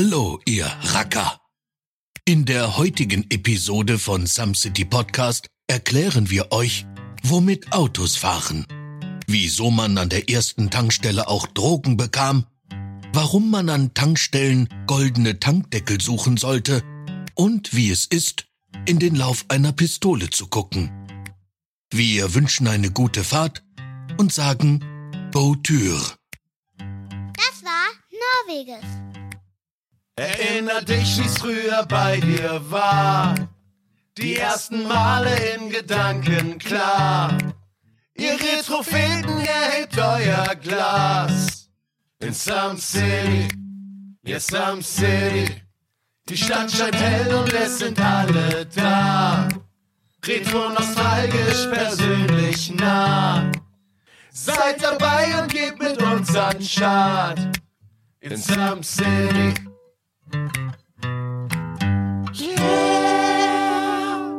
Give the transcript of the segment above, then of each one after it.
Hallo, ihr Racker. In der heutigen Episode von Some City Podcast erklären wir euch, womit Autos fahren, wieso man an der ersten Tankstelle auch Drogen bekam, warum man an Tankstellen goldene Tankdeckel suchen sollte und wie es ist, in den Lauf einer Pistole zu gucken. Wir wünschen eine gute Fahrt und sagen Boutür. Das war Norwegisch. Erinner dich, wie's früher bei dir war. Die ersten Male in Gedanken klar. Ihr Retropheten erhebt euer Glas. In Some City, ja Some City. Die Stadt scheint hell und es sind alle da. Retro nostalgisch persönlich nah. Seid dabei und geht mit uns an Start. In Some City.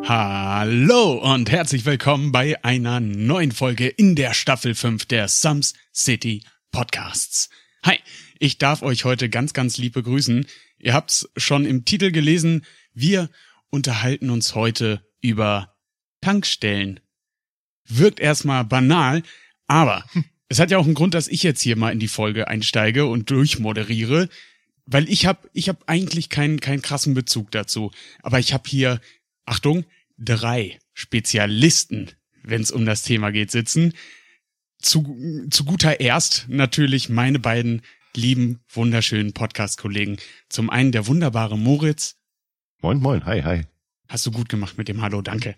Hallo und herzlich willkommen bei einer neuen Folge in der Staffel 5 der Sums City Podcasts. Hi, ich darf euch heute ganz, ganz lieb begrüßen. Ihr habt's schon im Titel gelesen. Wir unterhalten uns heute über Tankstellen. Wirkt erstmal banal, aber es hat ja auch einen Grund, dass ich jetzt hier mal in die Folge einsteige und durchmoderiere, weil ich habe ich hab eigentlich keinen keinen krassen Bezug dazu, aber ich habe hier Achtung, drei Spezialisten, wenn es um das Thema geht, sitzen. Zu, zu guter Erst natürlich meine beiden lieben, wunderschönen Podcast-Kollegen. Zum einen der wunderbare Moritz. Moin, moin, hi, hi. Hast du gut gemacht mit dem Hallo, danke.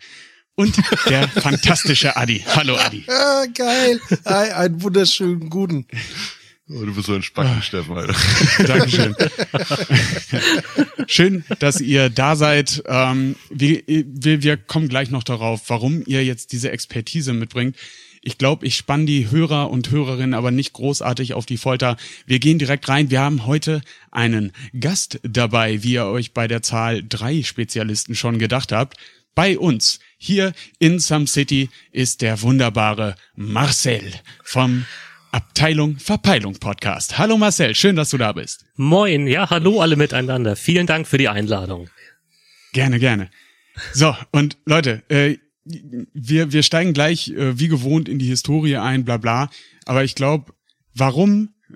Und der fantastische Adi. Hallo, Adi. Ah, geil. Hi, einen wunderschönen guten. Oh, du bist so ein Spacken, Steffen, Alter. Dankeschön. Schön, dass ihr da seid. Ähm, wir, wir, wir kommen gleich noch darauf, warum ihr jetzt diese Expertise mitbringt. Ich glaube, ich spann die Hörer und Hörerinnen aber nicht großartig auf die Folter. Wir gehen direkt rein. Wir haben heute einen Gast dabei, wie ihr euch bei der Zahl drei Spezialisten schon gedacht habt. Bei uns hier in Some City ist der wunderbare Marcel vom Abteilung Verpeilung Podcast. Hallo Marcel, schön, dass du da bist. Moin, ja, hallo alle miteinander. Vielen Dank für die Einladung. Gerne, gerne. So, und Leute, äh, wir, wir steigen gleich äh, wie gewohnt in die Historie ein, bla bla. Aber ich glaube, warum äh,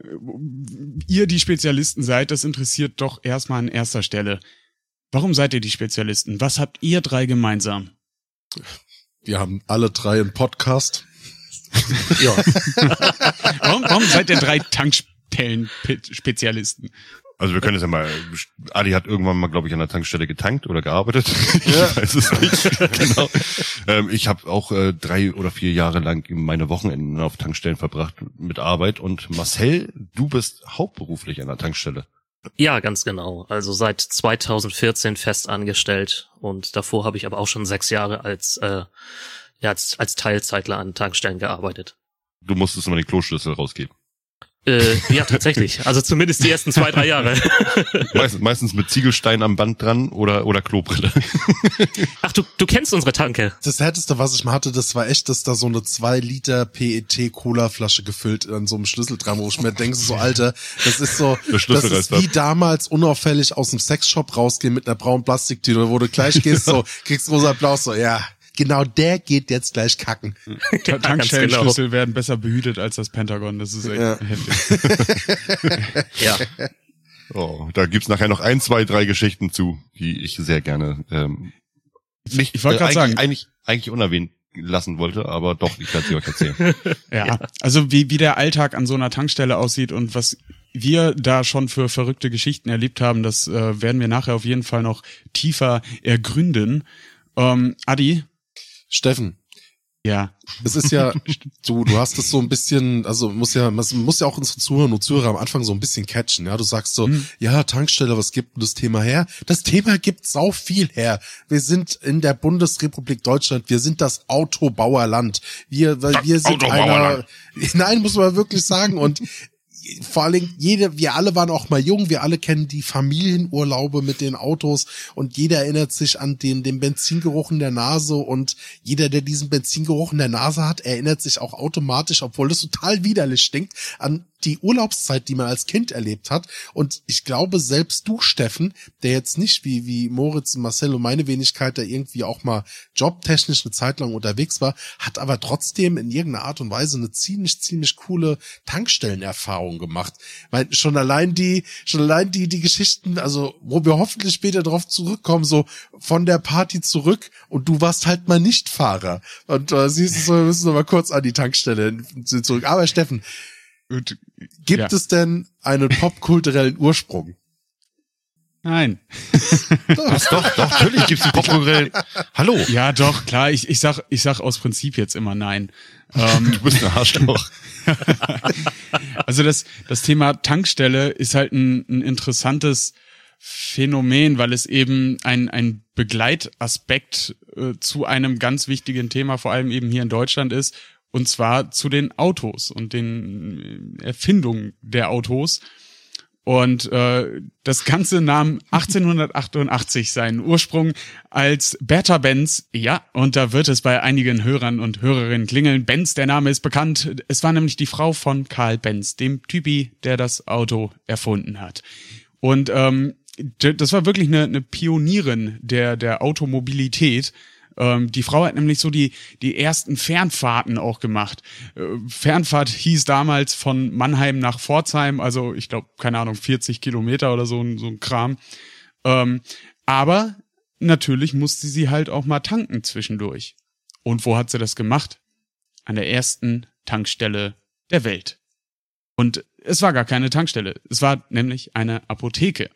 ihr die Spezialisten seid, das interessiert doch erstmal an erster Stelle. Warum seid ihr die Spezialisten? Was habt ihr drei gemeinsam? Wir haben alle drei einen Podcast. ja. warum, warum seid ihr drei Tankstellen-Spezialisten? Also wir können es ja mal, Adi hat irgendwann mal, glaube ich, an der Tankstelle getankt oder gearbeitet. Ja. Ich weiß es nicht. genau. Ähm, ich habe auch äh, drei oder vier Jahre lang meine Wochenenden auf Tankstellen verbracht mit Arbeit. Und Marcel, du bist hauptberuflich an der Tankstelle. Ja, ganz genau. Also seit 2014 fest angestellt und davor habe ich aber auch schon sechs Jahre als, äh, ja, als, als Teilzeitler an Tankstellen gearbeitet. Du musstest immer den Kloschlüssel rausgeben. Äh, ja, tatsächlich. Also zumindest die ersten zwei, drei Jahre. meistens, meistens mit Ziegelstein am Band dran oder, oder Klobrille. Ach, du, du kennst unsere Tanke. Das hätteste, was ich mal hatte, das war echt, dass da so eine zwei Liter PET Cola Flasche gefüllt an so einem Schlüssel dran, wo ich mir denke, so Alter, das ist so, das ist wie damals unauffällig aus dem Sexshop rausgehen mit einer braunen Plastiktüte, wo du gleich gehst, so, kriegst rosa Applaus, so, ja, genau der geht jetzt gleich kacken. Ja, Tankstellenschlüssel genau. werden besser behütet als das Pentagon. Das ist echt ja. heftig. ja. Oh, da gibt's nachher noch ein, zwei, drei Geschichten zu, die ich sehr gerne ähm, nicht ich wollte äh, gerade sagen eigentlich eigentlich unerwähnt lassen wollte, aber doch, ich werde sie euch erzählen. ja, ja, also wie wie der Alltag an so einer Tankstelle aussieht und was wir da schon für verrückte Geschichten erlebt haben, das äh, werden wir nachher auf jeden Fall noch tiefer ergründen. Ähm, Adi, Steffen. Ja. Es ist ja, du, du hast es so ein bisschen, also muss ja, man muss ja auch unsere Zuhörer und Zuhörer am Anfang so ein bisschen catchen, ja. Du sagst so, hm. ja, Tankstelle, was gibt denn das Thema her? Das Thema gibt sau viel her. Wir sind in der Bundesrepublik Deutschland, wir sind das Autobauerland. Wir, weil wir sind einer, nein, muss man wirklich sagen und vor Dingen, jede, wir alle waren auch mal jung, wir alle kennen die Familienurlaube mit den Autos und jeder erinnert sich an den, den Benzingeruch in der Nase und jeder, der diesen Benzingeruch in der Nase hat, erinnert sich auch automatisch, obwohl es total widerlich stinkt, an die Urlaubszeit, die man als Kind erlebt hat. Und ich glaube, selbst du, Steffen, der jetzt nicht wie, wie Moritz, Marcel und meine Wenigkeit, der irgendwie auch mal jobtechnisch eine Zeit lang unterwegs war, hat aber trotzdem in irgendeiner Art und Weise eine ziemlich, ziemlich coole Tankstellenerfahrung gemacht. Weil schon allein die, schon allein die, die Geschichten, also, wo wir hoffentlich später drauf zurückkommen, so von der Party zurück und du warst halt mal nicht Fahrer. Und äh, siehst du, so, wir müssen noch mal kurz an die Tankstelle zurück. Aber Steffen, und, Gibt ja. es denn einen popkulturellen Ursprung? Nein. doch, doch, doch, natürlich gibt's einen popkulturellen. Hallo. Ja, doch, klar. Ich, ich sag, ich sag aus Prinzip jetzt immer nein. Ähm, du bist ein Arschloch. also das, das Thema Tankstelle ist halt ein, ein interessantes Phänomen, weil es eben ein, ein Begleitaspekt äh, zu einem ganz wichtigen Thema, vor allem eben hier in Deutschland ist und zwar zu den Autos und den äh, Erfindungen der Autos. Und äh, das Ganze nahm 1888 seinen Ursprung als Bertha Benz. Ja, und da wird es bei einigen Hörern und Hörerinnen klingeln. Benz, der Name ist bekannt. Es war nämlich die Frau von Karl Benz, dem Typi, der das Auto erfunden hat. Und ähm, das war wirklich eine, eine Pionierin der, der Automobilität. Ähm, die Frau hat nämlich so die, die ersten Fernfahrten auch gemacht. Äh, Fernfahrt hieß damals von Mannheim nach Pforzheim, also ich glaube, keine Ahnung, 40 Kilometer oder so, so ein Kram. Ähm, aber natürlich musste sie halt auch mal tanken zwischendurch. Und wo hat sie das gemacht? An der ersten Tankstelle der Welt. Und es war gar keine Tankstelle. Es war nämlich eine Apotheke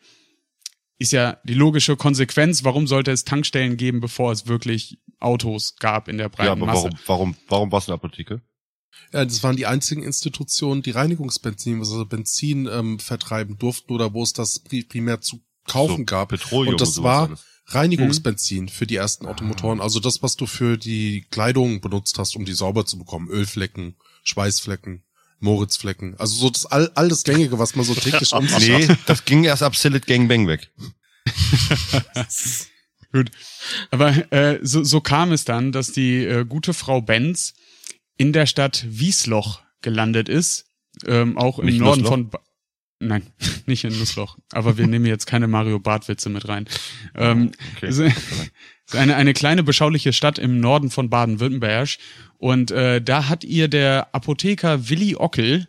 ist ja die logische Konsequenz. Warum sollte es Tankstellen geben, bevor es wirklich Autos gab in der breiten ja, aber Masse? Warum, warum, warum war es eine Apotheke? Ja, das waren die einzigen Institutionen, die Reinigungsbenzin, also Benzin ähm, vertreiben durften oder wo es das primär zu kaufen so, gab. Petroleum und das und war alles. Reinigungsbenzin mhm. für die ersten Automotoren. Also das, was du für die Kleidung benutzt hast, um die sauber zu bekommen. Ölflecken, Schweißflecken. Moritzflecken. Also so das all, all das Gängige, was man so täglich um Nee, das ging erst ab Sillet Gangbang weg. Gut. Aber äh, so, so kam es dann, dass die äh, gute Frau Benz in der Stadt Wiesloch gelandet ist. Ähm, auch im Nicht Norden Nussloch? von... Ba Nein, nicht in Nussloch. Aber wir nehmen jetzt keine Mario Bart-Witze mit rein. Ähm, okay. Eine, eine kleine beschauliche Stadt im Norden von Baden-Württemberg. Und äh, da hat ihr der Apotheker Willi Ockel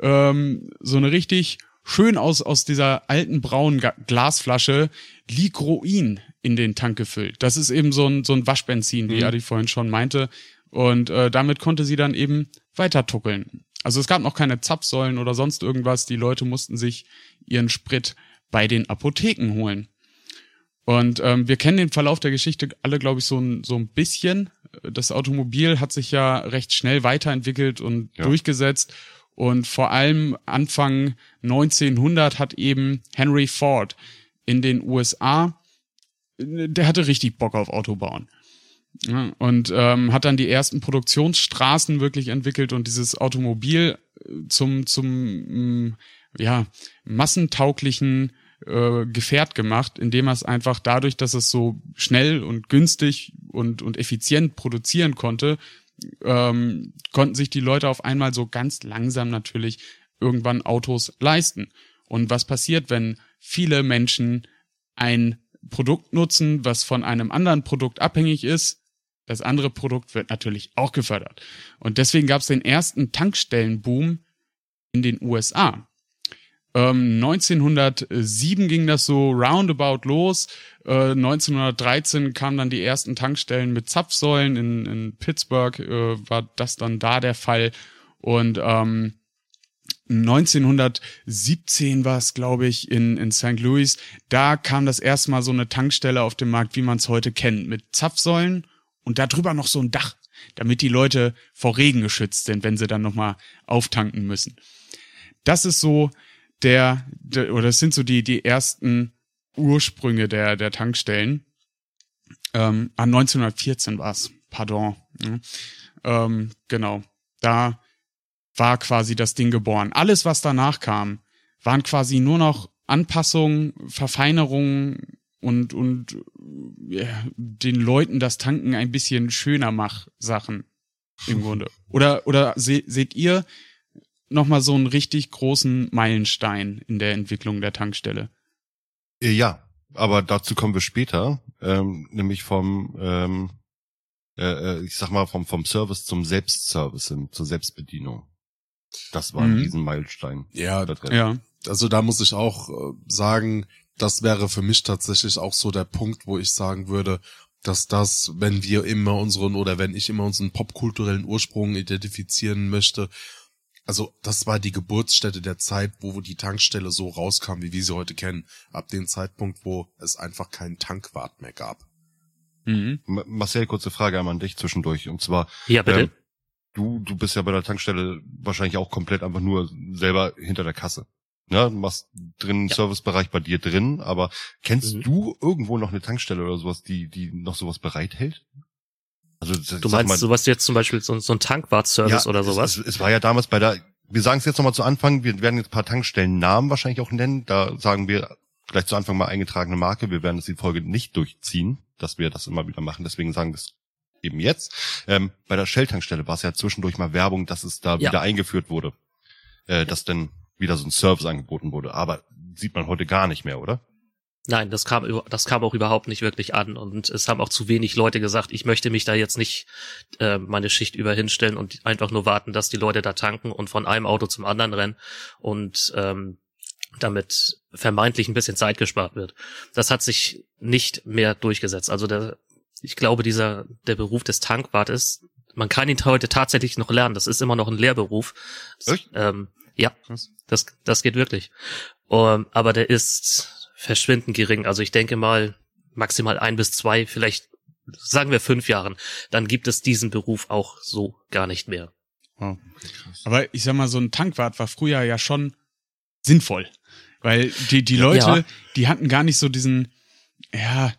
ähm, so eine richtig schön aus, aus dieser alten braunen Glasflasche Ligroin in den Tank gefüllt. Das ist eben so ein, so ein Waschbenzin, wie mhm. Adi vorhin schon meinte. Und äh, damit konnte sie dann eben weiter tuckeln. Also es gab noch keine Zapfsäulen oder sonst irgendwas. Die Leute mussten sich ihren Sprit bei den Apotheken holen. Und ähm, wir kennen den Verlauf der Geschichte alle, glaube ich, so ein, so ein bisschen. Das Automobil hat sich ja recht schnell weiterentwickelt und ja. durchgesetzt. Und vor allem Anfang 1900 hat eben Henry Ford in den USA, der hatte richtig Bock auf Autobauen. Und ähm, hat dann die ersten Produktionsstraßen wirklich entwickelt und dieses Automobil zum, zum ja, massentauglichen äh, Gefährt gemacht, indem er es einfach dadurch, dass es so schnell und günstig und, und effizient produzieren konnte, ähm, konnten sich die Leute auf einmal so ganz langsam natürlich irgendwann Autos leisten. Und was passiert, wenn viele Menschen ein Produkt nutzen, was von einem anderen Produkt abhängig ist? Das andere Produkt wird natürlich auch gefördert. Und deswegen gab es den ersten Tankstellenboom in den USA. Ähm, 1907 ging das so roundabout los. Äh, 1913 kamen dann die ersten Tankstellen mit Zapfsäulen. In, in Pittsburgh äh, war das dann da der Fall. Und ähm, 1917 war es, glaube ich, in, in St. Louis. Da kam das erste Mal so eine Tankstelle auf den Markt, wie man es heute kennt, mit Zapfsäulen und darüber noch so ein Dach, damit die Leute vor Regen geschützt sind, wenn sie dann nochmal auftanken müssen. Das ist so der, der oder das sind so die, die ersten Ursprünge der, der Tankstellen. Ähm, 1914 war es, pardon. Ja. Ähm, genau. Da war quasi das Ding geboren. Alles, was danach kam, waren quasi nur noch Anpassungen, Verfeinerungen und, und ja, den Leuten das Tanken ein bisschen schöner mach Sachen im Grunde. Oder, oder se seht ihr nochmal so einen richtig großen Meilenstein in der Entwicklung der Tankstelle? Äh, ja, aber dazu kommen wir später, ähm, nämlich vom, ähm, äh, äh ich sag mal, vom, vom Service zum Selbstservice hin, zur Selbstbedienung. Das war mhm. diesen Meilenstein. Ja, ja. Also da muss ich auch äh, sagen, das wäre für mich tatsächlich auch so der Punkt, wo ich sagen würde, dass das, wenn wir immer unseren oder wenn ich immer unseren popkulturellen Ursprung identifizieren möchte, also das war die Geburtsstätte der Zeit, wo die Tankstelle so rauskam, wie wir sie heute kennen, ab dem Zeitpunkt, wo es einfach keinen Tankwart mehr gab. Mhm. Marcel, kurze Frage einmal an dich zwischendurch. Und zwar, ja, bitte. Ähm, du, du bist ja bei der Tankstelle wahrscheinlich auch komplett einfach nur selber hinter der Kasse. Ja, du machst drin ja. Servicebereich bei dir drin, aber kennst mhm. du irgendwo noch eine Tankstelle oder sowas, die, die noch sowas bereithält? Also, du meinst mal, sowas jetzt zum Beispiel so, so ein Tankwart-Service ja, oder sowas? Es, es, war ja damals bei der, wir sagen es jetzt nochmal zu Anfang, wir werden jetzt ein paar Tankstellennamen wahrscheinlich auch nennen. Da sagen wir gleich zu Anfang mal eingetragene Marke. Wir werden es die Folge nicht durchziehen, dass wir das immer wieder machen. Deswegen sagen wir es eben jetzt. Ähm, bei der Shell-Tankstelle war es ja zwischendurch mal Werbung, dass es da ja. wieder eingeführt wurde. Äh, dass dann wieder so ein Service angeboten wurde. Aber sieht man heute gar nicht mehr, oder? Nein, das kam, das kam auch überhaupt nicht wirklich an und es haben auch zu wenig Leute gesagt, ich möchte mich da jetzt nicht äh, meine Schicht über hinstellen und einfach nur warten, dass die Leute da tanken und von einem Auto zum anderen rennen und ähm, damit vermeintlich ein bisschen Zeit gespart wird. Das hat sich nicht mehr durchgesetzt. Also der, ich glaube, dieser der Beruf des Tankwartes, man kann ihn heute tatsächlich noch lernen. Das ist immer noch ein Lehrberuf. Echt? Ähm, ja, das das geht wirklich. Um, aber der ist verschwindend gering. Also ich denke mal maximal ein bis zwei, vielleicht sagen wir fünf Jahren, dann gibt es diesen Beruf auch so gar nicht mehr. Wow. Aber ich sag mal, so ein Tankwart war früher ja schon sinnvoll. Weil die, die Leute, ja. die hatten gar nicht so diesen, ja,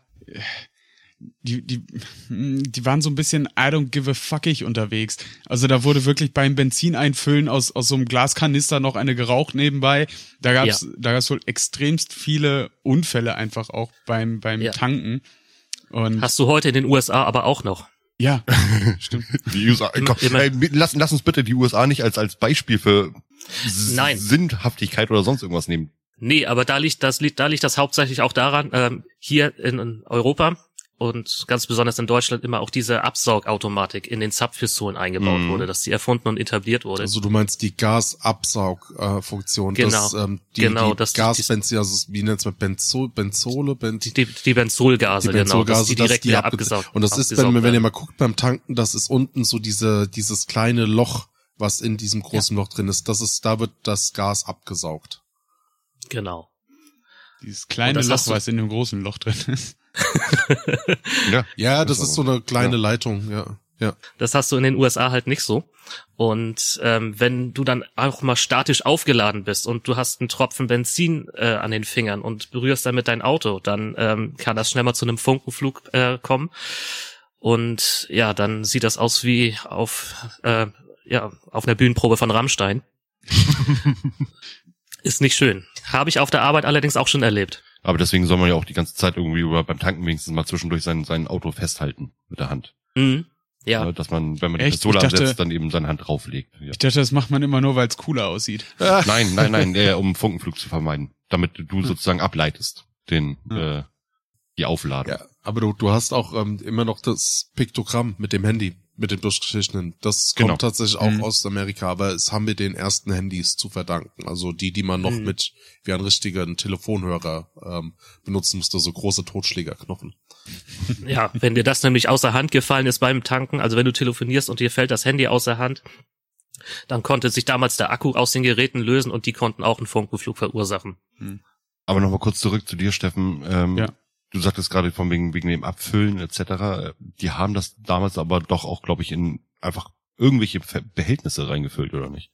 die, die, die waren so ein bisschen I don't give a fuckig unterwegs. Also da wurde wirklich beim Benzin einfüllen aus, aus so einem Glaskanister noch eine geraucht nebenbei. Da gab's, ja. da gab's wohl extremst viele Unfälle einfach auch beim, beim ja. Tanken. Und Hast du heute in den USA aber auch noch. Ja, stimmt. Die USA, komm, ey, lass, lass uns bitte die USA nicht als, als Beispiel für Nein. Sinnhaftigkeit oder sonst irgendwas nehmen. Nee, aber da liegt das, da liegt das hauptsächlich auch daran, ähm, hier in Europa und ganz besonders in Deutschland immer auch diese Absaugautomatik in den Zapfpistolen eingebaut mm. wurde, dass die erfunden und etabliert wurde. Also du meinst die Gasabsaugfunktion, äh, genau, dass, ähm, die, genau, die Gasbenzin, also wie nennt's man Benzol, Benzole, Benz die, die, die Benzolgase, die Benzolgase, genau, dass die direkt dass die abgesaugt Und das ist, wenn, wenn ihr mal guckt beim Tanken, das ist unten so diese dieses kleine Loch, was in diesem großen ja. Loch drin ist. Das ist, da wird das Gas abgesaugt. Genau. Dieses kleine Loch, was in dem großen Loch drin ist. ja, ja, das, ist so eine kleine ja. Leitung, ja. Ja. Das hast du in den USA halt nicht so. Und ähm, wenn du dann auch mal statisch aufgeladen bist und du hast einen Tropfen Benzin äh, an den Fingern und berührst damit dein Auto, dann ähm, kann das schnell mal zu einem Funkenflug äh, kommen. Und ja, dann sieht das aus wie auf äh, ja auf einer Bühnenprobe von Rammstein. Ist nicht schön. Habe ich auf der Arbeit allerdings auch schon erlebt. Aber deswegen soll man ja auch die ganze Zeit irgendwie beim Tanken wenigstens mal zwischendurch sein, sein Auto festhalten mit der Hand. Mhm. Ja. ja. Dass man, wenn man Echt? die Pistole dachte, ansetzt, dann eben seine Hand drauflegt. Ja. Ich dachte, das macht man immer nur, weil es cooler aussieht. nein, nein, nein, äh, um Funkenflug zu vermeiden. Damit du sozusagen ableitest, den, ja. äh, die Aufladung. Ja, aber du, du hast auch ähm, immer noch das Piktogramm mit dem Handy mit dem durchgestrichenen. Das kommt genau. tatsächlich auch mhm. aus Amerika, aber es haben wir den ersten Handys zu verdanken. Also die, die man noch mhm. mit wie ein richtiger Telefonhörer ähm, benutzen musste, so große Totschlägerknochen. Ja, wenn dir das nämlich außer Hand gefallen ist beim Tanken, also wenn du telefonierst und dir fällt das Handy außer Hand, dann konnte sich damals der Akku aus den Geräten lösen und die konnten auch einen Funkenflug verursachen. Mhm. Aber nochmal kurz zurück zu dir, Steffen. Ähm, ja du sagtest gerade von wegen, wegen dem Abfüllen etc., die haben das damals aber doch auch, glaube ich, in einfach irgendwelche Behältnisse reingefüllt, oder nicht?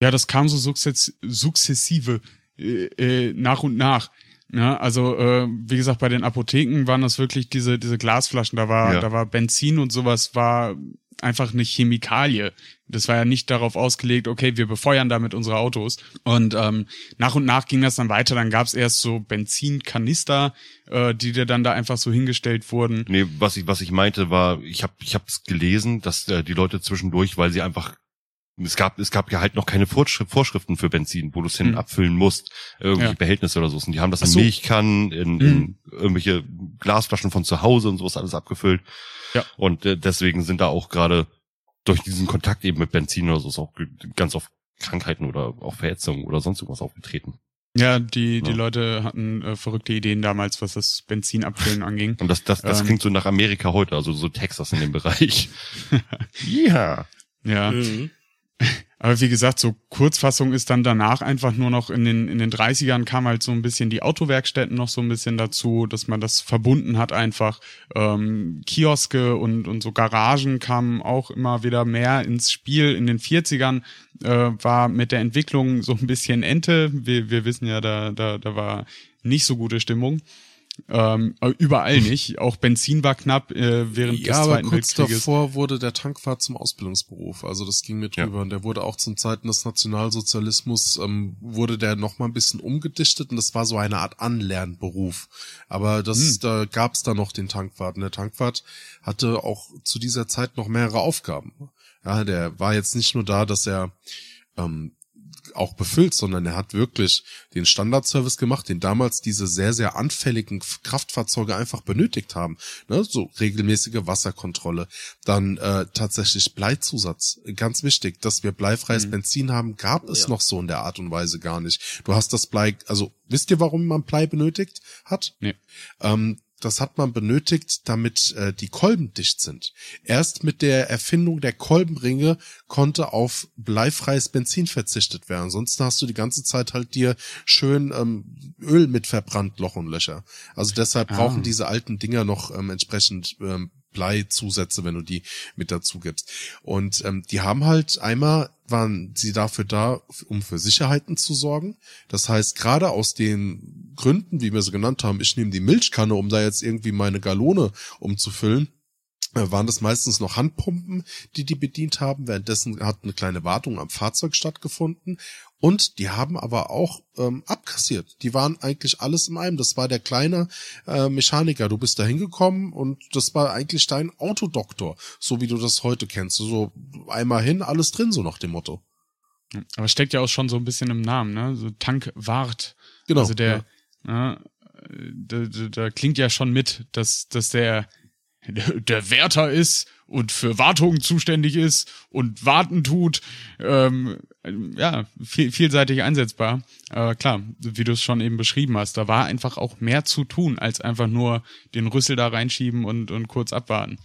Ja, das kam so sukzess sukzessive äh, äh, nach und nach. Ja, also äh, wie gesagt, bei den Apotheken waren das wirklich diese diese Glasflaschen. Da war ja. da war Benzin und sowas war einfach eine Chemikalie. Das war ja nicht darauf ausgelegt, okay, wir befeuern damit unsere Autos. Und ähm, nach und nach ging das dann weiter. Dann gab es erst so Benzinkanister, äh, die dir dann da einfach so hingestellt wurden. Nee, was ich, was ich meinte, war, ich habe ich hab's gelesen, dass äh, die Leute zwischendurch, weil sie einfach es gab, es gab ja halt noch keine Vorschriften für Benzin, wo du es hin hm. abfüllen musst, irgendwelche ja. Behältnisse oder so. Und die haben das in so. Milchkannen, in, hm. in irgendwelche Glasflaschen von zu Hause und sowas alles abgefüllt. Ja. Und äh, deswegen sind da auch gerade durch diesen Kontakt eben mit Benzin oder so auch ganz oft Krankheiten oder auch Verätzungen oder sonst irgendwas aufgetreten. Ja, die, die ja. Leute hatten äh, verrückte Ideen damals, was das Benzinabfüllen anging. Und das, das, das ähm, klingt so nach Amerika heute, also so Texas in dem Bereich. ja. Ja. Mhm. Aber wie gesagt, so Kurzfassung ist dann danach einfach nur noch in den, in den 30ern kam halt so ein bisschen die Autowerkstätten noch so ein bisschen dazu, dass man das verbunden hat einfach. Ähm, Kioske und, und so Garagen kamen auch immer wieder mehr ins Spiel. In den 40ern äh, war mit der Entwicklung so ein bisschen Ente. Wir, wir wissen ja, da, da, da war nicht so gute Stimmung. Ähm, überall nicht. Auch Benzin war knapp äh, während ja, des Zweiten aber kurz davor wurde der Tankwart zum Ausbildungsberuf. Also das ging mit ja. drüber. Und der wurde auch zum Zeiten des Nationalsozialismus, ähm, wurde der noch mal ein bisschen umgedichtet und das war so eine Art Anlernberuf. Aber das, hm. da gab es da noch den Tankwart. Und der Tankwart hatte auch zu dieser Zeit noch mehrere Aufgaben. Ja, der war jetzt nicht nur da, dass er ähm, auch befüllt, sondern er hat wirklich den Standardservice gemacht, den damals diese sehr, sehr anfälligen Kraftfahrzeuge einfach benötigt haben. Ne? So regelmäßige Wasserkontrolle. Dann äh, tatsächlich Bleizusatz. Ganz wichtig, dass wir bleifreies mhm. Benzin haben, gab es ja. noch so in der Art und Weise gar nicht. Du hast das Blei, also wisst ihr, warum man Blei benötigt hat? Nee. Ähm, das hat man benötigt, damit äh, die Kolben dicht sind. Erst mit der Erfindung der Kolbenringe konnte auf bleifreies Benzin verzichtet werden. Ansonsten hast du die ganze Zeit halt dir schön ähm, Öl mit verbrannt, Loch und Löcher. Also deshalb ah. brauchen diese alten Dinger noch ähm, entsprechend ähm, Bleizusätze, wenn du die mit dazu gibst. Und ähm, die haben halt einmal waren sie dafür da, um für Sicherheiten zu sorgen. Das heißt, gerade aus den Gründen, wie wir sie genannt haben, ich nehme die Milchkanne, um da jetzt irgendwie meine Galone umzufüllen, äh, waren das meistens noch Handpumpen, die die bedient haben. Währenddessen hat eine kleine Wartung am Fahrzeug stattgefunden. Und die haben aber auch ähm, abkassiert. Die waren eigentlich alles in einem. Das war der kleine äh, Mechaniker. Du bist da hingekommen und das war eigentlich dein Autodoktor, so wie du das heute kennst. So einmal hin, alles drin, so nach dem Motto. Aber steckt ja auch schon so ein bisschen im Namen, ne? So Tankwart. Genau. Also der, ja. ne, da, da, da klingt ja schon mit, dass, dass der der Wärter ist und für Wartungen zuständig ist und warten tut. Ähm, ja, viel, vielseitig einsetzbar. Aber klar, wie du es schon eben beschrieben hast, da war einfach auch mehr zu tun, als einfach nur den Rüssel da reinschieben und, und kurz abwarten.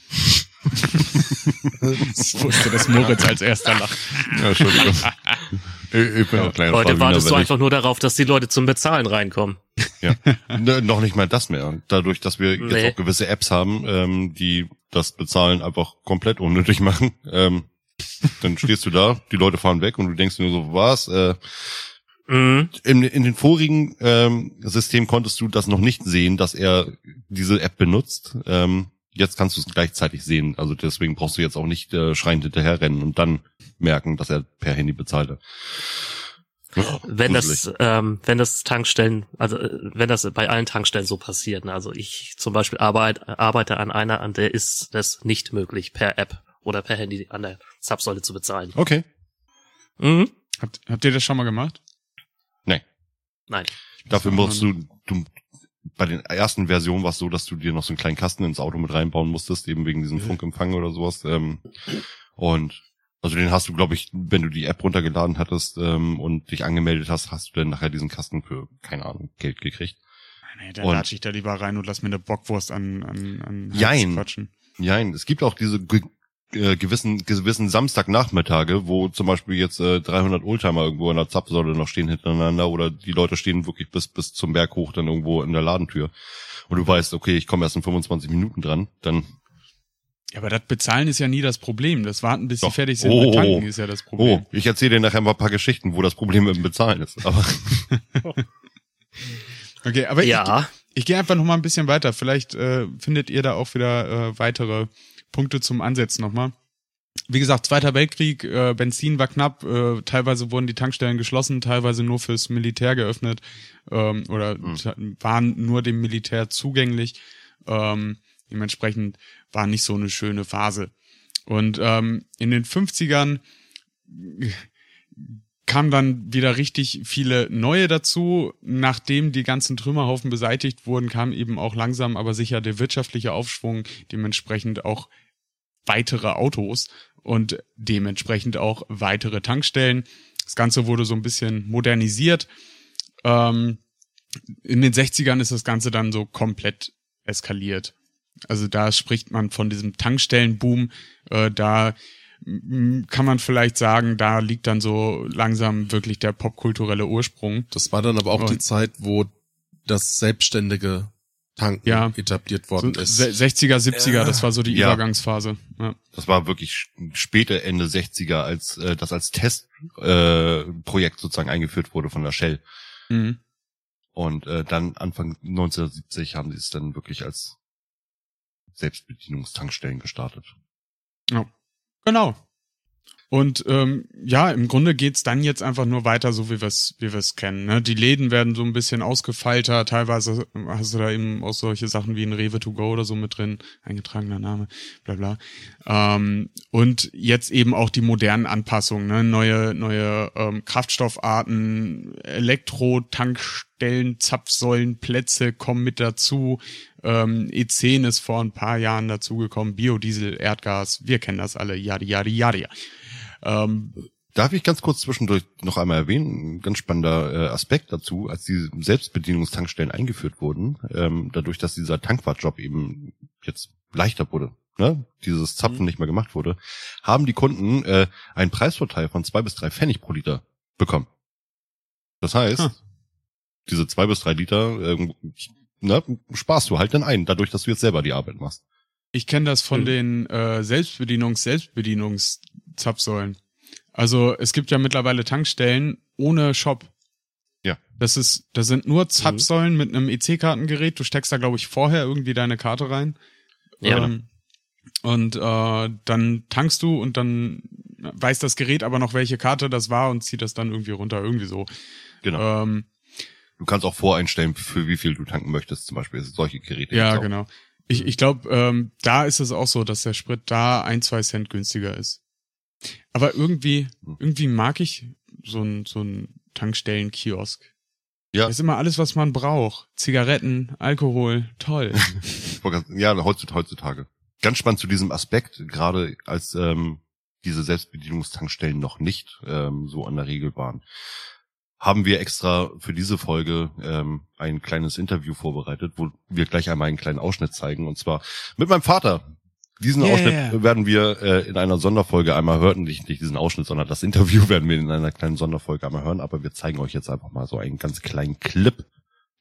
Ich wusste, dass Moritz als erster lacht. Ja, schon. Ich bin ja. kleiner Heute wartest du einfach nur darauf, dass die Leute zum Bezahlen reinkommen. Ja, ne, noch nicht mal das mehr. Dadurch, dass wir nee. jetzt auch gewisse Apps haben, ähm, die das Bezahlen einfach komplett unnötig machen, ähm, dann stehst du da, die Leute fahren weg und du denkst nur so, was? Äh, mhm. in, in den vorigen ähm, System konntest du das noch nicht sehen, dass er diese App benutzt. Ähm, jetzt kannst du es gleichzeitig sehen. Also deswegen brauchst du jetzt auch nicht äh, schreiend hinterherrennen und dann merken, dass er per Handy bezahlte. Wenn das, ähm, wenn das Tankstellen, also äh, wenn das bei allen Tankstellen so passiert, ne, also ich zum Beispiel arbeite, arbeite an einer, an der ist es nicht möglich, per App oder per Handy an der Zapfsäule zu bezahlen. Okay. Mhm. Habt, habt ihr das schon mal gemacht? Nee. Nein. Dafür musst du, du, bei den ersten Versionen war es so, dass du dir noch so einen kleinen Kasten ins Auto mit reinbauen musstest, eben wegen diesem Funkempfang oder sowas. Ähm, und also den hast du, glaube ich, wenn du die App runtergeladen hattest ähm, und dich angemeldet hast, hast du dann nachher diesen Kasten für, keine Ahnung, Geld gekriegt. Nee, dann latsch ich da lieber rein und lass mir eine Bockwurst an, an, an Jein. quatschen. Jein. Es gibt auch diese äh, gewissen gewissen Samstagnachmittage, wo zum Beispiel jetzt äh, 300 Oldtimer irgendwo an der Zapfsäule noch stehen hintereinander oder die Leute stehen wirklich bis bis zum Berg hoch dann irgendwo in der Ladentür und du weißt, okay, ich komme erst in 25 Minuten dran, dann ja, aber das Bezahlen ist ja nie das Problem. Das Warten, bis Doch. sie fertig sind oh, mit Tanken, ist ja das Problem. Oh, ich erzähle dir nachher mal ein paar Geschichten, wo das Problem mit dem Bezahlen ist. Aber okay, aber ja. ich, ich gehe einfach noch mal ein bisschen weiter. Vielleicht äh, findet ihr da auch wieder äh, weitere Punkte zum Ansetzen nochmal. wie gesagt, Zweiter Weltkrieg, äh, Benzin war knapp, äh, teilweise wurden die Tankstellen geschlossen, teilweise nur fürs Militär geöffnet ähm, oder mhm. waren nur dem Militär zugänglich. Ähm, dementsprechend war nicht so eine schöne Phase. Und ähm, in den 50ern kamen dann wieder richtig viele neue dazu. Nachdem die ganzen Trümmerhaufen beseitigt wurden, kam eben auch langsam aber sicher der wirtschaftliche Aufschwung, dementsprechend auch weitere Autos und dementsprechend auch weitere Tankstellen. Das Ganze wurde so ein bisschen modernisiert. Ähm, in den 60ern ist das Ganze dann so komplett eskaliert. Also da spricht man von diesem Tankstellenboom. Äh, da kann man vielleicht sagen, da liegt dann so langsam wirklich der popkulturelle Ursprung. Das war dann aber auch und, die Zeit, wo das selbstständige Tanken ja, etabliert worden so ist. 60er, 70er, ja. das war so die ja. Übergangsphase. Ja. Das war wirklich späte Ende 60er, als äh, das als Testprojekt äh, Projekt sozusagen eingeführt wurde von der Shell. Mhm. Und äh, dann Anfang 1970 haben sie es dann wirklich als Selbstbedienungstankstellen gestartet. Ja. Genau. Und ähm, ja, im Grunde geht's dann jetzt einfach nur weiter, so wie wir es wie wir's kennen. Ne? Die Läden werden so ein bisschen ausgefeilter. Teilweise hast du da eben auch solche Sachen wie ein Rewe to go oder so mit drin, eingetragener Name, bla bla. Ähm, und jetzt eben auch die modernen Anpassungen, ne? neue neue ähm, Kraftstoffarten, Elektro-Tankstellen, Zapfsäulen, Plätze kommen mit dazu. Ähm, E10 ist vor ein paar Jahren dazugekommen, Biodiesel, Erdgas, wir kennen das alle, yadi yadi yadi. Ähm, Darf ich ganz kurz zwischendurch noch einmal erwähnen, ein ganz spannender äh, Aspekt dazu, als die Selbstbedienungstankstellen eingeführt wurden, ähm, dadurch, dass dieser Tankwartjob eben jetzt leichter wurde, ne, dieses Zapfen mhm. nicht mehr gemacht wurde, haben die Kunden äh, einen Preisvorteil von zwei bis drei Pfennig pro Liter bekommen. Das heißt, hm. diese zwei bis drei Liter äh, ne, sparst du halt dann ein, dadurch, dass du jetzt selber die Arbeit machst. Ich kenne das von mhm. den äh, Selbstbedienungs-, Selbstbedienungszapfsäulen. Also es gibt ja mittlerweile Tankstellen ohne Shop. Ja. Das ist, da sind nur mhm. Zapfsäulen mhm. mit einem EC-Kartengerät. Du steckst da, glaube ich, vorher irgendwie deine Karte rein. Ja. Ähm, und äh, dann tankst du und dann weiß das Gerät aber noch, welche Karte das war und zieht das dann irgendwie runter, irgendwie so. Genau. Ähm, du kannst auch voreinstellen, für wie viel du tanken möchtest, zum Beispiel solche Geräte. Ja, genau. Ich, ich glaube, ähm, da ist es auch so, dass der Sprit da ein, zwei Cent günstiger ist. Aber irgendwie, hm. irgendwie mag ich so ein, so ein Tankstellenkiosk. Ja. Das ist immer alles, was man braucht. Zigaretten, Alkohol, toll. ja, heutzutage. Ganz spannend zu diesem Aspekt, gerade als ähm, diese Selbstbedienungstankstellen noch nicht ähm, so an der Regel waren haben wir extra für diese Folge ähm, ein kleines Interview vorbereitet, wo wir gleich einmal einen kleinen Ausschnitt zeigen, und zwar mit meinem Vater. Diesen yeah. Ausschnitt werden wir äh, in einer Sonderfolge einmal hören, nicht, nicht diesen Ausschnitt, sondern das Interview werden wir in einer kleinen Sonderfolge einmal hören, aber wir zeigen euch jetzt einfach mal so einen ganz kleinen Clip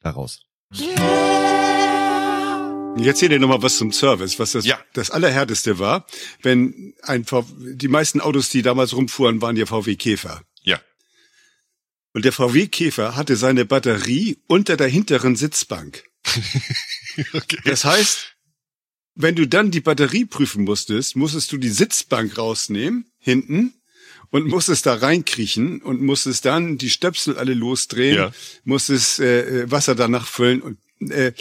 daraus. Yeah. Jetzt hier dir nochmal was zum Service, was das, ja. das Allerhärteste war, wenn ein v die meisten Autos, die damals rumfuhren, waren ja VW Käfer. Und der VW Käfer hatte seine Batterie unter der hinteren Sitzbank. okay. Das heißt, wenn du dann die Batterie prüfen musstest, musstest du die Sitzbank rausnehmen, hinten, und musstest da reinkriechen und musstest dann die Stöpsel alle losdrehen, ja. musstest äh, äh Wasser danach füllen und äh,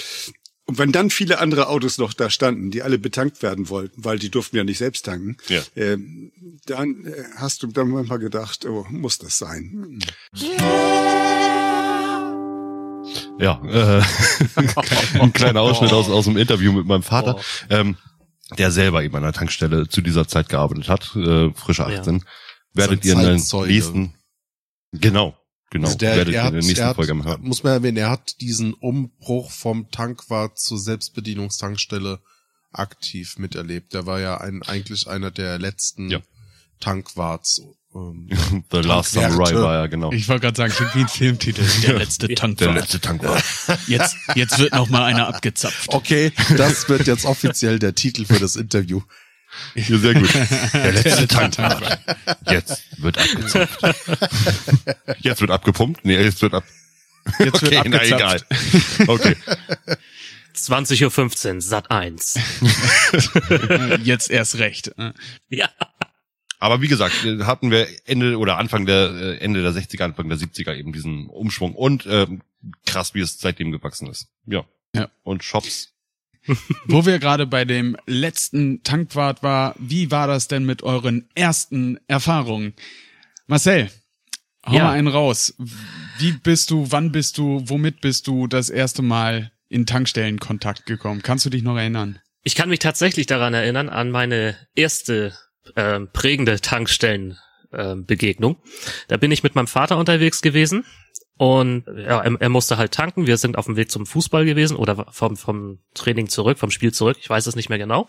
und wenn dann viele andere Autos noch da standen, die alle betankt werden wollten, weil die durften ja nicht selbst tanken, ja. äh, dann äh, hast du dann manchmal gedacht, oh, muss das sein? Ja, äh, ein kleiner Ausschnitt aus, aus dem Interview mit meinem Vater, oh. ähm, der selber eben an der Tankstelle zu dieser Zeit gearbeitet hat, äh, frische 18. Ja. Werdet ihr in den nächsten, genau, Genau, also der, werdet ihr in der nächsten hat, Folge mal hören. Muss man erwähnen, er hat diesen Umbruch vom Tankwart zur Selbstbedienungstankstelle aktiv miterlebt. Der war ja ein, eigentlich einer der letzten ja. Tankwarts. Ähm, The Last Samurai war ja, genau. Ich wollte gerade sagen, klingt wie ein Filmtitel. Der letzte Tankwart. Der letzte Tankwart. Jetzt, jetzt wird noch mal einer abgezapft. Okay, das wird jetzt offiziell der Titel für das Interview. Ja, sehr gut. Der letzte Tankwart. Jetzt wird abgezapft. Jetzt wird abgepumpt? Nee, jetzt wird ab. Jetzt wird okay, na egal. Okay. 20.15 Uhr, Sat 1. Jetzt erst recht. Ja. Aber wie gesagt, hatten wir Ende oder Anfang der äh, Ende der 60er, Anfang der 70er eben diesen Umschwung und ähm, krass, wie es seitdem gewachsen ist. Ja. Ja. Und Shops. Wo wir gerade bei dem letzten Tankwart war, wie war das denn mit euren ersten Erfahrungen? Marcel, hau Ja. mal einen raus. Wie bist du, wann bist du, womit bist du das erste Mal in Tankstellenkontakt gekommen? Kannst du dich noch erinnern? Ich kann mich tatsächlich daran erinnern, an meine erste ähm, prägende Tankstellenbegegnung. Begegnung. da bin ich mit meinem Vater unterwegs gewesen und ja, er, er musste halt tanken. Wir sind auf dem Weg zum Fußball gewesen oder vom, vom Training zurück, vom Spiel zurück. Ich weiß es nicht mehr genau.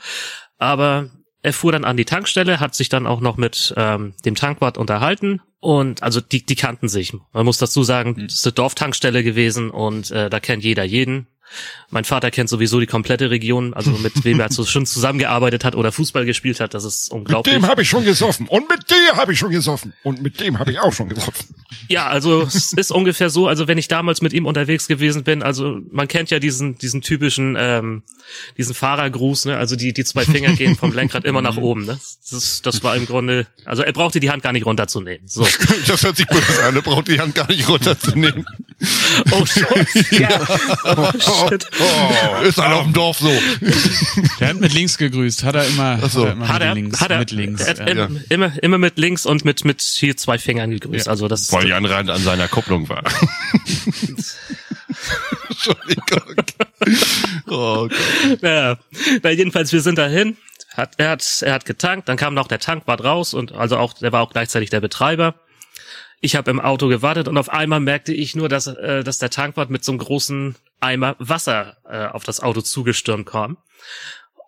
Aber er fuhr dann an die Tankstelle, hat sich dann auch noch mit ähm, dem Tankwart unterhalten und also die, die kannten sich. Man muss dazu sagen, es ist eine Dorftankstelle gewesen und äh, da kennt jeder jeden. Mein Vater kennt sowieso die komplette Region, also mit wem er so schon zusammengearbeitet hat oder Fußball gespielt hat, das ist Mit unglaublich. dem habe ich schon gesoffen. Und mit dir habe ich schon gesoffen. Und mit dem habe ich auch schon gesoffen. Ja, also es ist ungefähr so, also wenn ich damals mit ihm unterwegs gewesen bin, also man kennt ja diesen diesen typischen ähm, diesen Fahrergruß, ne? Also die die zwei Finger gehen vom Lenkrad immer nach oben, ne? Das, ist, das war im Grunde, also er brauchte die Hand gar nicht runterzunehmen. So. Das hört sich böse an, er braucht die Hand gar nicht runterzunehmen. Oh shit. ja. Oh shit. Oh, ist halt auf dem Dorf so. Der hat mit links gegrüßt, hat er immer, so. hat er immer Hat mit er, links, hat er, mit links. er hat ja. im- immer, immer mit links und mit, mit hier zwei Fingern gegrüßt. Ja. Also das, Weil die andere Hand an seiner Kopplung war. Entschuldigung. Oh Gott. Ja, na, jedenfalls, wir sind dahin. Hat, er hat, er hat getankt, dann kam noch der Tankwart raus und also auch, der war auch gleichzeitig der Betreiber. Ich habe im Auto gewartet und auf einmal merkte ich nur, dass, äh, dass der Tankwart mit so einem großen Eimer Wasser äh, auf das Auto zugestürmt kam.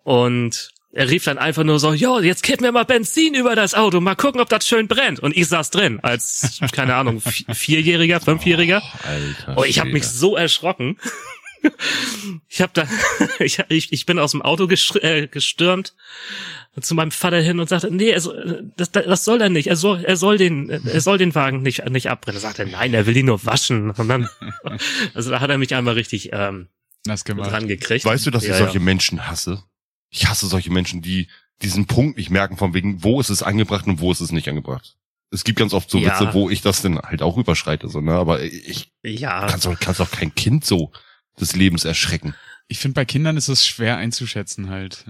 Und er rief dann einfach nur so, jo, jetzt kippen wir mal Benzin über das Auto, mal gucken, ob das schön brennt. Und ich saß drin, als, keine Ahnung, Vi- Vierjähriger, Fünfjähriger. Alter. Oh, ich habe mich so erschrocken. Ich habe da, ich, ich, ich bin aus dem Auto äh, gestürmt zu meinem Vater hin und sagte, nee, er soll, das, das soll er nicht. Er soll, er soll den, er soll den Wagen nicht, nicht abbrennen. Er sagte, nein, er will ihn nur waschen. Und dann, also da hat er mich einmal richtig ähm, Das dran gekriegt. Weißt du, dass ich Ja, solche ja. Menschen hasse? Ich hasse solche Menschen, die diesen Punkt nicht merken, von wegen, wo ist es angebracht und wo ist es nicht angebracht. Es gibt ganz oft so Ja. Witze, wo ich das dann halt auch überschreite, so, ne? Aber ich Ja, kann's doch, kann's doch kein Kind so des Lebens erschrecken. Ich finde, bei Kindern ist es schwer einzuschätzen halt.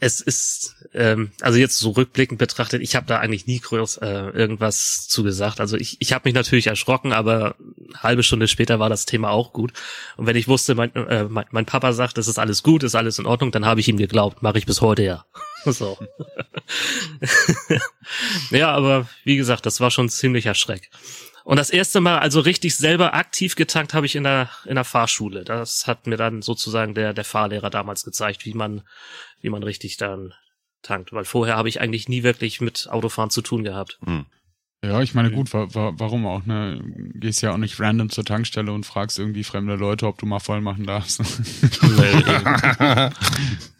es ist, ähm, also jetzt so rückblickend betrachtet, ich habe da eigentlich nie groß äh, irgendwas zugesagt. Also ich, ich habe mich natürlich erschrocken, aber eine halbe Stunde später war das Thema auch gut. Und wenn ich wusste, mein, äh, mein, mein Papa sagt, es ist alles gut, ist alles in Ordnung, dann habe ich ihm geglaubt. Mache ich bis heute ja. So. ja, aber wie gesagt, das war schon ein ziemlicher Schreck. Und das erste Mal also richtig selber aktiv getankt habe ich in der in der Fahrschule. Das hat mir dann sozusagen der der Fahrlehrer damals gezeigt, wie man wie man richtig dann tankt, weil vorher habe ich eigentlich nie wirklich mit Autofahren zu tun gehabt. Hm. Ja, ich meine, gut, wa wa warum auch, ne? Gehst ja auch nicht random zur Tankstelle und fragst irgendwie fremde Leute, ob du mal voll machen darfst.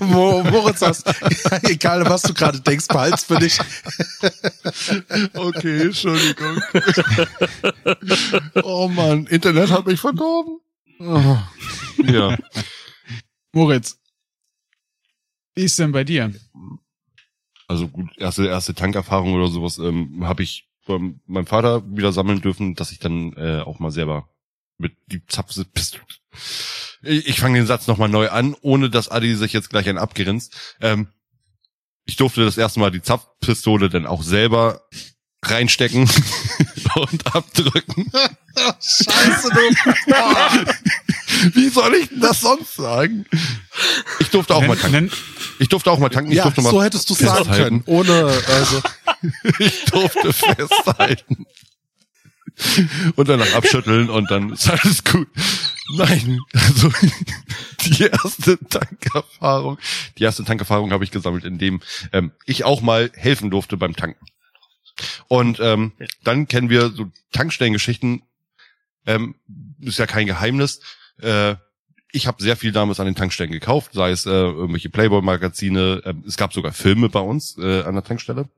Mo- Moritz, hast, egal was du gerade denkst, behalt's für dich. Okay, Entschuldigung. oh Mann, Internet hat mich verdorben. Oh. Ja. Moritz, wie ist denn bei dir? Also gut, erste, erste Tankerfahrung oder sowas ähm, habe ich von meinem Vater wieder sammeln dürfen, dass ich dann äh, auch mal selber mit die Zapfe bist. Ich, ich fange den Satz nochmal neu an, ohne dass Adi sich jetzt gleich einen abgerinst. Ähm, ich durfte das erste Mal die Zapfpistole dann auch selber reinstecken und abdrücken. Scheiße, du. Wie soll ich denn das sonst sagen? Ich durfte auch mal Nenn- tanken. nenn- Ich durfte auch mal tanken. Ich Ja, durfte mal so hättest du sagen können. Ohne, also. Ich durfte festhalten. Und danach abschütteln und dann ist alles gut. Nein, also die erste Tankerfahrung, die erste Tankerfahrung habe ich gesammelt, indem ähm, ich auch mal helfen durfte beim Tanken. Und ähm, dann kennen wir so Tankstellengeschichten. Ähm, ist ja kein Geheimnis. Äh, ich habe sehr viel damals an den Tankstellen gekauft, sei es äh, irgendwelche Playboy-Magazine. Ähm, es gab sogar Filme bei uns äh, an der Tankstelle.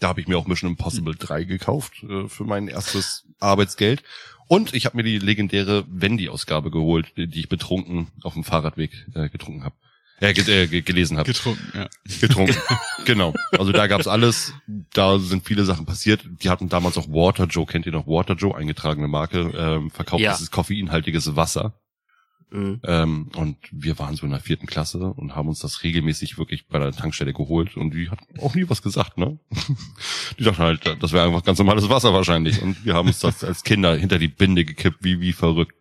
Da habe ich mir auch Mission Impossible 3 gekauft äh, für mein erstes Arbeitsgeld. Und ich habe mir die legendäre Wendy-Ausgabe geholt, die, die ich betrunken auf dem Fahrradweg äh, getrunken habe. Äh, äh, gelesen habe. Getrunken, ja. Getrunken, genau. Also da gab's alles. Da sind viele Sachen passiert. Die hatten damals auch Water Joe, kennt ihr noch Water Joe, eingetragene Marke, ähm, verkauft ja. dieses koffeinhaltiges Wasser. Mhm. Ähm, und wir waren so in der vierten Klasse und haben uns das regelmäßig wirklich bei der Tankstelle geholt und die hat auch nie was gesagt, ne? Die dachten halt, das wäre einfach ganz normales Wasser wahrscheinlich und wir haben uns das als Kinder hinter die Binde gekippt, wie, wie verrückt.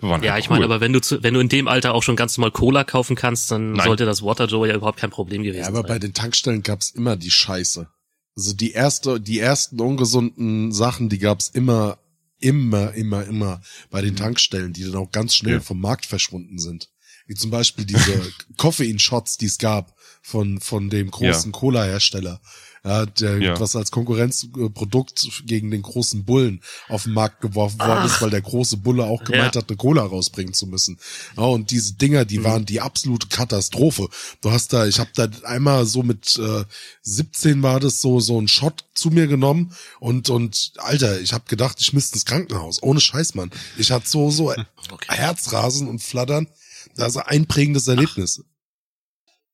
ja, halt ich cool. meine, aber wenn du zu, wenn du in dem Alter auch schon ganz normal Cola kaufen kannst, dann Nein. sollte das Water Joe ja überhaupt kein Problem gewesen sein. Ja, aber sein. bei den Tankstellen gab's immer die Scheiße. Also die erste, die ersten ungesunden Sachen, die gab's immer immer, immer, immer bei den mhm. Tankstellen, die dann auch ganz schnell ja. vom Markt verschwunden sind. Wie zum Beispiel diese Koffein-Shots, die es gab von, von dem großen ja. Cola-Hersteller ja, der ja. was als Konkurrenzprodukt gegen den großen Bullen auf den Markt geworfen Ach. worden ist, weil der große Bulle auch gemeint ja. hat, eine Cola rausbringen zu müssen. Ja, und diese Dinger, die mhm. waren die absolute Katastrophe. Du hast da, ich habe da einmal so mit äh, 17 war das so so ein Shot zu mir genommen und und Alter, ich habe gedacht, ich müsste ins Krankenhaus. Ohne Scheiß, Mann. Ich hatte so so okay. Herzrasen und Flattern. Das ist ein einprägendes Erlebnis.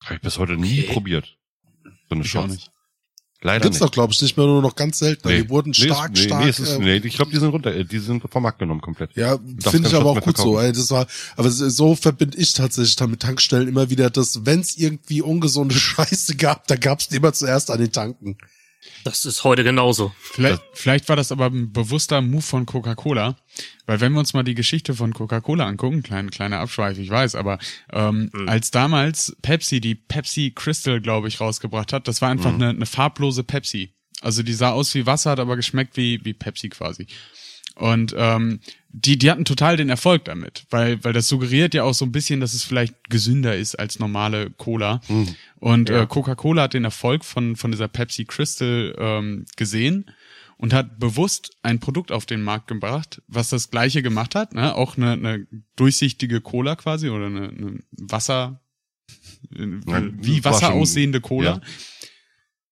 Habe ich bis heute nie okay. probiert. So eine Chance. Leider Gibt's nicht. doch, glaube ich, nicht mehr, nur noch ganz selten. Nee. Die wurden stark, nee, stark. Nee, ist, äh, nee, ich glaube, die sind runter, äh, die sind vom Markt genommen komplett. Ja, finde ich aber auch gut so. Ey, das war, aber so verbinde ich tatsächlich dann mit Tankstellen immer wieder, dass wenn es irgendwie ungesunde Scheiße gab, da gab's die immer zuerst an den Tanken. Das ist heute genauso. Vielleicht, vielleicht war das aber ein bewusster Move von Coca-Cola, weil wenn wir uns mal die Geschichte von Coca-Cola angucken, kleine kleiner Abschweif, ich weiß, aber ähm, mhm. als damals Pepsi die Pepsi Crystal, glaube ich, rausgebracht hat, das war einfach mhm. eine, eine farblose Pepsi. Also die sah aus wie Wasser, hat aber geschmeckt wie wie Pepsi quasi. Und ähm, die, die hatten total den Erfolg damit, weil, weil das suggeriert ja auch so ein bisschen, dass es vielleicht gesünder ist als normale Cola. Mhm. Und ja. äh, Coca-Cola hat den Erfolg von, von dieser Pepsi Crystal ähm, gesehen und hat bewusst ein Produkt auf den Markt gebracht, was das gleiche gemacht hat, ne? auch eine, eine durchsichtige Cola quasi oder eine, eine Wasser, wie Wasser aussehende Cola. Ja.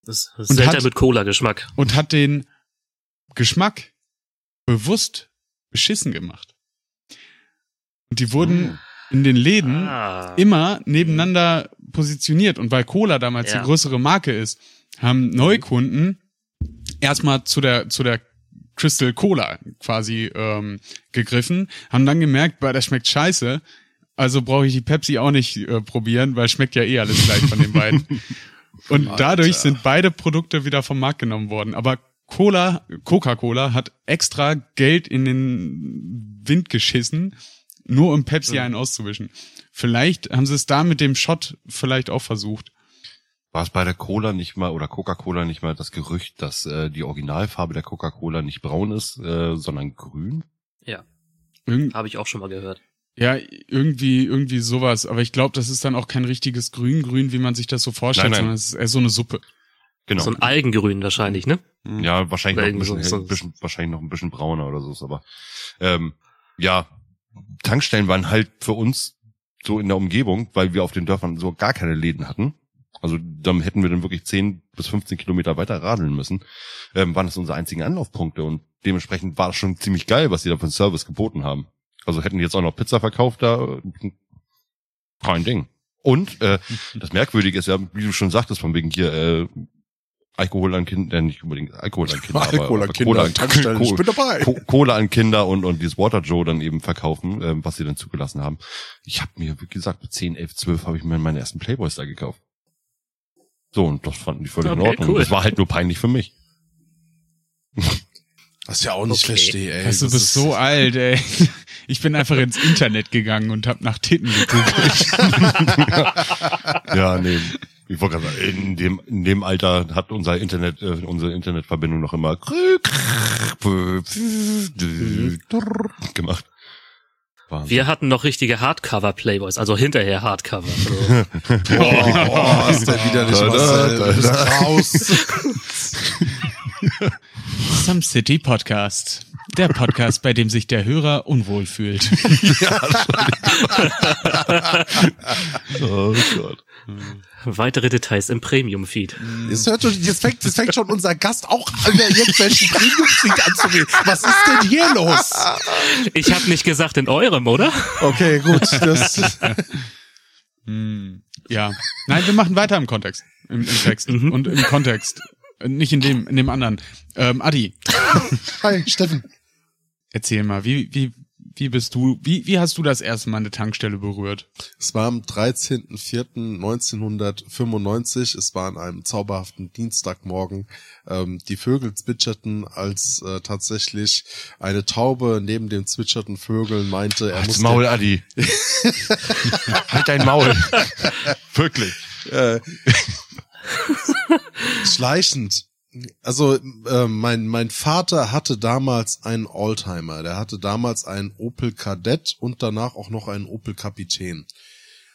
Das ist selten mit Cola-Geschmack. Und hat den Geschmack bewusst beschissen gemacht. Und die wurden hm. in den Läden ah. immer nebeneinander positioniert. Und weil Cola damals ja. die größere Marke ist, haben Neukunden erstmal zu der, zu der Crystal Cola quasi ähm, gegriffen, haben dann gemerkt, weil das schmeckt scheiße, also brauche ich die Pepsi auch nicht äh, probieren, weil schmeckt ja eh alles gleich von den beiden. Und dadurch sind beide Produkte wieder vom Markt genommen worden. Aber Cola, Coca-Cola hat extra Geld in den Wind geschissen, nur um Pepsi einen auszuwischen. Vielleicht haben sie es da mit dem Shot vielleicht auch versucht. War es bei der Cola nicht mal oder Coca-Cola nicht mal das Gerücht, dass äh, die Originalfarbe der Coca-Cola nicht braun ist, äh, sondern grün? Ja. Habe ich auch schon mal gehört. Ja, irgendwie, irgendwie sowas. Aber ich glaube, das ist dann auch kein richtiges Grün-Grün, wie man sich das so vorstellt, nein, nein. sondern es ist eher so eine Suppe. Genau. So ein Algengrün wahrscheinlich, ne? Mhm. Ja, wahrscheinlich noch ein bisschen, so, ein bisschen, wahrscheinlich noch ein bisschen brauner oder so, aber ähm, ja, Tankstellen waren halt für uns so in der Umgebung, weil wir auf den Dörfern so gar keine Läden hatten. Also dann hätten wir dann wirklich 10 bis 15 Kilometer weiter radeln müssen. Ähm, waren das unsere einzigen Anlaufpunkte und dementsprechend war das schon ziemlich geil, was die da für einen Service geboten haben. Also hätten die jetzt auch noch Pizza verkauft, da kein Ding. Und äh, das Merkwürdige ist ja, wie du schon sagtest, von wegen hier äh, Alkohol an Kinder, äh, nicht unbedingt Alkohol an Kinder, Alkohol an Kinder, Cola, Tankstellen, ich bin dabei. Cola an Kinder und, und dieses Water Joe dann eben verkaufen, ähm, was sie dann zugelassen haben. Ich habe mir, wie gesagt, mit 10, 11, 12 habe ich mir meine ersten Playboys da gekauft. So, und das fanden die völlig okay, in Ordnung. Cool. Das war halt nur peinlich für mich. Was ich ja auch nicht okay. verstehe, ey. Also, du bist so alt, ey. Ich bin einfach ins Internet gegangen und hab nach Titten gegoogelt. ja, nee. Ich wollte gerade sagen, in dem, in dem Alter hat unser Internet, äh, unsere Internetverbindung noch immer gemacht. Wahnsinn. Wir hatten noch richtige Hardcover-Playboys, also hinterher Hardcover. So. oh, ist der wieder nicht was raus. Some City Podcast. Der Podcast, bei dem sich der Hörer unwohl fühlt. ja, oh Gott. Weitere Details im Premium-Feed. Jetzt, hört schon, jetzt, fängt, jetzt fängt schon unser Gast auch an, irgendwelchen Premium-Feed anzugehen. Was ist denn hier los? Ich habe nicht gesagt in eurem, oder? Okay, gut. Das hm. Ja. Nein, wir machen weiter im Kontext. Im, im Text. Mhm. Und im Kontext. Nicht in dem, in dem anderen. Ähm, Adi. Hi, Steffen. Erzähl mal, wie, wie, wie bist du, wie, wie hast du das erste Mal eine Tankstelle berührt? Es war am 13.04.1995. Es war an einem zauberhaften Dienstagmorgen. Ähm, die Vögel zwitscherten, als äh, tatsächlich eine Taube neben den zwitscherten Vögeln meinte, er muss. Maul, Adi. halt dein Maul. Wirklich. Äh, schleichend also äh, mein mein Vater hatte damals einen Oldtimer. Der hatte damals einen Opel Kadett und danach auch noch einen Opel Kapitän.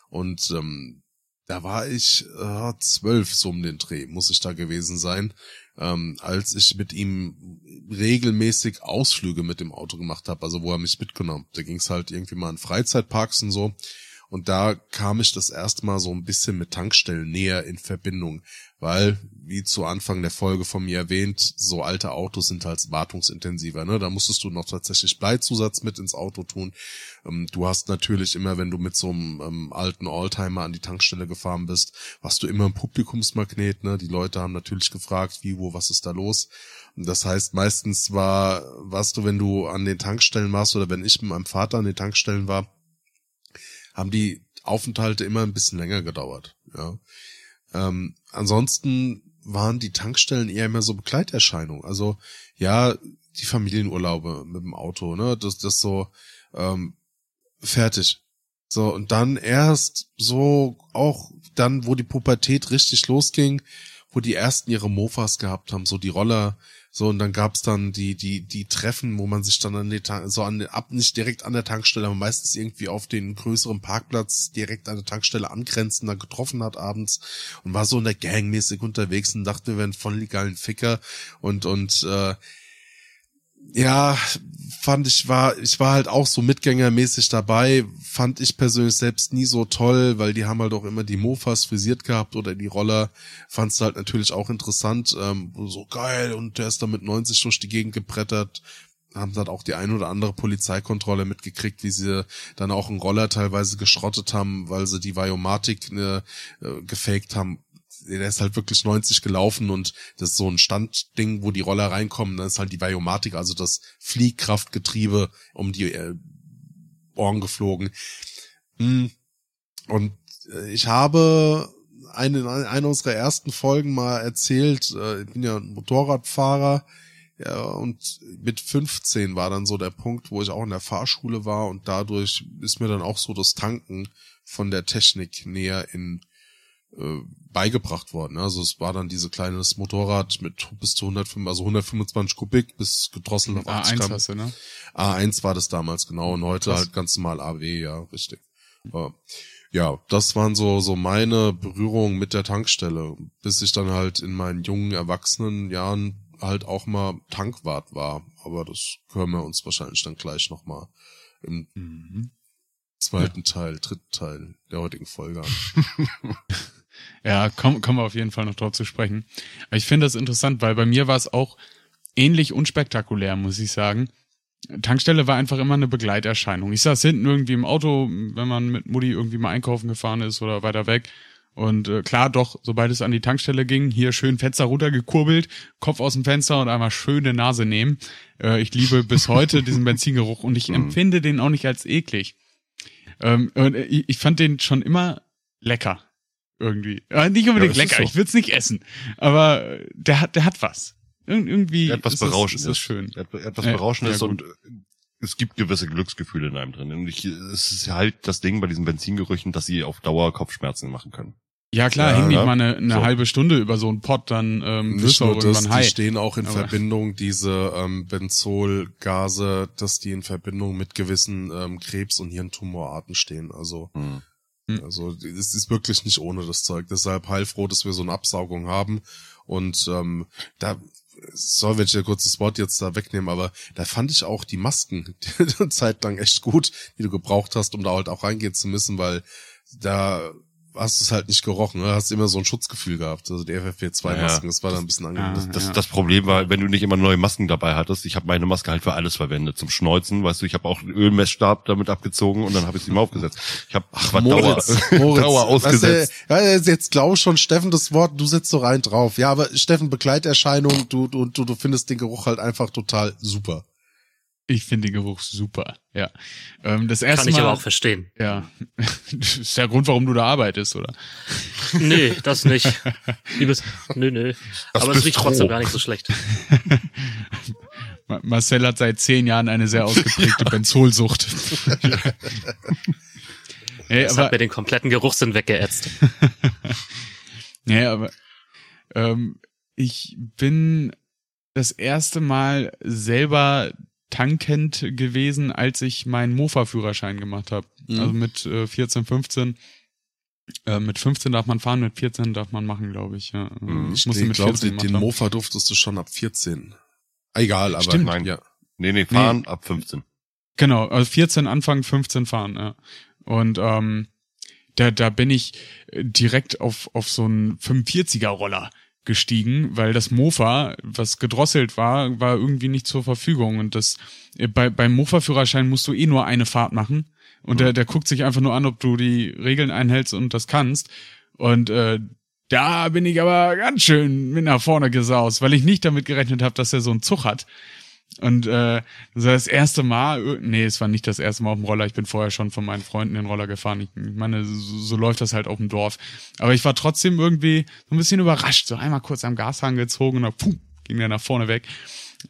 Und ähm, da war ich äh, zwölf so um den Dreh, muss ich da gewesen sein, ähm, als ich mit ihm regelmäßig Ausflüge mit dem Auto gemacht habe, also wo er mich mitgenommen. Da ging es halt irgendwie mal in Freizeitparks und so. Und da kam ich das erste Mal so ein bisschen mit Tankstellen näher in Verbindung, weil, wie zu Anfang der Folge von mir erwähnt, so alte Autos sind halt wartungsintensiver. Ne? Da musstest du noch tatsächlich Bleizusatz mit ins Auto tun. Ähm, du hast natürlich immer, wenn du mit so einem ähm, alten Oldtimer an die Tankstelle gefahren bist, warst du immer ein Publikumsmagnet. Ne? Die Leute haben natürlich gefragt, wie, wo, was ist da los? Das heißt, meistens war, warst du, wenn du an den Tankstellen warst oder wenn ich mit meinem Vater an den Tankstellen war, haben die Aufenthalte immer ein bisschen länger gedauert. Ja. Ähm, ansonsten waren die Tankstellen eher immer so Begleiterscheinungen. Also ja, die Familienurlaube mit dem Auto, ne, das das so ähm, fertig. So und dann erst so auch dann, wo die Pubertät richtig losging, wo die ersten ihre Mofas gehabt haben, so die Roller, so, und dann gab's dann die, die, die Treffen, wo man sich dann an die, so an, ab, nicht direkt an der Tankstelle, aber meistens irgendwie auf den größeren Parkplatz direkt an der Tankstelle angrenzend da getroffen hat abends und war so in der Gang mäßig unterwegs und dachte, wir wären voll legalen Ficker und, und, äh, ja, fand ich war, ich war halt auch so mitgängermäßig dabei, fand ich persönlich selbst nie so toll, weil die haben halt auch immer die Mofas frisiert gehabt oder die Roller, fand's halt natürlich auch interessant, ähm, so geil und der ist da mit 90 durch die Gegend gebrettert, haben dann auch die ein oder andere Polizeikontrolle mitgekriegt, wie sie dann auch einen Roller teilweise geschrottet haben, weil sie die Viomatik äh, gefaked haben der ist halt wirklich 90 gelaufen und das ist so ein Standding, wo die Roller reinkommen, dann ist halt die Variomatik, also das Fliehkraftgetriebe um die äh, Ohren geflogen. Hm. Und äh, ich habe eine, eine unserer ersten Folgen mal erzählt, äh, ich bin ja ein Motorradfahrer, ja, und mit 15 war dann so der Punkt, wo ich auch in der Fahrschule war und dadurch ist mir dann auch so das Tanken von der Technik näher in äh, beigebracht worden. Also es war dann diese kleines Motorrad mit bis zu 105, also 125 Kubik bis gedrosselt auf 80 A1 hast du, ne? A1 war das damals genau und heute Krass. halt ganz normal AW, ja, richtig. Aber, ja, das waren so so meine Berührungen mit der Tankstelle, bis ich dann halt in meinen jungen erwachsenen Jahren halt auch mal Tankwart war. Aber das hören wir uns wahrscheinlich dann gleich noch mal im mhm. zweiten ja. Teil, dritten Teil der heutigen Folge an. Ja, kommen komm wir auf jeden Fall noch drauf zu sprechen. Aber ich finde das interessant, weil bei mir war es auch ähnlich unspektakulär, muss ich sagen. Tankstelle war einfach immer eine Begleiterscheinung. Ich saß hinten irgendwie im Auto, wenn man mit Mutti irgendwie mal einkaufen gefahren ist oder weiter weg. Und äh, klar, doch, sobald es an die Tankstelle ging, hier schön Fenster runtergekurbelt, Kopf aus dem Fenster und einmal schöne Nase nehmen. Äh, ich liebe bis heute diesen Benzingeruch und ich mhm. empfinde den auch nicht als eklig. Ähm, und ich, ich fand den schon immer lecker irgendwie. Nicht unbedingt ja, lecker, so. ich würde es nicht essen. Aber der hat, der hat was. Ir irgendwie der hat was Berauschendes. Ist, ist schön. Er hat etwas Berauschendes ja, und es gibt gewisse Glücksgefühle in einem drin. Und ich, es ist halt das Ding bei diesen Benzingerüchen, dass sie auf Dauer Kopfschmerzen machen können. Ja klar, ja, häng nicht ja. mal eine, eine so. halbe Stunde über so einen Pott, dann ähm, Nicht nur das, die stehen auch in Aber Verbindung, diese ähm, Benzolgase, dass die in Verbindung mit gewissen ähm, Krebs- und Hirntumorarten stehen. Also hm. Hm. Also es ist wirklich nicht ohne das Zeug. Deshalb heilfroh, dass wir so eine Absaugung haben. Und ähm, da soll ich ein kurzes Wort jetzt da wegnehmen, aber da fand ich auch die Masken eine Zeit lang echt gut, die du gebraucht hast, um da halt auch reingehen zu müssen, weil da hast du es halt nicht gerochen, ne? hast immer so ein Schutzgefühl gehabt. Also die FFP2-Masken, das war dann ein bisschen angenehm. Das, das, das Problem war, wenn du nicht immer neue Masken dabei hattest, ich habe meine Maske halt für alles verwendet, zum Schneuzen, weißt du, ich habe auch einen Ölmessstab damit abgezogen und dann habe ich sie mal aufgesetzt. Ich habe ach, war Moritz, Dauer, Moritz, Dauer ausgesetzt. Weißt du, ja, jetzt glaub schon Steffen das Wort, du sitzt so rein drauf. Ja, aber Steffen Begleiterscheinung, du du du, du findest den Geruch halt einfach total super. Ich finde den Geruch super, ja. Ähm, das erste Kann ich Mal, aber auch verstehen. Ja. Das ist der Grund, warum du da arbeitest, oder? Nee, das nicht. Liebes, nö, nö. Das aber es riecht trotzdem gar nicht so schlecht. Ma- Marcel hat seit zehn Jahren eine sehr ausgeprägte Benzolsucht. hey, Das aber, hat mir den kompletten Geruchssinn weggeätzt. nee, aber ähm, ich bin das erste Mal selber tankend gewesen, als ich meinen Mofa-Führerschein gemacht habe. Mhm. Also mit äh, 14, 15. Äh, mit 15 darf man fahren, mit 14 darf man machen, glaube ich. Ja. Mhm. Ich musste mit glaube, 14 den, den. Mofa durftest du schon ab 14. Egal, aber Stimmt. Nein. ja. Nee, nee, fahren ab 15. Genau, also 14 anfangen, 15 fahren, ja. Und ähm, da, da bin ich äh, direkt auf, auf so einen 45er Roller gestiegen, weil das Mofa, was gedrosselt war, war irgendwie nicht zur Verfügung. Und das äh, bei, beim Mofa-Führerschein musst du eh nur eine Fahrt machen. Und der, der guckt sich einfach nur an, ob du die Regeln einhältst und das kannst. Und äh, da bin ich aber ganz schön mit nach vorne gesaust, weil ich nicht damit gerechnet habe, dass er so einen Zug hat. Und äh, das war das erste Mal, äh, nee, es war nicht das erste Mal auf dem Roller, ich bin vorher schon von meinen Freunden den Roller gefahren. Ich, meine, so, so läuft das halt auf dem Dorf. Aber ich war trotzdem irgendwie so ein bisschen überrascht, so einmal kurz am Gashahn gezogen und dann puh, ging der nach vorne weg.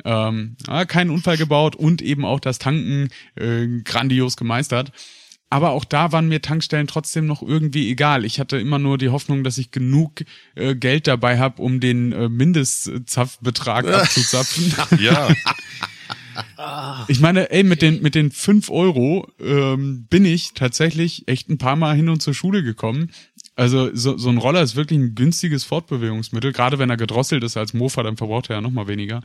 Ähm, keinen Unfall gebaut und eben auch das Tanken äh, grandios gemeistert. Aber auch da waren mir Tankstellen trotzdem noch irgendwie egal. Ich hatte immer nur die Hoffnung, dass ich genug äh, Geld dabei habe, um den äh, Mindestzapfbetrag abzuzapfen. Ja, Ich meine, ey, mit den, mit den fünf Euro ähm, bin ich tatsächlich echt ein paar Mal hin und zur Schule gekommen. Also so, so ein Roller ist wirklich ein günstiges Fortbewegungsmittel. Gerade wenn er gedrosselt ist als Mofa, dann verbraucht er ja noch mal weniger.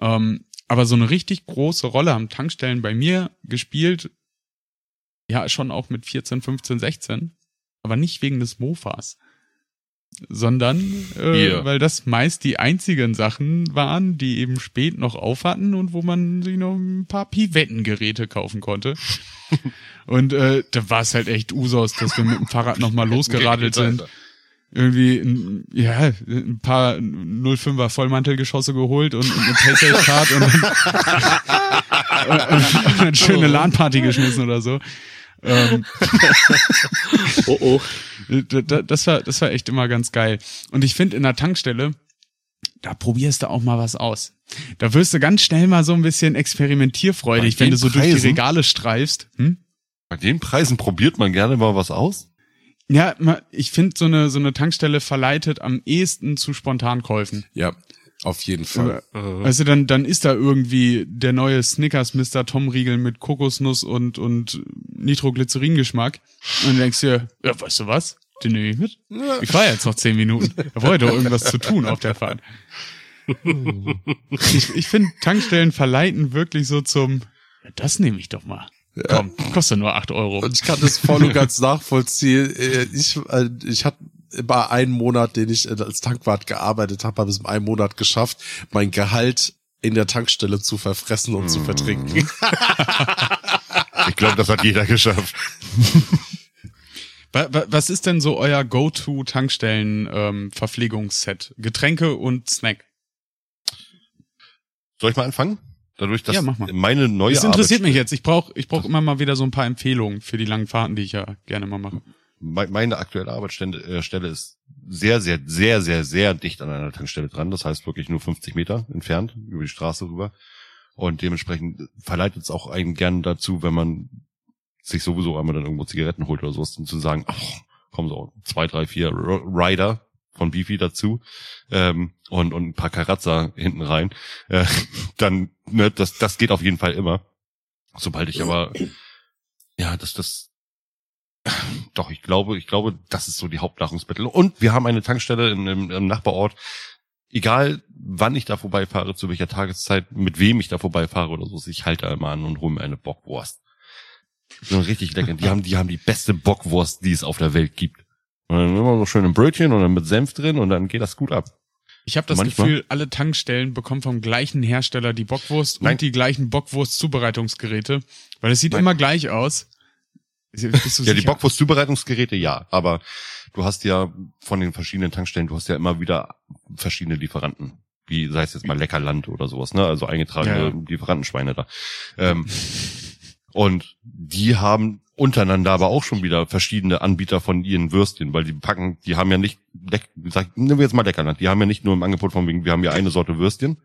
Ähm, aber so eine richtig große Rolle haben Tankstellen bei mir gespielt. Ja, schon auch mit 14, 15, 16. Aber nicht wegen des Mofas. Sondern äh, Ja. weil das meist die einzigen Sachen waren, die eben spät noch auf hatten und wo man sich noch ein paar Pivettengeräte kaufen konnte. und äh, da war es halt echt Usos, dass wir mit dem Fahrrad noch mal losgeradelt sind irgendwie ein, ja, ein paar 05er Vollmantelgeschosse geholt und, und eine Paysafe-Card und, dann- und, und eine schöne LAN-Party geschmissen oder so. Ähm, Oh oh. da- da- das war, das war echt immer ganz geil. Und ich finde in der Tankstelle, da probierst du auch mal was aus. Da wirst du ganz schnell mal so ein bisschen experimentierfreudig, wenn du so durch die Preisen? Regale streifst. Hm? bei den Preisen probiert man gerne mal was aus. Ja, ich finde so eine, so eine Tankstelle verleitet am ehesten zu Spontankäufen. Ja, auf jeden Fall. Also dann, dann ist da irgendwie der neue Snickers Mr. Tom Riegel mit Kokosnuss und, und Nitroglycerin-Geschmack. Und dann denkst du dir, ja, weißt du was? Den nehme ich mit. Ich war jetzt noch zehn Minuten. Da ja doch irgendwas zu tun auf der Fahrt. Ich, ich finde, Tankstellen verleiten wirklich so zum, ja, das nehme ich doch mal. Komm, kostet nur acht Euro. Und ich kann das voll und ganz nachvollziehen. Äh, Ich, äh, ich hatte bei einem Monat, den ich äh, als Tankwart gearbeitet habe, habe es in einem Monat geschafft, mein Gehalt in der Tankstelle zu verfressen und zu vertrinken. Ich glaube, das hat jeder geschafft. Wa- wa- Was ist denn so euer Go-To-Tankstellen-Verpflegungsset? Getränke und Snack. Soll ich mal anfangen? Dadurch, dass Ja, mach mal. meine neue Das interessiert Arbeit- mich jetzt. Ich brauche ich brauch immer mal wieder so ein paar Empfehlungen für die langen Fahrten, die ich ja gerne mal mache. Me- meine aktuelle Arbeitsstelle äh, ist sehr, sehr, sehr, sehr, sehr dicht an einer Tankstelle dran. Das heißt wirklich nur 50 Meter entfernt, über die Straße rüber. Und dementsprechend verleitet es auch einen gern dazu, wenn man sich sowieso einmal dann irgendwo Zigaretten holt oder sowas, um zu sagen, ach, kommen so zwei, drei, vier Rider von Beefy dazu ähm, und, und ein paar Karazza hinten rein. Äh, dann, ne, das, das geht auf jeden Fall immer. Sobald ich aber, ja, das, das, doch, ich glaube, ich glaube, das ist so die Hauptnahrungsmittel. Und wir haben eine Tankstelle im, im, im Nachbarort. Egal, wann ich da vorbeifahre, zu welcher Tageszeit, mit wem ich da vorbeifahre oder so, ich halte immer an und hole mir eine Bockwurst. So richtig lecker. Die haben, die haben die beste Bockwurst, die es auf der Welt gibt. Und dann immer so schön ein Brötchen und dann mit Senf drin und dann geht das gut ab. Ich habe das Manchmal. Gefühl, alle Tankstellen bekommen vom gleichen Hersteller die Bockwurst Nein. und die gleichen Bockwurst-Zubereitungsgeräte, weil es sieht Nein. immer gleich aus. ja, sicher? die Bockwurst-Zubereitungsgeräte ja, aber du hast ja von den verschiedenen Tankstellen, du hast ja immer wieder verschiedene Lieferanten wie sei es jetzt mal Leckerland oder sowas, ne? Also eingetragene ja. Lieferantenschweine da. Ähm, und die haben untereinander aber auch schon wieder verschiedene Anbieter von ihren Würstchen, weil die packen, die haben ja nicht, sag, nehmen wir jetzt mal Leckerland, die haben ja nicht nur im Angebot von wegen, wir haben ja eine Sorte Würstchen,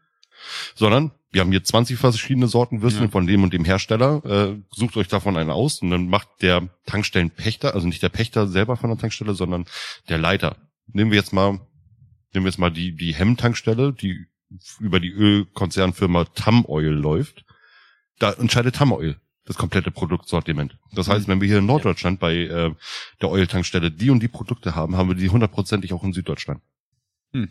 sondern wir haben hier 20 verschiedene Sorten Würstchen ja. von dem und dem Hersteller, äh, sucht euch davon einen aus und dann macht der Tankstellenpächter, also nicht der Pächter selber von der Tankstelle, sondern der Leiter. Nehmen wir jetzt mal, nehmen wir jetzt mal die, die Hemmtankstelle, die über die Ölkonzernfirma Tam Oil läuft. Da entscheidet Tam Oil das komplette Produktsortiment. Das heißt, mhm. wenn wir hier in Norddeutschland bei äh, der Oil-Tankstelle die und die Produkte haben, haben wir die hundertprozentig auch in Süddeutschland. Hm.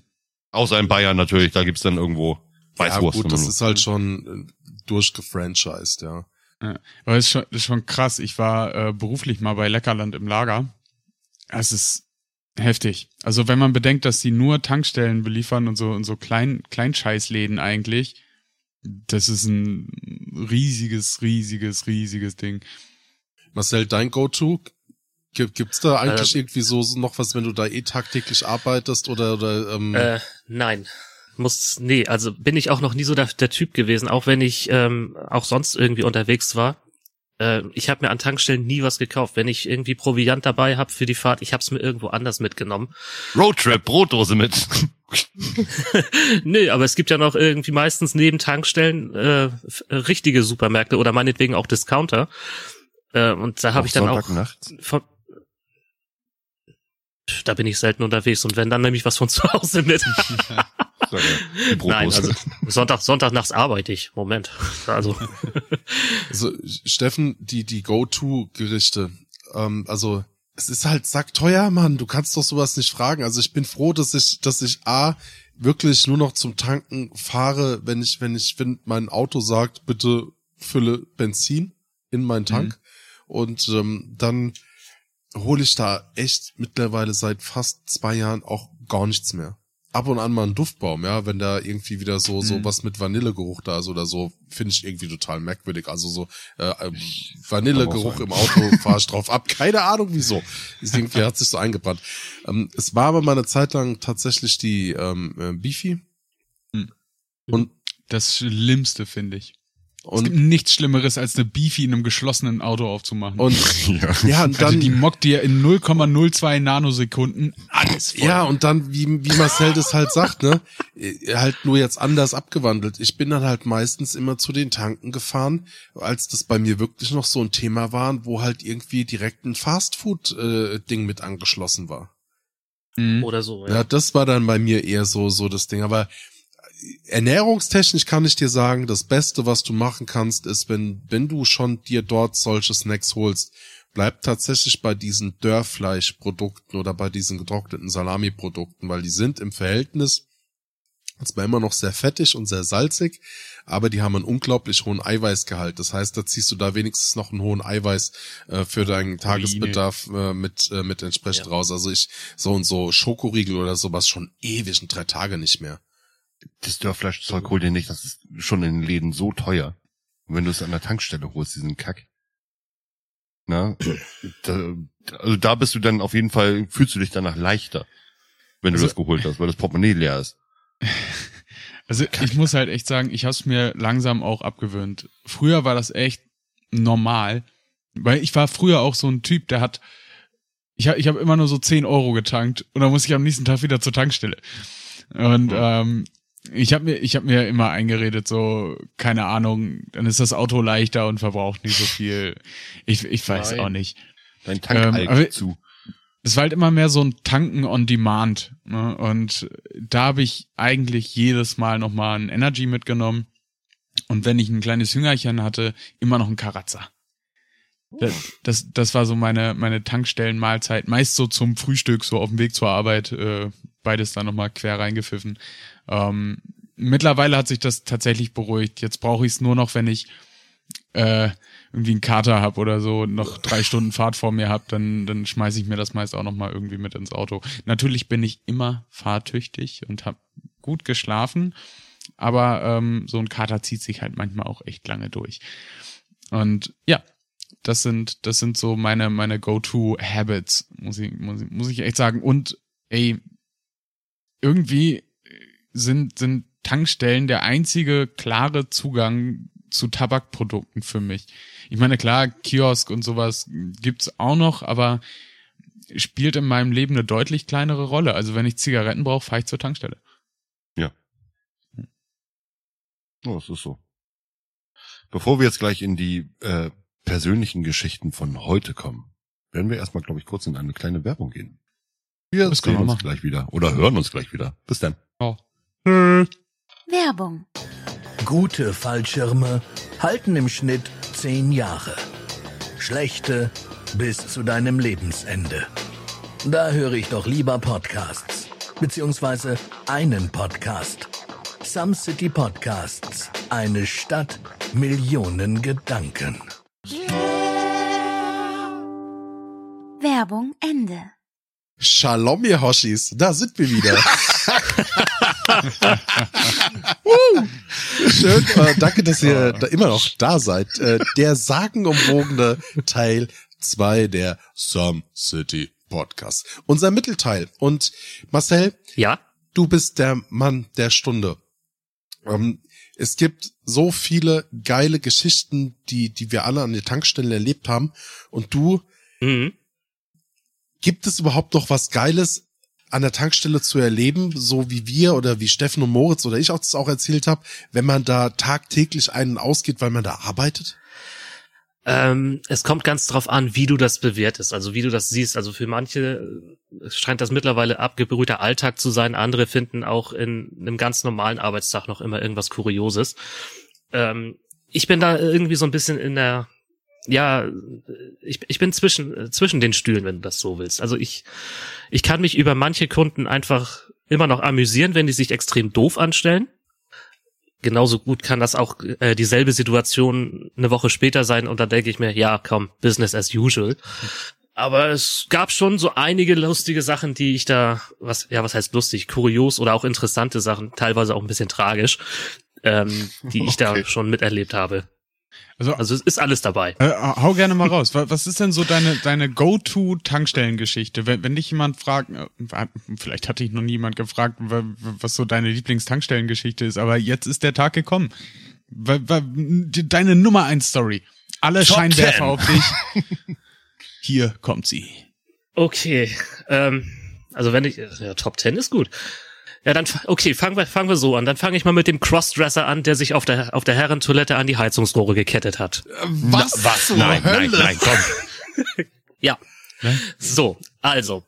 Außer in Bayern natürlich, da gibt's dann irgendwo Weißwurst. Ja gut, das ist halt schon äh, durchgefranchised, ja. Ja, aber das ist schon, das ist schon krass. Ich war äh, beruflich mal bei Leckerland im Lager. Es ist heftig. Also wenn man bedenkt, dass sie nur Tankstellen beliefern und so und so klein Kleinscheißläden eigentlich, das ist ein riesiges, riesiges, riesiges Ding. Marcel, dein Go-To? Gibt's da eigentlich äh, irgendwie so noch was, wenn du da eh tagtäglich arbeitest oder oder? Ähm äh, nein, muss nee, also bin ich auch noch nie so der, der Typ gewesen, auch wenn ich ähm, auch sonst irgendwie unterwegs war. Äh, ich habe mir an Tankstellen nie was gekauft. Wenn ich irgendwie Proviant dabei habe für die Fahrt, ich habe es mir irgendwo anders mitgenommen. Roadtrip, Brotdose mit. nee, aber es gibt ja noch irgendwie meistens neben Tankstellen äh, richtige Supermärkte oder meinetwegen auch Discounter. Äh, und da habe ich dann auch von, da bin ich selten unterwegs und wenn dann nehme ich was von zu Hause mit. Nein, also Sonntag, Sonntag nachts arbeite ich. Moment. Also. also Steffen, die, die Go-To-Gerichte, ähm, also es ist halt sackteuer, Mann. Du kannst doch sowas nicht fragen. Also ich bin froh, dass ich, dass ich A, wirklich nur noch zum Tanken fahre, wenn ich, wenn ich, wenn mein Auto sagt, bitte fülle Benzin in meinen Tank. Mhm. Und ähm, dann hole ich da echt mittlerweile seit fast zwei Jahren auch gar nichts mehr ab und an mal einen Duftbaum, ja, wenn da irgendwie wieder so so mhm. was mit Vanillegeruch da ist oder so, finde ich irgendwie total merkwürdig. Also so äh, ähm, Vanillegeruch im Auto fahre ich drauf ab. Keine Ahnung wieso. Ist irgendwie hat sich so eingebrannt. Ähm, es war aber mal eine Zeit lang tatsächlich die ähm, äh, Beefy. Mhm. Und das Schlimmste finde ich. Und es gibt nichts Schlimmeres, als eine Beefy in einem geschlossenen Auto aufzumachen. Und ja, ja und dann also die mockt dir in 0,02 Nanosekunden alles voll. Ja, und dann, wie, wie Marcel das halt sagt, ne, halt nur jetzt anders abgewandelt. Ich bin dann halt meistens immer zu den Tanken gefahren, als das bei mir wirklich noch so ein Thema war, wo halt irgendwie direkt ein Fastfood-Ding äh, mit angeschlossen war. Mhm. Oder so, ja. Ja, das war dann bei mir eher so, so das Ding. Aber ernährungstechnisch kann ich dir sagen, das Beste, was du machen kannst, ist, wenn, wenn du schon dir dort solche Snacks holst, bleib tatsächlich bei diesen Dörrfleischprodukten oder bei diesen getrockneten Salami-Produkten, weil die sind im Verhältnis zwar immer noch sehr fettig und sehr salzig, aber die haben einen unglaublich hohen Eiweißgehalt. Das heißt, da ziehst du da wenigstens noch einen hohen Eiweiß äh, für deinen Tagesbedarf äh, mit äh, mit entsprechend ja. raus. Also ich so und so Schokoriegel oder sowas schon ewig und drei Tage nicht mehr das Dörrfleischzeug hol dir nicht, das ist schon in den Läden so teuer. Und wenn du es an der Tankstelle holst, diesen Kack. Na, da, also da bist du dann auf jeden Fall, fühlst du dich danach leichter, wenn du also, das geholt hast, weil das Portemonnaie leer ist. Also Kack. ich muss halt echt sagen, ich habe es mir langsam auch abgewöhnt. Früher war das echt normal, weil ich war früher auch so ein Typ, der hat, ich habe ich hab immer nur so 10 Euro getankt und dann muss ich am nächsten Tag wieder zur Tankstelle. Und ähm, ich habe mir, ich habe mir immer eingeredet, so keine Ahnung, dann ist das Auto leichter und verbraucht nicht so viel. Ich, ich weiß Nein. auch nicht. Dein Tank ähm, zu. Es war halt immer mehr so ein Tanken on Demand. Ne? Und da habe ich eigentlich jedes Mal nochmal ein Energy mitgenommen. Und wenn ich ein kleines Jüngerchen hatte, immer noch ein Karatzer. Das, das, das war so meine, meine Tankstellenmahlzeit. Meist so zum Frühstück, so auf dem Weg zur Arbeit, äh, beides da nochmal quer reingepfiffen. Ähm, mittlerweile hat sich das tatsächlich beruhigt. Jetzt brauche ich es nur noch, wenn ich äh, irgendwie einen Kater hab oder so, noch drei Stunden Fahrt vor mir hab, dann, dann schmeiße ich mir das meist auch noch mal irgendwie mit ins Auto. Natürlich bin ich immer fahrtüchtig und hab gut geschlafen, aber ähm, so ein Kater zieht sich halt manchmal auch echt lange durch. Und ja, das sind, das sind so meine, meine Go-To-Habits, muss ich, muss, ich, muss ich echt sagen. Und ey, irgendwie sind, sind Tankstellen der einzige klare Zugang zu Tabakprodukten für mich. Ich meine, klar, Kiosk und sowas gibt's auch noch, aber spielt in meinem Leben eine deutlich kleinere Rolle. Also wenn ich Zigaretten brauche, fahre ich zur Tankstelle. Ja. Oh, es ist so. Bevor wir jetzt gleich in die äh, persönlichen Geschichten von heute kommen, werden wir erstmal, glaube ich, kurz in eine kleine Werbung gehen. Wir das sehen uns machen. gleich wieder oder hören uns gleich wieder. Bis dann. Oh. Werbung. Gute Fallschirme halten im Schnitt zehn Jahre. Schlechte bis zu deinem Lebensende. Da höre ich doch lieber Podcasts. Beziehungsweise einen Podcast. Some City Podcasts. Eine Stadt, Millionen Gedanken. Werbung Ende. Shalom, ihr Hoshis. Da sind wir wieder. Schön, äh, danke, dass ihr da immer noch da seid. Äh, der sagenumwogene Teil 2 der Some City Podcast. Unser Mittelteil. Und Marcel, ja, du bist der Mann der Stunde. Ähm, es gibt so viele geile Geschichten, die, die wir alle an der Tankstelle erlebt haben. Und du, mhm. gibt es überhaupt noch was Geiles an der Tankstelle zu erleben, so wie wir oder wie Steffen und Moritz oder ich auch das auch erzählt habe, wenn man da tagtäglich einen ausgeht, weil man da arbeitet? Ähm, es kommt ganz drauf an, wie du das bewertest, also wie du das siehst. Also für manche äh, scheint das mittlerweile abgebrühter Alltag zu sein. Andere finden auch in einem ganz normalen Arbeitstag noch immer irgendwas Kurioses. Ähm, ich bin da irgendwie so ein bisschen in der ja, ich, ich bin zwischen, zwischen den Stühlen, wenn du das so willst. Also ich, ich kann mich über manche Kunden einfach immer noch amüsieren, wenn die sich extrem doof anstellen. Genauso gut kann das auch äh, dieselbe Situation eine Woche später sein und da denke ich mir, ja, komm, Business as usual. Aber es gab schon so einige lustige Sachen, die ich da, was, ja, was heißt lustig, kurios oder auch interessante Sachen, teilweise auch ein bisschen tragisch, ähm, die ich okay. da schon miterlebt habe. Also, also es ist alles dabei. Äh, hau gerne mal raus. Was ist denn so deine, deine Go-To-Tankstellengeschichte? Wenn, wenn dich jemand fragt, äh, vielleicht hatte ich noch niemand gefragt, was so deine Lieblingstankstellengeschichte ist, aber jetzt ist der Tag gekommen. Deine Nummer eins Story. Alle Top Scheinwerfer 10. auf dich. Hier kommt sie. Okay. Ähm, also wenn ich, ja, Top 10 ist gut. Ja, dann, okay, fangen wir, fangen wir so an. Dann fange ich mal mit dem Crossdresser an, der sich auf der, auf der Herrentoilette an die Heizungsrohre gekettet hat. Was? Na, was? Nein, Hölle? nein, nein, komm. ja. Ne? So, also.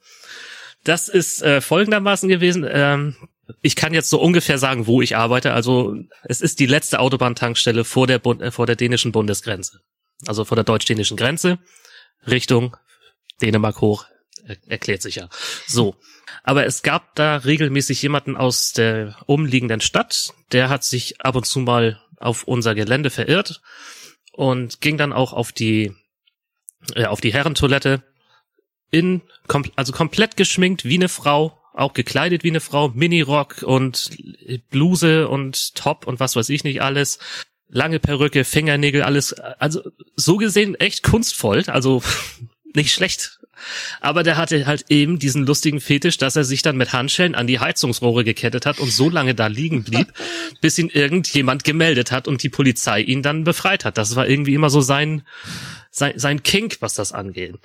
Das ist äh, folgendermaßen gewesen. Ähm, ich kann jetzt so ungefähr sagen, wo ich arbeite. Also es ist die letzte Autobahntankstelle vor der, Bund, äh, vor der dänischen Bundesgrenze. Also vor der deutsch-dänischen Grenze. Richtung Dänemark hoch. Er erklärt sich ja. So. Aber es gab da regelmäßig jemanden aus der umliegenden Stadt, der hat sich ab und zu mal auf unser Gelände verirrt und ging dann auch auf die, äh, auf die Herrentoilette in, also komplett geschminkt wie eine Frau, auch gekleidet wie eine Frau, Minirock und Bluse und Top und was weiß ich nicht alles. Lange Perücke, Fingernägel, alles, also so gesehen echt kunstvoll, also nicht schlecht aber der hatte halt eben diesen lustigen Fetisch, dass er sich dann mit Handschellen an die Heizungsrohre gekettet hat und so lange da liegen blieb, bis ihn irgendjemand gemeldet hat und die Polizei ihn dann befreit hat. Das war irgendwie immer so sein, sein, sein Kink, was das angeht.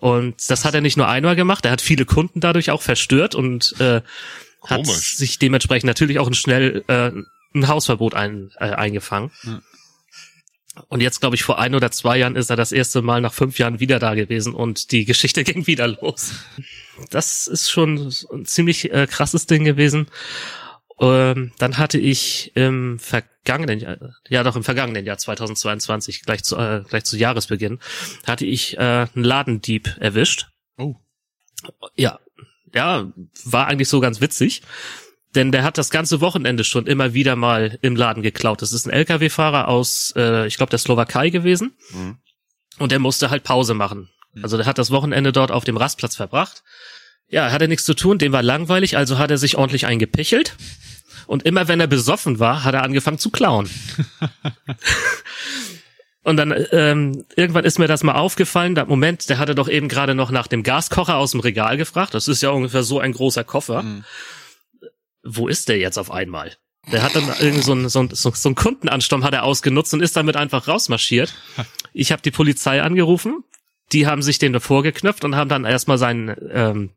Und das hat er nicht nur einmal gemacht, er hat viele Kunden dadurch auch verstört und äh, hat sich dementsprechend natürlich auch schnell äh, ein Hausverbot ein, äh, eingefangen. Ja. Und jetzt, glaube ich, vor ein oder zwei Jahren ist er das erste Mal nach fünf Jahren wieder da gewesen und die Geschichte ging wieder los. Das ist schon ein ziemlich äh, krasses Ding gewesen. Ähm, dann hatte ich im vergangenen Jahr, ja doch im vergangenen Jahr 2022, gleich zu, äh, gleich zu Jahresbeginn, hatte ich äh, einen Ladendieb erwischt. Oh. Ja, ja, war eigentlich so ganz witzig. Denn der hat das ganze Wochenende schon immer wieder mal im Laden geklaut. Das ist ein LKW-Fahrer aus, äh, ich glaube, der Slowakei gewesen. Mhm. Und der musste halt Pause machen. Also der hat das Wochenende dort auf dem Rastplatz verbracht. Ja, hat er nichts zu tun, dem war langweilig, also hat er sich ordentlich eingepechelt. Und immer wenn er besoffen war, hat er angefangen zu klauen. Und dann ähm, irgendwann ist mir das mal aufgefallen. Der Moment, der hatte doch eben gerade noch nach dem Gaskocher aus dem Regal gefragt. Das ist ja ungefähr so ein großer Koffer. Mhm. Wo ist der jetzt auf einmal? Der hat dann irgendwie so einen, so, einen, so einen Kundenansturm hat er ausgenutzt und ist damit einfach rausmarschiert. Ich habe die Polizei angerufen. Die haben sich den davor geknöpft und haben dann erstmal seinen ähm,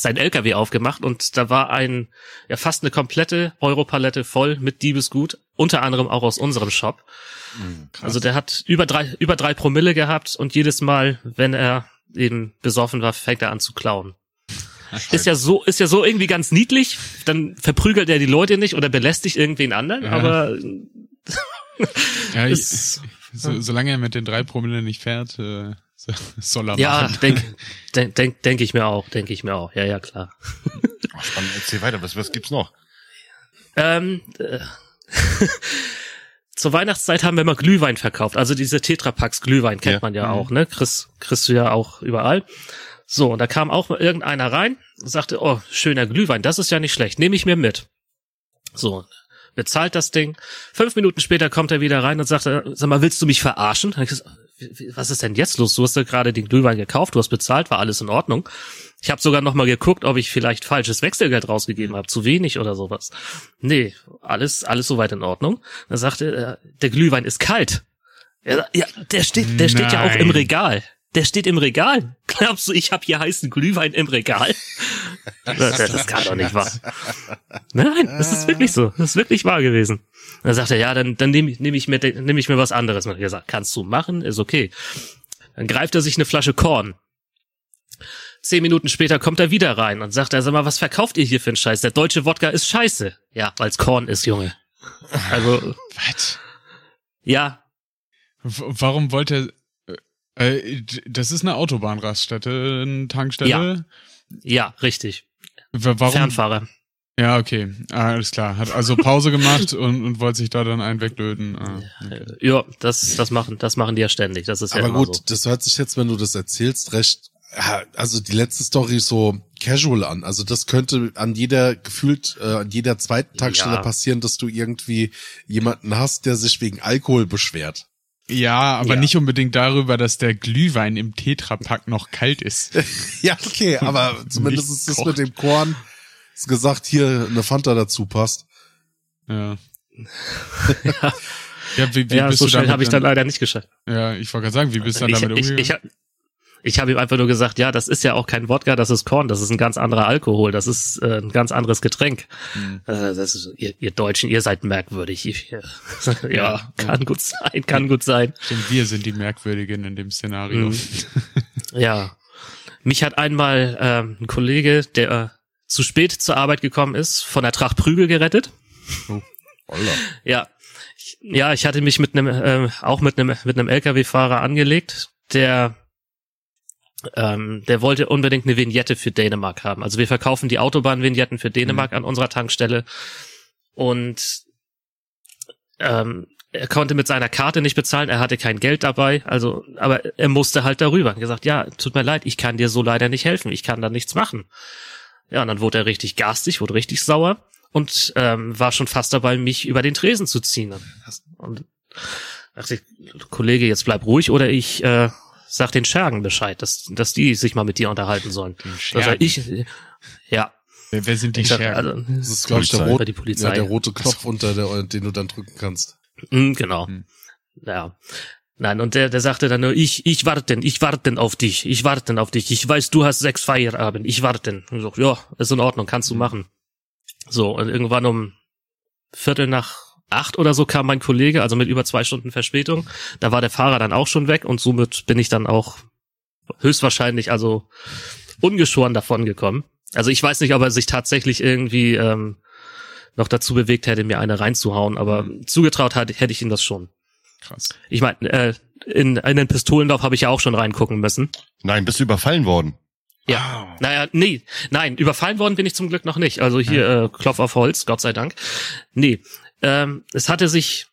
sein LKW aufgemacht und da war ein ja fast eine komplette Europalette voll mit Diebesgut, unter anderem auch aus unserem Shop. Mhm, also der hat über drei, über drei Promille gehabt und jedes Mal, wenn er eben besoffen war, fängt er an zu klauen. Ist ja so, ist ja so irgendwie ganz niedlich. Dann verprügelt er die Leute nicht oder belästigt irgendwen anderen, ja. aber ja, ich, so, solange er mit den drei Promille nicht fährt, äh, soll er ja, machen. denk, denk, denk, denk ich mir auch, denke ich mir auch. Ja, ja, klar. Oh, spannend, erzähl weiter. Was, was gibt's noch? Ähm, äh, zur Weihnachtszeit haben wir immer Glühwein verkauft. Also diese Tetrapacks Glühwein kennt ja. man ja mhm. auch, ne? Chris, kriegst du ja auch überall. So, und da kam auch mal irgendeiner rein und sagte, oh, schöner Glühwein, das ist ja nicht schlecht, nehme ich mir mit. So, bezahlt das Ding. Fünf Minuten später kommt er wieder rein und sagt, sag mal, willst du mich verarschen? was ist denn jetzt los? Du hast ja gerade den Glühwein gekauft, du hast bezahlt, war alles in Ordnung. Ich habe sogar noch mal geguckt, ob ich vielleicht falsches Wechselgeld rausgegeben habe, zu wenig oder sowas. Nee, alles alles soweit in Ordnung. Dann sagte er, der Glühwein ist kalt. Ja, der steht der steht ja auch im Regal. Der steht im Regal. Glaubst du, ich habe hier heißen Glühwein im Regal? Das, kann doch nicht wahr. Nein, das ist wirklich so. Das ist wirklich wahr gewesen. Dann sagt er, ja, dann, dann nehme nehm ich, mir, nehm ich mir was anderes. Und ich gesagt, kannst du machen, ist okay. Dann greift er sich eine Flasche Korn. Zehn Minuten später kommt er wieder rein und sagt, er, sag mal, was verkauft ihr hier für einen Scheiß? Der deutsche Wodka ist scheiße. Ja, weil's Korn ist, Junge. Also. Was? Ja. Warum wollte er, äh, das ist eine Autobahnraststätte, eine Tankstelle? Ja. Ja, richtig. Warum? Fernfahrer. Ja, okay. Ah, alles klar. Hat also Pause gemacht und, und wollte sich da dann einen weglöten. Ah, okay. Ja, das, das machen, das machen die ja ständig. Das ist Aber ja gut, so. das hört sich jetzt, wenn du das erzählst, recht also die letzte Story so casual an. Also das könnte an jeder gefühlt äh, an jeder zweiten Tankstelle ja. passieren, dass du irgendwie jemanden hast, der sich wegen Alkohol beschwert. Ja, aber ja. nicht unbedingt darüber, dass der Glühwein im Tetrapack noch kalt ist. ja, okay, aber zumindest ist es mit dem Korn ist gesagt, hier eine Fanta dazu passt. Ja. ja. Ja, wie, wie ja bist so schnell habe ich dann leider nicht geschafft. Ja, ich wollte gerade sagen, wie bist du dann damit umgegangen? Ich, ich, habe ihm einfach nur gesagt, ja, das ist ja auch kein Wodka, das ist Korn, das ist ein ganz anderer Alkohol, das ist äh, ein ganz anderes Getränk. Mhm. Äh, das ist, ihr, ihr Deutschen, ihr seid merkwürdig. Ich, äh, ja, ja, kann gut sein, kann gut sein. Stimmt, wir sind die Merkwürdigen in dem Szenario. Mhm. ja. Mich hat einmal ähm, ein Kollege, der äh, zu spät zur Arbeit gekommen ist, von der Tracht Prügel gerettet. Oh, ja. Ich, ja, ich hatte mich mit einem, äh, auch mit einem, mit einem LKW-Fahrer angelegt, der ähm, der wollte unbedingt eine Vignette für Dänemark haben. Also wir verkaufen die Autobahnvignetten für Dänemark mhm. an unserer Tankstelle und ähm, er konnte mit seiner Karte nicht bezahlen, er hatte kein Geld dabei, also, aber er musste halt darüber. Er gesagt, ja, tut mir leid, ich kann dir so leider nicht helfen, ich kann da nichts machen. Ja, und dann wurde er richtig garstig, wurde richtig sauer und ähm, war schon fast dabei, mich über den Tresen zu ziehen. Und dachte ich, Kollege, jetzt bleib ruhig oder ich äh, sag den Schergen Bescheid, dass, dass die sich mal mit dir unterhalten sollen. Also ich, ja. Wer, wer sind die ich Schergen? Also, das ist, glaube ich, der, rot, die Polizei. Ja, der rote Knopf unter, der, den du dann drücken kannst. Mhm, genau. Hm. Ja. Nein, und der, der sagte dann nur, ich, ich warte, ich warte auf dich, ich warte auf dich. Ich weiß, du hast sechs Feierabend, ich warte. Und so, ja, ist in Ordnung, kannst du hm. machen. So, und irgendwann um Viertel nach acht oder so kam mein Kollege, also mit über zwei Stunden Verspätung. Da war der Fahrer dann auch schon weg und somit bin ich dann auch höchstwahrscheinlich also ungeschoren davon gekommen. Also ich weiß nicht, ob er sich tatsächlich irgendwie ähm, noch dazu bewegt hätte, mir eine reinzuhauen, aber mhm. zugetraut hat, hätte ich ihm das schon. Krass. Ich meine, äh, in, in den Pistolendorf habe ich ja auch schon reingucken müssen. Nein, bist du überfallen worden? Ja. Oh. Naja, nee, nein, überfallen worden bin ich zum Glück noch nicht. Also hier ja. äh, Klopf auf Holz, Gott sei Dank. Nee, ähm, es hatte sich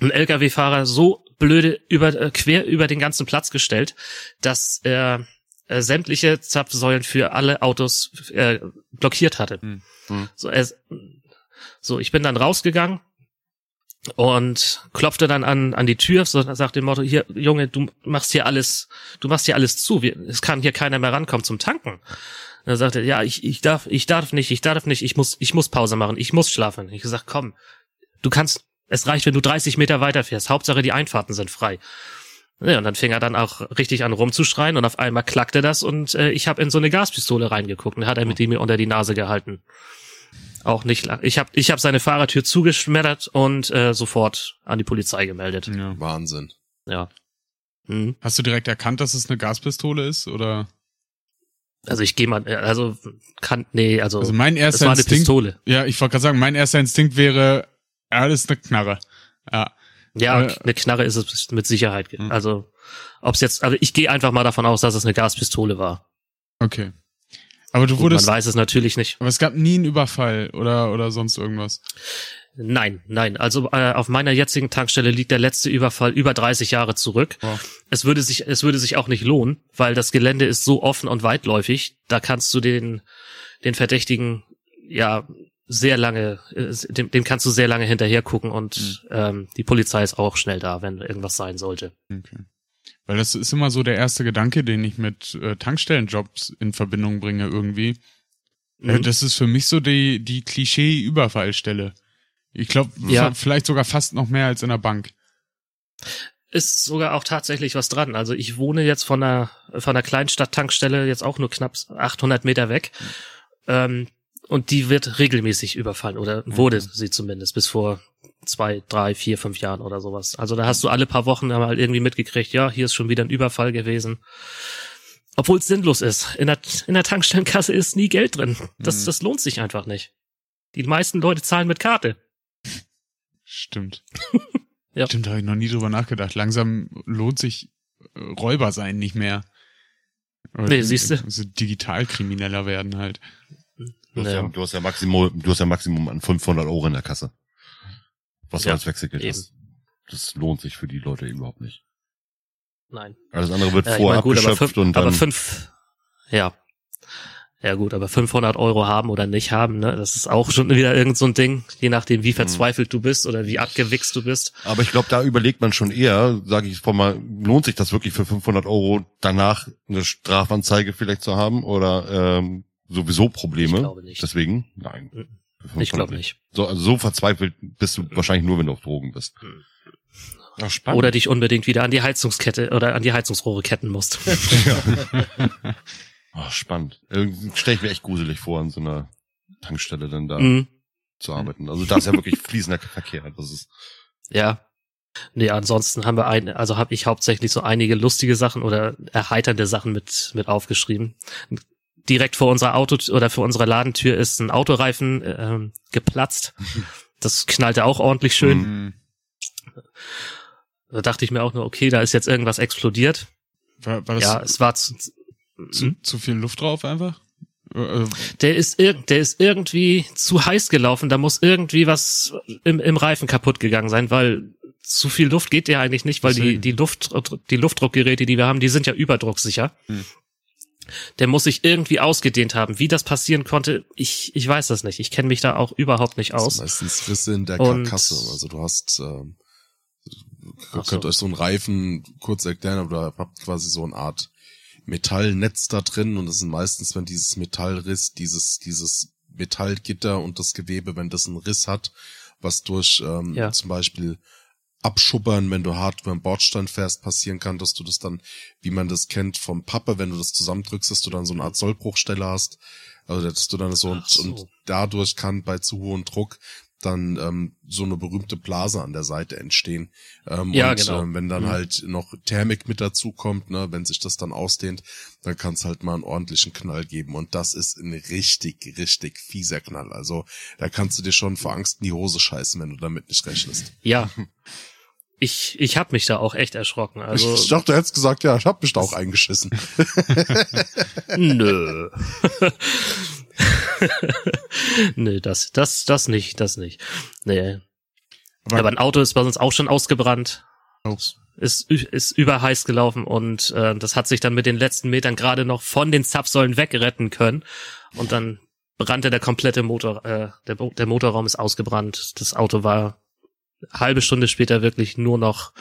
ein LKW-Fahrer so blöde über äh, quer über den ganzen Platz gestellt, dass er äh, sämtliche Zapfsäulen für alle Autos äh, blockiert hatte. Hm. Hm. So, er, so, ich bin dann rausgegangen und klopfte dann an an die Tür, so sagt dem Motto: Hier, Junge, du machst hier alles, du machst hier alles zu. Wir, es kann hier keiner mehr rankommen zum Tanken. Und er sagte, ja, ich, ich darf, ich darf nicht, ich darf nicht, ich muss, ich muss Pause machen, ich muss schlafen. Ich gesagt, komm, du kannst, es reicht, wenn du 30 Meter weiterfährst. Hauptsache die Einfahrten sind frei. Ja, und dann fing er dann auch richtig an rumzuschreien und auf einmal klackte das und äh, ich habe in so eine Gaspistole reingeguckt und hat er mit ihm unter die Nase gehalten. Auch nicht lang. Ich habe ich hab seine Fahrertür zugeschmettert und äh, sofort an die Polizei gemeldet. Ja. Wahnsinn. Ja. Hm. Hast du direkt erkannt, dass es eine Gaspistole ist oder? Also ich gehe mal, also kann, nee, also, also mein erster das war Instinkt, eine Pistole. Ja, ich wollte gerade sagen, mein erster Instinkt wäre, ja, das ist eine Knarre. Ja. Ja, äh, eine Knarre ist es mit Sicherheit. Hm. Also, ob's jetzt, also ich gehe einfach mal davon aus, dass es eine Gaspistole war. Okay. Aber du Gut, wurdest. Man weiß es natürlich nicht. Aber es gab nie einen Überfall oder oder sonst irgendwas. Nein, nein. Also äh, auf meiner jetzigen Tankstelle liegt der letzte Überfall über 30 Jahre zurück. Oh. Es würde sich, es würde sich auch nicht lohnen, weil das Gelände ist so offen und weitläufig. Da kannst du den, den Verdächtigen ja sehr lange, äh, dem, dem kannst du sehr lange hinterher gucken und mhm. ähm, die Polizei ist auch schnell da, wenn irgendwas sein sollte. Okay. Weil das ist immer so der erste Gedanke, den ich mit äh, Tankstellenjobs in Verbindung bringe irgendwie. Äh, mhm. das ist für mich so die, die Klischee-Überfallstelle. Ich glaube, ja. vielleicht sogar fast noch mehr als in der Bank. Ist sogar auch tatsächlich was dran. Also ich wohne jetzt von einer, von einer Kleinstadt-Tankstelle jetzt auch nur knapp 800 Meter weg. Mhm. Ähm, und die wird regelmäßig überfallen oder wurde mhm. sie zumindest bis vor zwei, drei, vier, fünf Jahren oder sowas. Also da hast du alle paar Wochen mal irgendwie mitgekriegt, ja, hier ist schon wieder ein Überfall gewesen. Obwohl es sinnlos ist. In der, in der Tankstellenkasse ist nie Geld drin. Das, mhm. das lohnt sich einfach nicht. Die meisten Leute zahlen mit Karte. Stimmt. ja. Stimmt, da habe ich noch nie drüber nachgedacht. Langsam lohnt sich äh, Räuber sein nicht mehr. Oder nee, siehst du. Also Digitalkrimineller werden halt. Du hast, ja. ja, du hast ja Maximum, du hast ja Maximum an 500 Euro in der Kasse. Was ja, du als Wechselgeld eben. hast. Das lohnt sich für die Leute überhaupt nicht. Nein. Alles andere wird ja, vorher gut, abgeschöpft fünf, und dann. Aber fünf, ja. Ja gut, aber 500 Euro haben oder nicht haben, ne, das ist auch schon wieder irgend so ein Ding, je nachdem, wie mhm. verzweifelt du bist oder wie abgewichst du bist. Aber ich glaube, da überlegt man schon eher, sage ich vor mal, lohnt sich das wirklich für 500 Euro danach eine Strafanzeige vielleicht zu haben oder ähm, sowieso Probleme. Ich glaube nicht. Deswegen, nein. Mhm. Ich glaube nicht. So, also so verzweifelt bist du wahrscheinlich nur, wenn du auf Drogen bist. Ach, spannend. Oder dich unbedingt wieder an die Heizungskette oder an die Heizungsrohre ketten musst. ja. oh, spannend. Stell ich mir echt gruselig vor, an so einer Tankstelle dann da mhm. zu arbeiten. Also da ist ja wirklich fließender Verkehr. Das ist ja. Nee, ansonsten haben wir ein, also habe ich hauptsächlich so einige lustige Sachen oder erheiternde Sachen mit mit aufgeschrieben direkt vor unserer Auto oder vor unserer Ladentür ist ein Autoreifen ähm, geplatzt. Das knallte auch ordentlich schön. Mhm. Da dachte ich mir auch nur, okay, da ist jetzt irgendwas explodiert. War, war das ja, es war zu, zu, hm? zu viel Luft drauf einfach. Äh, äh. Der ist, der ist irgendwie zu heiß gelaufen. Da muss irgendwie was im, im Reifen kaputt gegangen sein, weil zu viel Luft geht ja eigentlich nicht, weil die, die Luft, die Luftdruckgeräte, die wir haben, die sind ja überdrucksicher. Hm der muss sich irgendwie ausgedehnt haben. Wie das passieren konnte, ich, ich weiß das nicht. Ich kenne mich da auch überhaupt nicht aus. Das meistens Risse in der Karkasse. Also du hast, ähm, ihr könnt so. euch so einen Reifen kurz erklären, aber du habt quasi so eine Art Metallnetz da drin und das sind meistens, wenn dieses Metallriss, dieses, dieses Metallgitter und das Gewebe, wenn das einen Riss hat, was durch ähm, ja. zum Beispiel Abschubbern, wenn du hart über den Bordstein fährst, passieren kann, dass du das dann, wie man das kennt vom Pappe, wenn du das zusammendrückst, dass du dann so eine Art Sollbruchstelle hast. Also dass du dann so, und, so. und dadurch kann bei zu hohem Druck dann ähm, so eine berühmte Blase an der Seite entstehen. Ähm, ja, und genau. ähm, wenn dann mhm. halt noch Thermik mit dazu kommt, ne, wenn sich das dann ausdehnt, dann kann es halt mal einen ordentlichen Knall geben. Und das ist ein richtig, richtig fieser Knall. Also da kannst du dir schon vor Angst in die Hose scheißen, wenn du damit nicht rechnest. Ja. ich, ich habe mich da auch echt erschrocken. Also, ich dachte, du hättest gesagt, ja, ich habe mich da auch eingeschissen. Nö. Nö, das, das, das nicht, das nicht. Nee. Aber, Aber ein Auto ist bei uns auch schon ausgebrannt. Oh. Ist, ist überheiß gelaufen und äh, das hat sich dann mit den letzten Metern gerade noch von den Zapfsäulen wegretten können. Und dann brannte der komplette Motor, äh, der, der Motorraum ist ausgebrannt. Das Auto war halbe Stunde später wirklich nur noch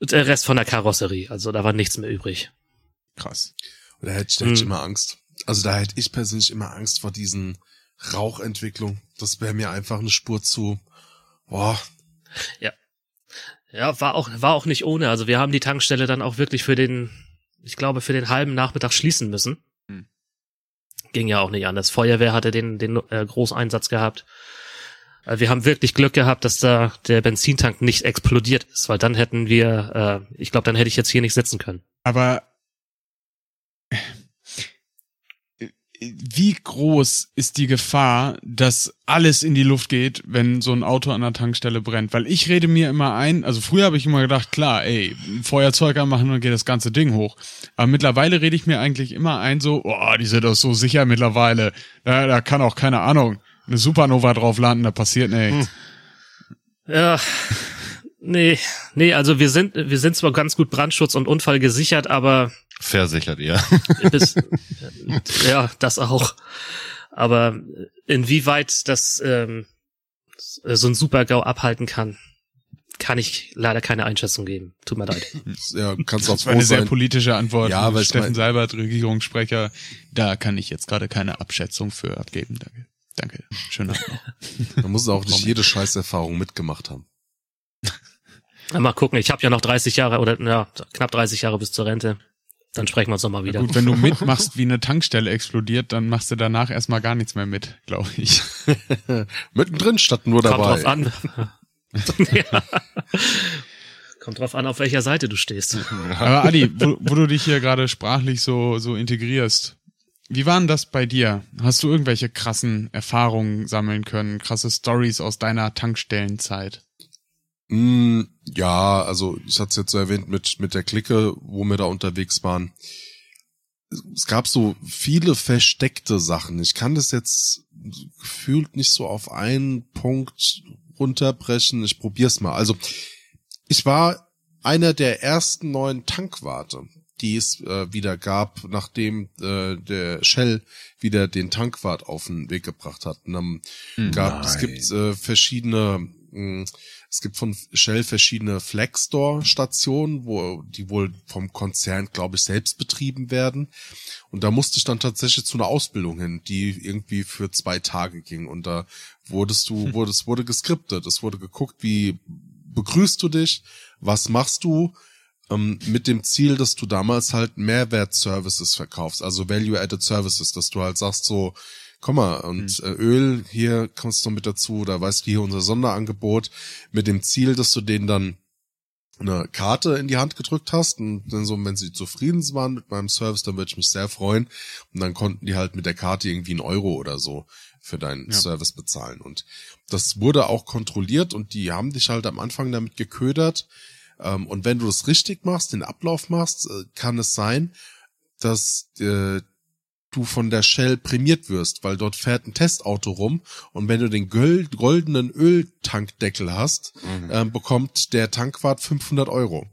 der Rest von der Karosserie. Also da war nichts mehr übrig. Krass. Und da hätte ich, da hätte ich hm. immer Angst. Also da hätte ich persönlich immer Angst vor diesen Rauchentwicklung. Das wäre mir einfach eine Spur zu. Boah. Ja. Ja, war auch, war auch nicht ohne. Also wir haben die Tankstelle dann auch wirklich für den, ich glaube, für den halben Nachmittag schließen müssen. Hm. Ging ja auch nicht anders. Feuerwehr hatte den, den äh, Großeinsatz gehabt. Äh, wir haben wirklich Glück gehabt, dass da der Benzintank nicht explodiert ist, weil dann hätten wir, äh, ich glaube, dann hätte ich jetzt hier nicht sitzen können. Aber wie groß ist die Gefahr, dass alles in die Luft geht, wenn so ein Auto an der Tankstelle brennt? Weil ich rede mir immer ein, also früher habe ich immer gedacht, klar, ey, Feuerzeug anmachen und geht das ganze Ding hoch. Aber mittlerweile rede ich mir eigentlich immer ein, so, oh, die sind doch so sicher mittlerweile. Da, da kann auch, keine Ahnung, eine Supernova drauf landen, da passiert nichts. Hm. Ja. Nee, nee, also wir sind, wir sind zwar ganz gut Brandschutz und Unfall gesichert, aber. Versichert, ja. Bis, ja, das auch. Aber inwieweit das ähm, so ein Super-GAU abhalten kann, kann ich leider keine Einschätzung geben. Tut mir leid. Ja, kannst auch Das war eine sehr politische Antwort. Ja, weil Steffen Seibert, Regierungssprecher, da kann ich jetzt gerade keine Abschätzung für abgeben. Danke. Danke. Schönen Abend noch. Man muss auch nicht jede Scheißerfahrung mitgemacht haben. Mal gucken, ich habe ja noch 30 Jahre oder ja, knapp 30 Jahre bis zur Rente. Dann sprechen wir uns nochmal wieder. Ja gut, wenn du mitmachst, wie eine Tankstelle explodiert, dann machst du danach erstmal gar nichts mehr mit, glaube ich. Mittendrin statt nur dabei. Kommt drauf an. ja. Kommt drauf an, auf welcher Seite du stehst. Aber Adi, wo, wo du dich hier gerade sprachlich so, so integrierst, wie war denn das bei dir? Hast du irgendwelche krassen Erfahrungen sammeln können, krasse Stories aus deiner Tankstellenzeit? Mm, ja, also ich hatte es jetzt so erwähnt mit, mit der Clique, wo wir da unterwegs waren. Es gab so viele versteckte Sachen. Ich kann das jetzt gefühlt nicht so auf einen Punkt runterbrechen. Ich probier's mal. Also ich war einer der ersten neuen Tankwarte, die es äh, wieder gab, nachdem äh, der Shell wieder den Tankwart auf den Weg gebracht hat. Und dann hm. gab, es gibt äh, verschiedene mh, hm, es gibt von Shell verschiedene Flagstore-Stationen, wo die wohl vom Konzern, glaube ich, selbst betrieben werden. Und da musste ich dann tatsächlich zu einer Ausbildung hin, die irgendwie für zwei Tage ging. Und da wurdest du, hm. wurde, es wurde geskriptet. Es wurde geguckt, wie begrüßt du dich, was machst du, ähm, mit dem Ziel, dass du damals halt Mehrwert-Services verkaufst, also Value-Added Services, dass du halt sagst so, komm mal, und mhm. Öl, hier kommst du mit dazu, da weißt du hier unser Sonderangebot, mit dem Ziel, dass du denen dann eine Karte in die Hand gedrückt hast und dann so, wenn sie zufrieden waren mit meinem Service, dann würde ich mich sehr freuen. Und dann konnten die halt mit der Karte irgendwie einen Euro oder so für deinen ja. Service bezahlen. Und das wurde auch kontrolliert und die haben dich halt am Anfang damit geködert. Ähm, und wenn du das richtig machst, den Ablauf machst, äh, kann es sein, dass äh, du von der Shell prämiert wirst, weil dort fährt ein Testauto rum und wenn du den goldenen Öltankdeckel hast, mhm. äh, bekommt der Tankwart 500 Euro.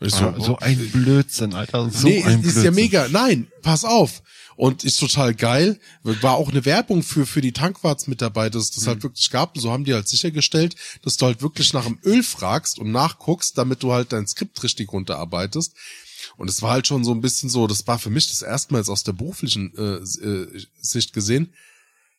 So, ah, so, ein Blödsinn, Alter. So nee, ein ist ja mega. Nein, pass auf. Und ist total geil. War auch eine Werbung für, für die Tankwartsmitarbeiter, dass das halt mhm. halt wirklich gab. Und so haben die halt sichergestellt, dass du halt wirklich nach dem Öl fragst und nachguckst, damit du halt dein Skript richtig runterarbeitest. Und es war halt schon so ein bisschen so, das war für mich das erste Mal jetzt aus der beruflichen äh, äh, Sicht gesehen,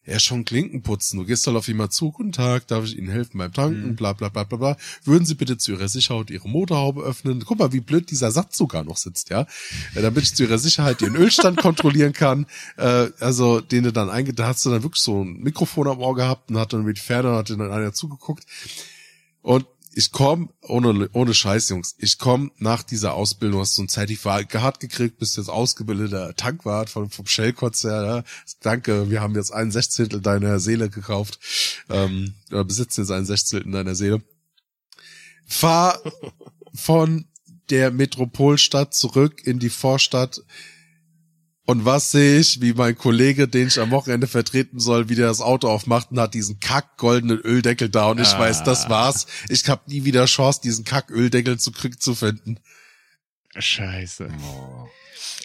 ja, schon Klinken putzen. Du gehst halt auf jemand zu, guten Tag, darf ich Ihnen helfen beim Tanken, mhm. bla bla bla bla bla. Würden Sie bitte zu Ihrer Sicherheit Ihre Motorhaube öffnen? Guck mal, wie blöd dieser Satz sogar noch sitzt, ja. ja damit ich zu Ihrer Sicherheit Ihren Ölstand kontrollieren kann. Äh, also, den du dann einge... Da hast du dann wirklich so ein Mikrofon am Ohr gehabt und hat dann mit Ferne hat dann einer zugeguckt. Und ich komme, ohne, ohne Scheiß, Jungs, ich komme nach dieser Ausbildung, hast so ein Zertifikat gekriegt, bist jetzt ausgebildeter Tankwart vom, vom Shell-Konzern. Ja. Danke, wir haben jetzt ein Sechzehntel deiner Seele gekauft, ähm, oder besitzen jetzt ein Sechzehntel deiner Seele. fahr von der Metropolstadt zurück in die Vorstadt. Und was sehe ich, wie mein Kollege, den ich am Wochenende vertreten soll, wie der das Auto aufmacht und hat diesen kack goldenen Öldeckel da und ich ah. weiß, das war's. Ich hab nie wieder Chance, diesen kack Öldeckel zu, zu finden. Scheiße. Oh.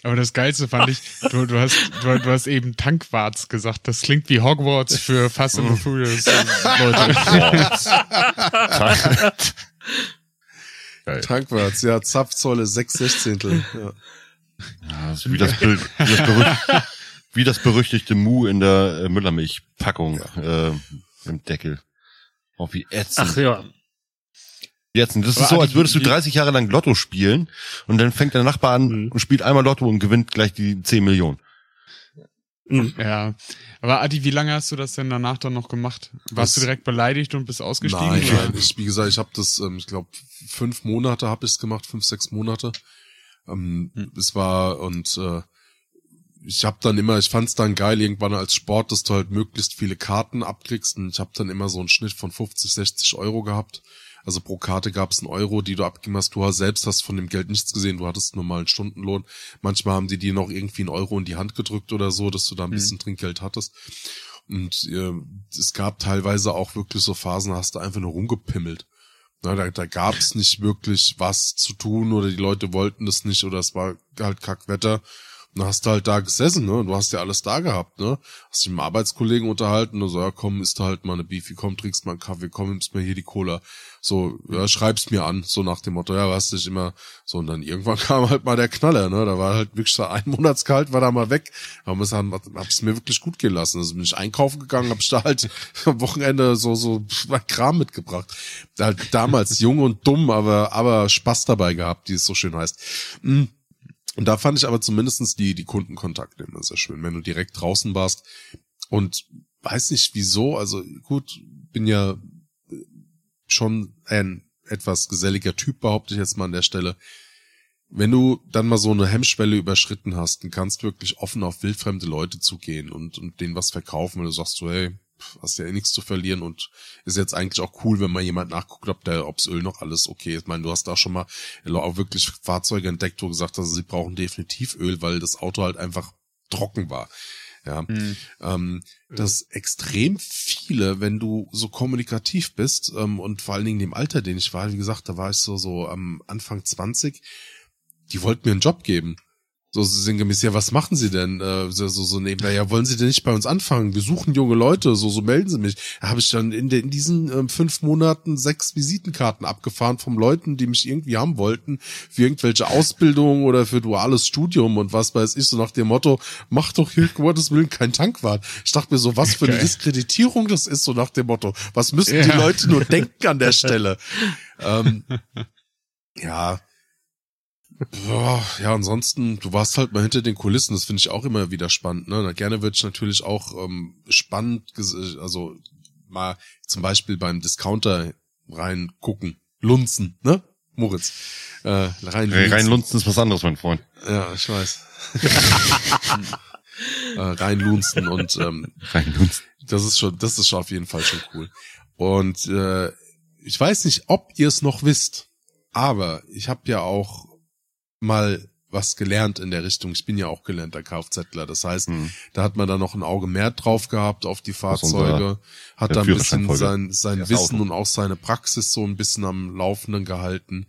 Aber das Geilste fand ich, du, du, hast, du, du hast eben Tankwarts gesagt. Das klingt wie Hogwarts für Fast and Furious Leute. Tankwarts, ja, Zapfzolle, sechs Sechzehntel. Ja. Ja, wie, das, wie, das wie das berüchtigte Mu in der äh, Müllermilchpackung äh, im Deckel. Oh, wie ätzend. Ach ja. Ätzend. Das ist so, als würdest du 30 Jahre lang Lotto spielen und dann fängt der Nachbar an mhm. und spielt einmal Lotto und gewinnt gleich die 10 Millionen. Mhm. Ja. Aber Adi, wie lange hast du das denn danach dann noch gemacht? Warst das, du direkt beleidigt und bist ausgestiegen? Nein, nein ich, wie gesagt, ich habe das, ähm, ich glaube, fünf Monate habe ich es gemacht, fünf, sechs Monate. Ähm, hm. Es war und äh, ich habe dann immer, ich fand's dann geil irgendwann als Sport, dass du halt möglichst viele Karten abkriegst und ich habe dann immer so einen Schnitt von 50, 60 Euro gehabt. Also pro Karte gab's einen Euro, die du abgegeben hast. Du selbst hast von dem Geld nichts gesehen, du hattest nur mal einen Stundenlohn. Manchmal haben die dir noch irgendwie einen Euro in die Hand gedrückt oder so, dass du da ein mhm. bisschen Trinkgeld hattest. Und äh, es gab teilweise auch wirklich so Phasen, da hast du einfach nur rumgepimmelt. Na, da, da gab es nicht wirklich was zu tun oder die Leute wollten das nicht oder es war halt Kackwetter. Dann hast du halt da gesessen, ne? Du hast ja alles da gehabt, ne? Hast dich mit dem Arbeitskollegen unterhalten und so, ja komm, isst halt mal eine Beefy, komm, trinkst mal einen Kaffee, komm, nimmst mir hier die Cola. So, ja, schreib's mir an, so nach dem Motto, ja, weißt du, ich immer, so, und dann irgendwann kam halt mal der Knaller, ne? Da war halt wirklich so ein Monatskalt, war da mal weg. Aber es hat, hab's mir wirklich gut gehen lassen. Also bin ich einkaufen gegangen, hab ich da halt am Wochenende so, so Kram mitgebracht. Halt damals jung und dumm, aber, aber Spaß dabei gehabt, wie es so schön heißt. Mhm. Und da fand ich aber zumindestens die, die Kundenkontakte immer sehr schön, wenn du direkt draußen warst. Und weiß nicht wieso, also gut, bin ja schon ein etwas geselliger Typ, behaupte ich jetzt mal an der Stelle. Wenn du dann mal so eine Hemmschwelle überschritten hast und kannst wirklich offen auf wildfremde Leute zugehen und, und denen was verkaufen, wenn du sagst so, hey, hast ja eh nichts zu verlieren und ist jetzt eigentlich auch cool, wenn mal jemand nachguckt, ob der, ob's Öl noch alles okay ist. Ich meine, du hast auch schon mal auch wirklich Fahrzeuge entdeckt, wo gesagt hast, sie brauchen definitiv Öl, weil das Auto halt einfach trocken war. Ja, mhm. ähm, dass extrem viele, wenn du so kommunikativ bist ähm, und vor allen Dingen in dem Alter, den ich war, wie gesagt, da war ich so so am Anfang 20, die wollten mir einen Job geben. So sinngemäß, ja, was machen Sie denn? Äh, so, so, nebenbei, ja, wollen Sie denn nicht bei uns anfangen? Wir suchen junge Leute, so, so melden Sie mich. Da habe ich dann in, de, in diesen ähm, fünf Monaten sechs Visitenkarten abgefahren von Leuten, die mich irgendwie haben wollten, für irgendwelche Ausbildungen oder für duales Studium und was weiß ich, so nach dem Motto, mach doch hier, Gottes Willen, kein Tankwart. Ich dachte mir so, was für eine Diskreditierung das ist, so nach dem Motto. Was müssen ja. die Leute nur denken an der Stelle? ähm, ja, Boah, ja, ansonsten, du warst halt mal hinter den Kulissen, das finde ich auch immer wieder spannend. Ne? gerne würde ich natürlich auch ähm, spannend, also mal zum Beispiel beim Discounter reingucken, lunzen, ne? Moritz. Äh, rein, hey, rein lunzen ist was anderes, mein Freund. Ja, ich weiß. äh, rein lunzen und ähm, rein lunzen. Das ist schon, das ist schon auf jeden Fall schon cool. Und äh, ich weiß nicht, ob ihr es noch wisst, aber ich habe ja auch mal was gelernt in der Richtung. Ich bin ja auch gelernter Kfzler. Das heißt, hm. da hat man da noch ein Auge mehr drauf gehabt auf die Fahrzeuge, hat da ein bisschen sein, sein Wissen und auch seine Praxis so ein bisschen am Laufenden gehalten.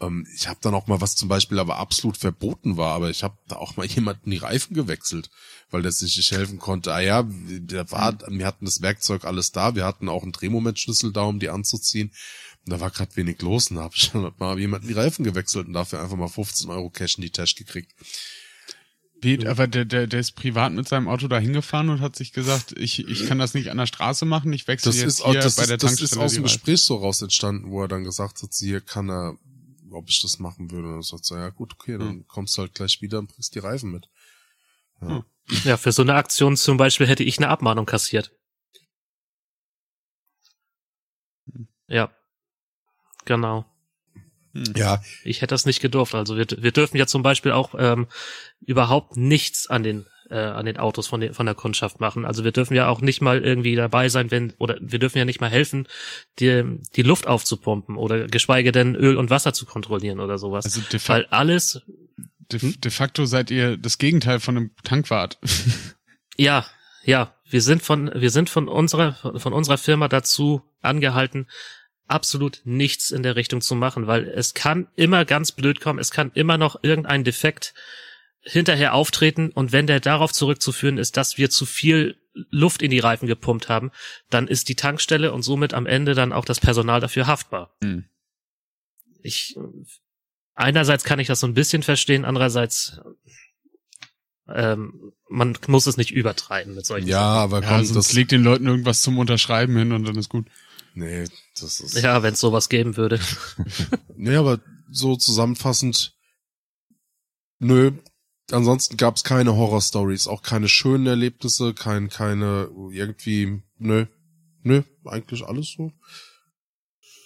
Ähm, ich habe dann auch mal was zum Beispiel aber absolut verboten war, aber ich habe da auch mal jemanden die Reifen gewechselt, weil der sich nicht helfen konnte. Ah ja, der war, wir hatten das Werkzeug alles da, wir hatten auch einen Drehmomentschlüssel da, um die anzuziehen. Und da war gerade wenig los und da habe ich dann mal jemanden die Reifen gewechselt und dafür einfach mal 15 Euro Cash in die Tasche gekriegt. Wie, aber der, der, der ist privat mit seinem Auto da hingefahren und hat sich gesagt, ich, ich kann das nicht an der Straße machen, ich wechsle das jetzt ist, hier das bei der Tankstelle. Das ist aus dem Gespräch so raus entstanden, wo er dann gesagt hat, hier kann er, ob ich das machen würde. Und dann sagt er, ja gut, okay, dann hm. kommst du halt gleich wieder und bringst die Reifen mit. Ja. Hm. ja, für so eine Aktion zum Beispiel hätte ich eine Abmahnung kassiert. Ja, Genau. Hm. Ja. Ich hätte das nicht gedurft. Also wir, wir dürfen ja zum Beispiel auch ähm, überhaupt nichts an den äh, an den Autos von, den, von der Kundschaft machen. Also wir dürfen ja auch nicht mal irgendwie dabei sein, wenn, oder wir dürfen ja nicht mal helfen, die, die Luft aufzupumpen oder geschweige denn Öl und Wasser zu kontrollieren oder sowas. Also Weil alles. De, hm? de facto seid ihr das Gegenteil von einem Tankwart. ja, ja. Wir sind von, wir sind von unserer, von unserer Firma dazu angehalten, absolut nichts in der Richtung zu machen, weil es kann immer ganz blöd kommen, es kann immer noch irgendein Defekt hinterher auftreten und wenn der darauf zurückzuführen ist, dass wir zu viel Luft in die Reifen gepumpt haben, dann ist die Tankstelle und somit am Ende dann auch das Personal dafür haftbar. Mhm. Ich einerseits kann ich das so ein bisschen verstehen, andererseits ähm, man muss es nicht übertreiben mit solchen Ja, Sachen. aber komm, ja, das legt den Leuten irgendwas zum Unterschreiben hin und dann ist gut. Nee, das ist. Ja, wenn es sowas geben würde. nee, aber so zusammenfassend, nö, ansonsten gab es keine Horror-Stories, auch keine schönen Erlebnisse, kein, keine irgendwie, nö, nö, eigentlich alles so.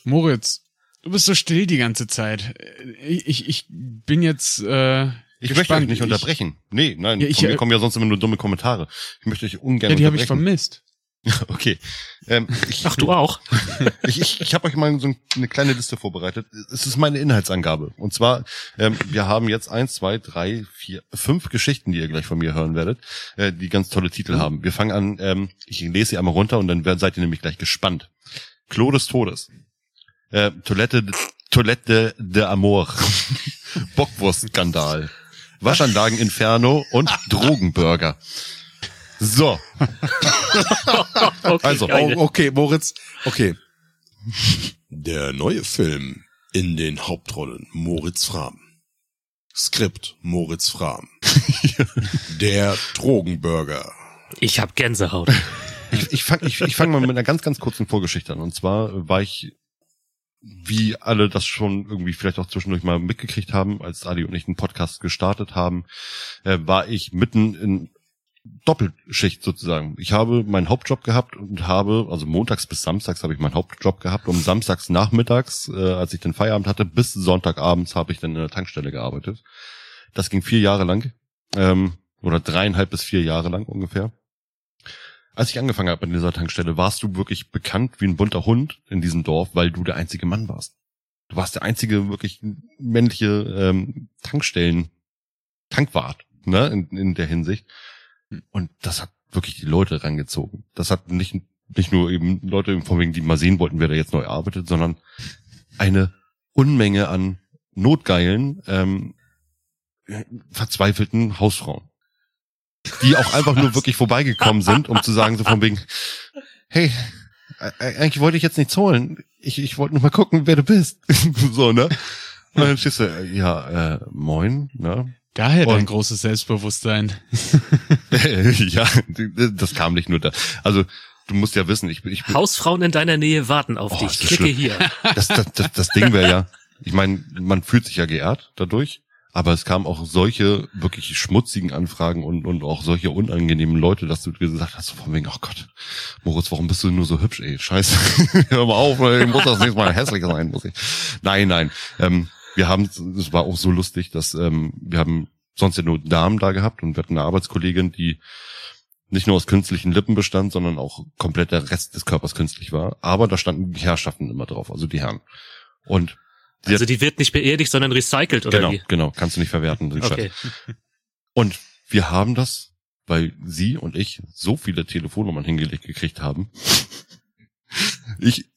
Moritz, du bist so still die ganze Zeit. Ich, ich, ich bin jetzt äh, ich gespannt. möchte euch nicht unterbrechen. Ich, nee, nein, ja, ich, von mir äh, kommen ja sonst immer nur dumme Kommentare. Ich möchte euch ungern Ja, die habe ich vermisst. Okay. Ähm, ich, Ach, du auch. ich ich, ich habe euch mal so eine kleine Liste vorbereitet. Es ist meine Inhaltsangabe. Und zwar, ähm, wir haben jetzt eins, zwei, drei, vier, fünf Geschichten, die ihr gleich von mir hören werdet, äh, die ganz tolle Titel mhm. haben. Wir fangen an, ähm, ich lese sie einmal runter und dann seid ihr nämlich gleich gespannt. Klo des Todes. Äh, Toilette, Toilette de Amor. Bockwurstskandal. Waschanlagen Inferno und Drogenburger. So. okay, also, oh, okay, Moritz, okay. Der neue Film in den Hauptrollen Moritz Frahm. Skript Moritz Frahm. Der Drogenburger. Ich hab Gänsehaut. Ich, ich fange ich, ich fang mal mit einer ganz, ganz kurzen Vorgeschichte an. Und zwar war ich, wie alle das schon irgendwie vielleicht auch zwischendurch mal mitgekriegt haben, als Adi und ich einen Podcast gestartet haben, äh, war ich mitten in Doppelschicht sozusagen. Ich habe meinen Hauptjob gehabt und habe, also montags bis samstags habe ich meinen Hauptjob gehabt. Um samstags nachmittags, äh, als ich den Feierabend hatte, bis Sonntagabends habe ich dann in der Tankstelle gearbeitet. Das ging vier Jahre lang. Ähm, oder dreieinhalb bis vier Jahre lang ungefähr. Als ich angefangen habe in dieser Tankstelle, warst du wirklich bekannt wie ein bunter Hund in diesem Dorf, weil du der einzige Mann warst. Du warst der einzige wirklich männliche ähm, Tankstellen, Tankwart, ne, in, in der Hinsicht. Und das hat wirklich die Leute rangezogen. Das hat nicht, nicht nur eben Leute von wegen, die mal sehen wollten, wer da jetzt neu arbeitet, sondern eine Unmenge an notgeilen, ähm, verzweifelten Hausfrauen. Die auch einfach nur wirklich vorbeigekommen sind, um zu sagen, so von wegen, hey, eigentlich wollte ich jetzt nichts holen. Ich, ich wollte nur mal gucken, wer du bist. so, ne? Und dann stehst du, ja, äh, moin, ne? Daher dein großes Selbstbewusstsein. ja, das kam nicht nur da. Also du musst ja wissen, ich bin. Ich bin Hausfrauen in deiner Nähe warten auf oh, dich. Klicke schlimm. hier. Das, das, das, das Ding wäre ja, ich meine, man fühlt sich ja geehrt dadurch, aber es kamen auch solche wirklich schmutzigen Anfragen und, und auch solche unangenehmen Leute, dass du gesagt hast, von wegen, oh Gott, Moritz, warum bist du nur so hübsch, ey? Scheiße, hör mal auf, ich muss das nächste Mal hässlich sein, muss ich. Nein, nein. Ähm, wir haben, es war auch so lustig, dass ähm, wir haben sonst ja nur Damen da gehabt und wir hatten eine Arbeitskollegin, die nicht nur aus künstlichen Lippen bestand, sondern auch komplett der Rest des Körpers künstlich war. Aber da standen die Herrschaften immer drauf, also die Herren. Und die also die wird nicht beerdigt, sondern recycelt, oder genau, wie? Genau, kannst du nicht verwerten. Okay. Und wir haben das, weil sie und ich so viele Telefonnummern hingelegt gekriegt haben. ich,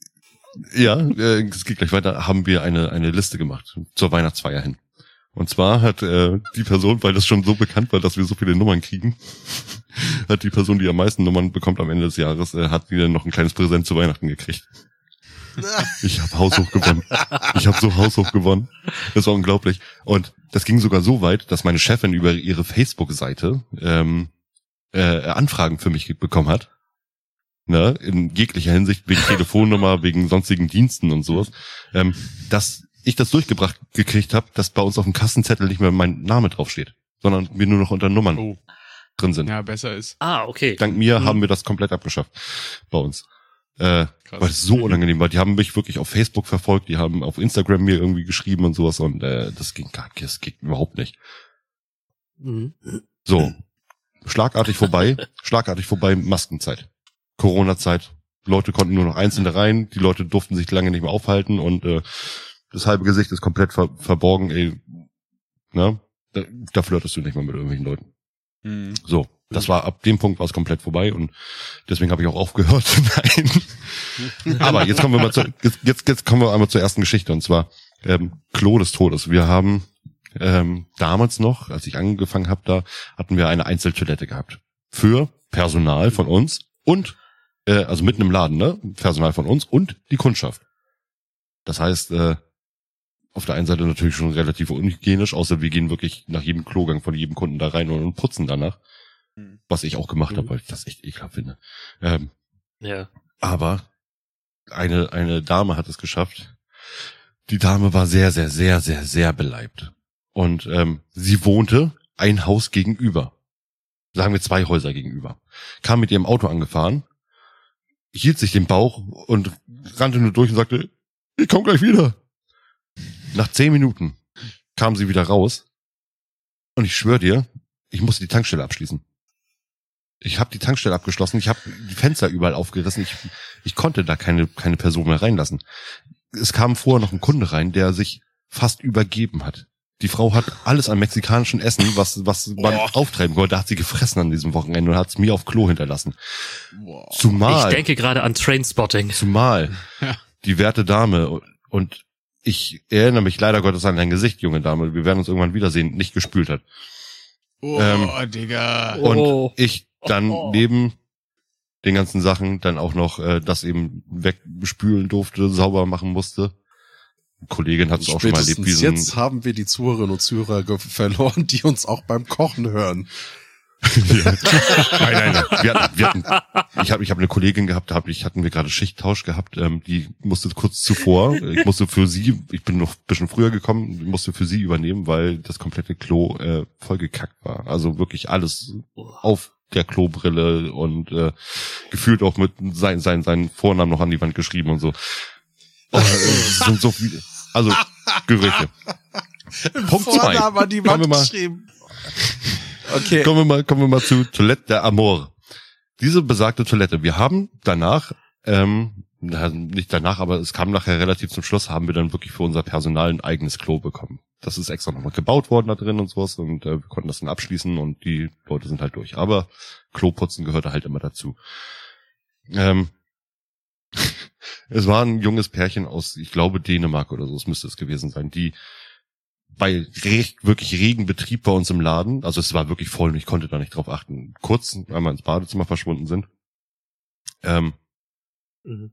ja, äh, es geht gleich weiter, haben wir eine, eine Liste gemacht zur Weihnachtsfeier hin. Und zwar hat äh, die Person, weil das schon so bekannt war, dass wir so viele Nummern kriegen, hat die Person, die am meisten Nummern bekommt am Ende des Jahres, äh, hat wieder noch ein kleines Präsent zu Weihnachten gekriegt. Ich habe haushoch gewonnen. Ich habe so haushoch gewonnen. Das war unglaublich. Und das ging sogar so weit, dass meine Chefin über ihre Facebook-Seite ähm, äh, Anfragen für mich bekommen hat ne, in jeglicher Hinsicht, wegen Telefonnummer, wegen sonstigen Diensten und sowas, ähm, dass ich das durchgebracht gekriegt habe, dass bei uns auf dem Kassenzettel nicht mehr mein Name draufsteht, sondern wir nur noch unter Nummern oh. drin sind. Ja, besser ist. Ah, okay. Dank mir mhm. haben wir das komplett abgeschafft bei uns. Äh, weil es so unangenehm war. Die haben mich wirklich auf Facebook verfolgt, die haben auf Instagram mir irgendwie geschrieben und sowas und äh, das ging gar das geht überhaupt nicht. Mhm. So, schlagartig vorbei, schlagartig vorbei, Maskenzeit. Corona-Zeit. Leute konnten nur noch einzelne rein, die Leute durften sich lange nicht mehr aufhalten und äh, das halbe Gesicht ist komplett ver verborgen, ey. Ne? Da, da flirtest du nicht mal mit irgendwelchen Leuten. Mhm. So, das war ab dem Punkt war es komplett vorbei und deswegen habe ich auch aufgehört. Nein. Aber jetzt kommen wir mal zu, jetzt, jetzt, jetzt kommen wir einmal zur ersten Geschichte und zwar ähm, Klo des Todes. Wir haben ähm, damals noch, als ich angefangen habe, da hatten wir eine Einzeltoilette gehabt für Personal von uns und äh, also mitten im Laden, ne? Personal von uns und die Kundschaft. Das heißt, äh, auf der einen Seite natürlich schon relativ unhygienisch, außer wir gehen wirklich nach jedem Klogang von jedem Kunden da rein und putzen danach. Mhm. Was ich auch gemacht mhm. habe, weil ich das echt ekelhaft finde. Ähm, ja. Aber eine, eine Dame hat es geschafft. Die Dame war sehr, sehr, sehr, sehr, sehr beleibt. Und ähm, sie wohnte ein Haus gegenüber. Sagen wir zwei Häuser gegenüber. Kam mit ihrem Auto angefahren, hielt sich den Bauch und rannte nur durch und sagte, ich komm gleich wieder. Nach zehn Minuten kam sie wieder raus und ich schwör dir, ich musste die Tankstelle abschließen. Ich habe die Tankstelle abgeschlossen, ich habe die Fenster überall aufgerissen, ich, ich konnte da keine, keine Person mehr reinlassen. Es kam vorher noch ein Kunde rein, der sich fast übergeben hat. Die Frau hat alles an mexikanischem Essen, was, was man oh. auftreiben konnte, hat sie gefressen an diesem Wochenende und hat es mir auf Klo hinterlassen. Boah. Zumal. Ich denke gerade an Trainspotting. Zumal ja. die werte Dame und ich erinnere mich leider Gottes an dein Gesicht, junge Dame, wir werden uns irgendwann wiedersehen, nicht gespült hat. Oh, ähm, Digga. Und oh. ich dann oh. neben den ganzen Sachen dann auch noch äh, das eben wegspülen durfte, sauber machen musste. Kollegin hat es auch schon mal erlebt. Wie jetzt haben wir die Zuhörerinnen und Zuhörer verloren, die uns auch beim Kochen hören. nein, nein, nein. Wir hatten, wir hatten, ich habe ich hab eine Kollegin gehabt, da hab ich, hatten wir gerade Schichttausch gehabt, ähm, die musste kurz zuvor, ich musste für sie, ich bin noch ein bisschen früher gekommen, musste für sie übernehmen, weil das komplette Klo äh, vollgekackt war. Also wirklich alles auf der Klobrille und äh, gefühlt auch mit sein, sein, seinen Vornamen noch an die Wand geschrieben und so. Oh, äh, sind so viele, also Gerüche. Punkt zwei. An die Wand geschrieben. Okay. Kommen wir mal, kommen wir mal zu Toilette der Amor. Diese besagte Toilette. Wir haben danach, ähm, nicht danach, aber es kam nachher relativ zum Schluss, haben wir dann wirklich für unser Personal ein eigenes Klo bekommen. Das ist extra nochmal gebaut worden da drin und sowas und äh, wir konnten das dann abschließen und die Leute sind halt durch. Aber Kloputzen gehörte halt immer dazu. Ähm, es war ein junges Pärchen aus, ich glaube, Dänemark oder so, es müsste es gewesen sein, die bei recht, wirklich regen Betrieb bei uns im Laden, also es war wirklich voll und ich konnte da nicht drauf achten, kurz einmal ins Badezimmer verschwunden sind. Ähm, mhm.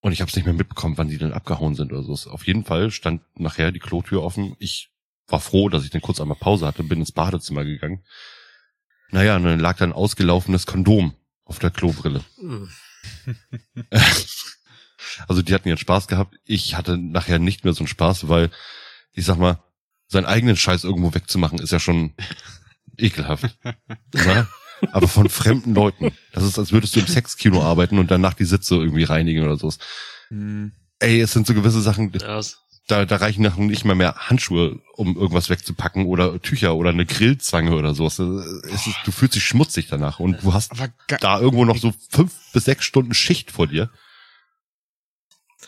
Und ich habe es nicht mehr mitbekommen, wann die denn abgehauen sind oder so. Auf jeden Fall stand nachher die Klotür offen. Ich war froh, dass ich dann kurz einmal Pause hatte, bin ins Badezimmer gegangen. Naja, und dann lag da ein ausgelaufenes Kondom auf der Klobrille. Mhm. also die hatten jetzt Spaß gehabt. Ich hatte nachher nicht mehr so einen Spaß, weil ich sag mal, seinen eigenen Scheiß irgendwo wegzumachen, ist ja schon ekelhaft. Aber von fremden Leuten. Das ist, als würdest du im Sexkino arbeiten und danach die Sitze irgendwie reinigen oder so. Hm. Ey, es sind so gewisse Sachen, da, da reichen noch nicht mal mehr Handschuhe, um irgendwas wegzupacken oder Tücher oder eine Grillzange oder sowas. Ist, du fühlst dich schmutzig danach und du hast da irgendwo noch so fünf bis sechs Stunden Schicht vor dir.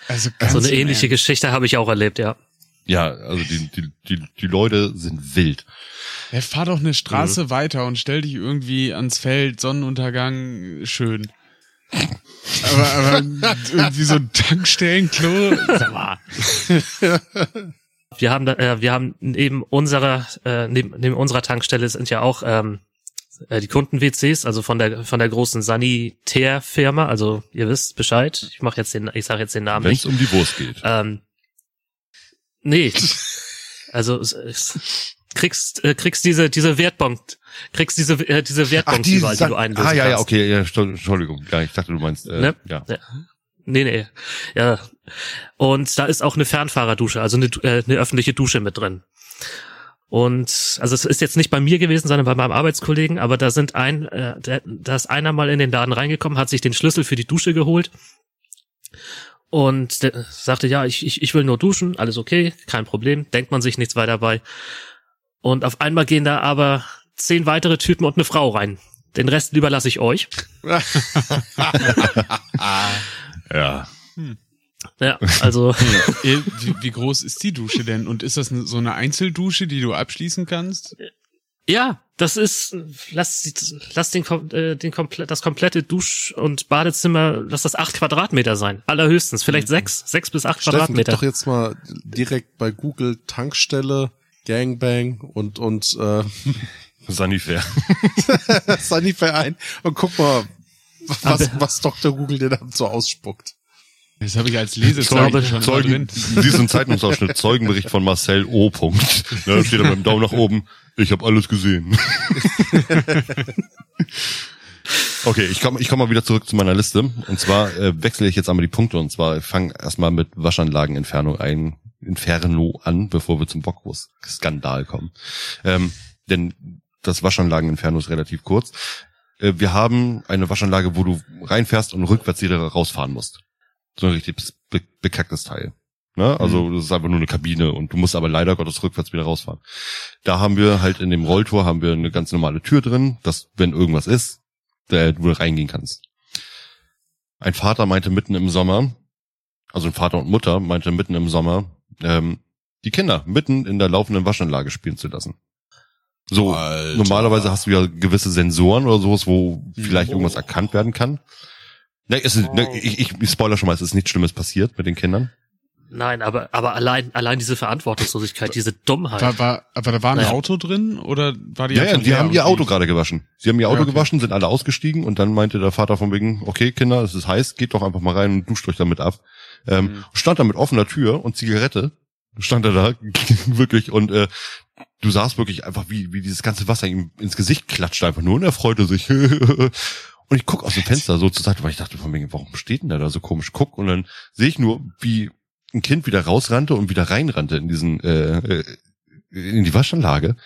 Also so eine ähnliche Geschichte habe ich auch erlebt, ja. Ja, also die, die, die, die Leute sind wild. Ja, fahr doch eine Straße mhm. weiter und stell dich irgendwie ans Feld, Sonnenuntergang, schön. Aber, aber irgendwie so ein Tankstellenklo, sag mal. Wir haben, da, äh, wir haben neben unserer, äh, neben, neben unserer Tankstelle sind ja auch ähm, äh, die Kunden-WCs, also von der von der großen Sanitärfirma. Also ihr wisst Bescheid. Ich mache jetzt den, ich sage jetzt den Namen Wenn's nicht. Wenn es um die Wurst geht. Ähm, Nee. Also kriegst äh, kriegst diese diese Wertbon kriegst diese äh, diese Wertbon die, überall, die du einlösen Ah ja ja okay ja Entschuldigung ja ich dachte du meinst äh, ne? ja. ja. Nee, nee. Ja. Und da ist auch eine Fernfahrerdusche, also eine, äh, eine öffentliche Dusche mit drin. Und also es ist jetzt nicht bei mir gewesen, sondern bei meinem Arbeitskollegen, aber da sind ein, äh, da, da ist einer mal in den Laden reingekommen, hat sich den Schlüssel für die Dusche geholt und der sagte, ja, ich, ich, ich will nur duschen, alles okay, kein Problem, denkt man sich nichts weiter bei. Und auf einmal gehen da aber zehn weitere Typen und eine Frau rein. Den Rest überlasse ich euch. ja. Hm. Ja, also. wie, wie groß ist die Dusche denn? Und ist das so eine Einzeldusche, die du abschließen kannst? Ja, das ist, lass, lass den, äh, den komplett, das komplette Dusch- und Badezimmer, lass das acht Quadratmeter sein. Allerhöchstens. Vielleicht mhm. sechs, sechs bis acht Steffen, Quadratmeter. doch jetzt mal direkt bei Google Tankstelle, Gangbang und, und, äh, Sanifair. Sanifair ein und guck mal, was, was Dr. Google dir dann so ausspuckt. Das habe ich als Lesezeichen schon Zeugen, drin. Einen Zeitungsausschnitt, Zeugenbericht von Marcel O. Punkt. Da steht er mit dem Daumen nach oben. Ich habe alles gesehen. okay, ich komme ich komm mal wieder zurück zu meiner Liste. Und zwar äh, wechsle ich jetzt einmal die Punkte. Und zwar fange erstmal mit Waschanlagenentfernung ein Inferno an, bevor wir zum Bockwurst-Skandal kommen. Ähm, denn das Waschanlagenentfernung ist relativ kurz. Äh, wir haben eine Waschanlage, wo du reinfährst und rückwärts wieder rausfahren musst so ein richtig be bekacktes Teil. Ne? Also mhm. das ist einfach nur eine Kabine und du musst aber leider Gottes rückwärts wieder rausfahren. Da haben wir halt in dem Rolltor haben wir eine ganz normale Tür drin, dass wenn irgendwas ist, der du reingehen kannst. Ein Vater meinte mitten im Sommer, also ein Vater und Mutter meinte mitten im Sommer, ähm, die Kinder mitten in der laufenden Waschanlage spielen zu lassen. So, Alter. normalerweise hast du ja gewisse Sensoren oder sowas, wo vielleicht oh. irgendwas erkannt werden kann. Ne, es ne, ich, ich spoiler schon mal, es ist nichts Schlimmes passiert mit den Kindern. Nein, aber, aber allein, allein diese Verantwortungslosigkeit, diese Dummheit. War, war, aber da war ein naja. Auto drin oder war die Ja, ja, die haben ihr Auto gerade gewaschen. Sie haben ihr Auto ja, okay. gewaschen, sind alle ausgestiegen und dann meinte der Vater von wegen, okay, Kinder, es ist heiß, geht doch einfach mal rein und duscht euch damit ab. Ähm, mhm. Stand da mit offener Tür und Zigarette, stand er da, wirklich, und äh, du sahst wirklich einfach, wie, wie dieses ganze Wasser ihm ins Gesicht klatscht einfach nur und er freute sich. Und ich guck aus dem Fenster so zur Seite, weil ich dachte von mir, warum steht denn der da so komisch? Guck und dann sehe ich nur, wie ein Kind wieder rausrannte und wieder reinrannte in diesen äh, äh, in die Waschanlage.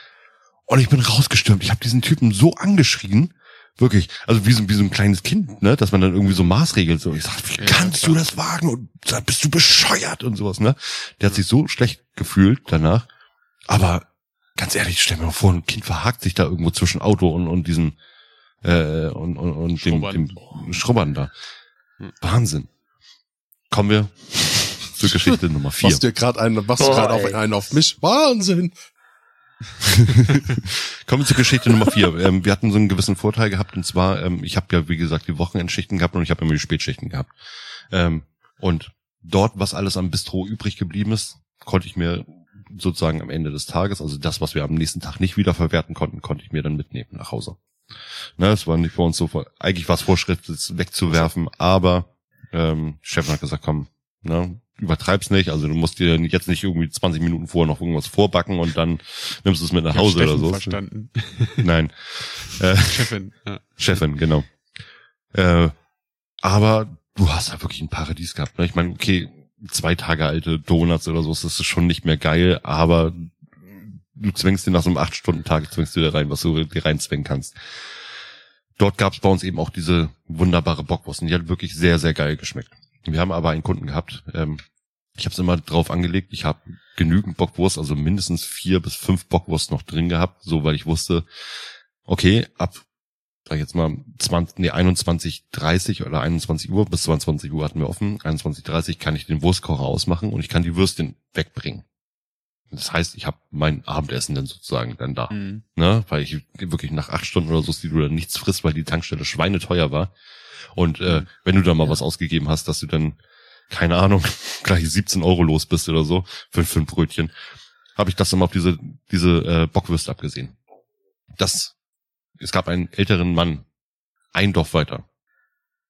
Und ich bin rausgestürmt. Ich habe diesen Typen so angeschrien, wirklich, also wie so, wie so ein kleines Kind, ne, dass man dann irgendwie so maßregelt. So, ich sag, wie kannst du das wagen? Und sag, bist du bescheuert und sowas, ne? Der hat sich so schlecht gefühlt danach. Aber ganz ehrlich, stell mir mal vor, ein Kind verhakt sich da irgendwo zwischen Auto und, und diesen äh, und, und, und dem, dem Schrubbern da. Hm. Wahnsinn. Kommen wir zur Geschichte Nummer vier. Machst du gerade einen, machst du gerade auf einen auf mich? Wahnsinn. Kommen wir zur Geschichte Nummer vier. Ähm, wir hatten so einen gewissen Vorteil gehabt und zwar, ähm, ich habe ja wie gesagt die Wochenendschichten gehabt und ich habe immer die Spätschichten gehabt. Ähm, und dort, was alles am Bistro übrig geblieben ist, konnte ich mir sozusagen am Ende des Tages, also das, was wir am nächsten Tag nicht wieder verwerten konnten, konnte ich mir dann mitnehmen nach Hause. Ne, es war nicht für uns so, eigentlich war es Vorschrift, es wegzuwerfen, aber ähm, Chef hat gesagt, komm, ne, übertreib's nicht, also du musst dir jetzt nicht irgendwie 20 Minuten vorher noch irgendwas vorbacken und dann nimmst du es mit nach Hause oder so. Verstanden. Nein. Äh, Chefin. Ja. Chefin, genau. Äh, aber du hast da wirklich ein Paradies gehabt. Ne? Ich meine, okay, zwei Tage alte Donuts oder so, das ist schon nicht mehr geil, aber du zwängst dir nach so einem acht Stunden Tag zwängst du dir rein, was du dir reinzwängen kannst. Dort gab es bei uns eben auch diese wunderbare Bockwurst und die hat wirklich sehr, sehr geil geschmeckt. Wir haben aber einen Kunden gehabt, ähm, ich habe es immer drauf angelegt, ich habe genügend Bockwurst, also mindestens vier bis fünf Bockwurst noch drin gehabt, so weil ich wusste, okay, ab sag ich jetzt mal 20, nee, 21, 30 oder 21 Uhr, bis 22 Uhr hatten wir offen, 21, 30 kann ich den Wurstkocher ausmachen und ich kann die Würstchen wegbringen. Das heißt, ich habe mein Abendessen dann sozusagen dann da. Mhm. Ne? Weil ich wirklich nach acht Stunden oder so, die du dann nichts frisst, weil die Tankstelle schweineteuer war. Und äh, mhm. wenn du da mal ja. was ausgegeben hast, dass du dann, keine Ahnung, gleich 17 Euro los bist oder so, für, für ein Brötchen, habe ich das immer auf diese, diese äh, Bockwürste abgesehen. Das, es gab einen älteren Mann, ein Dorf weiter,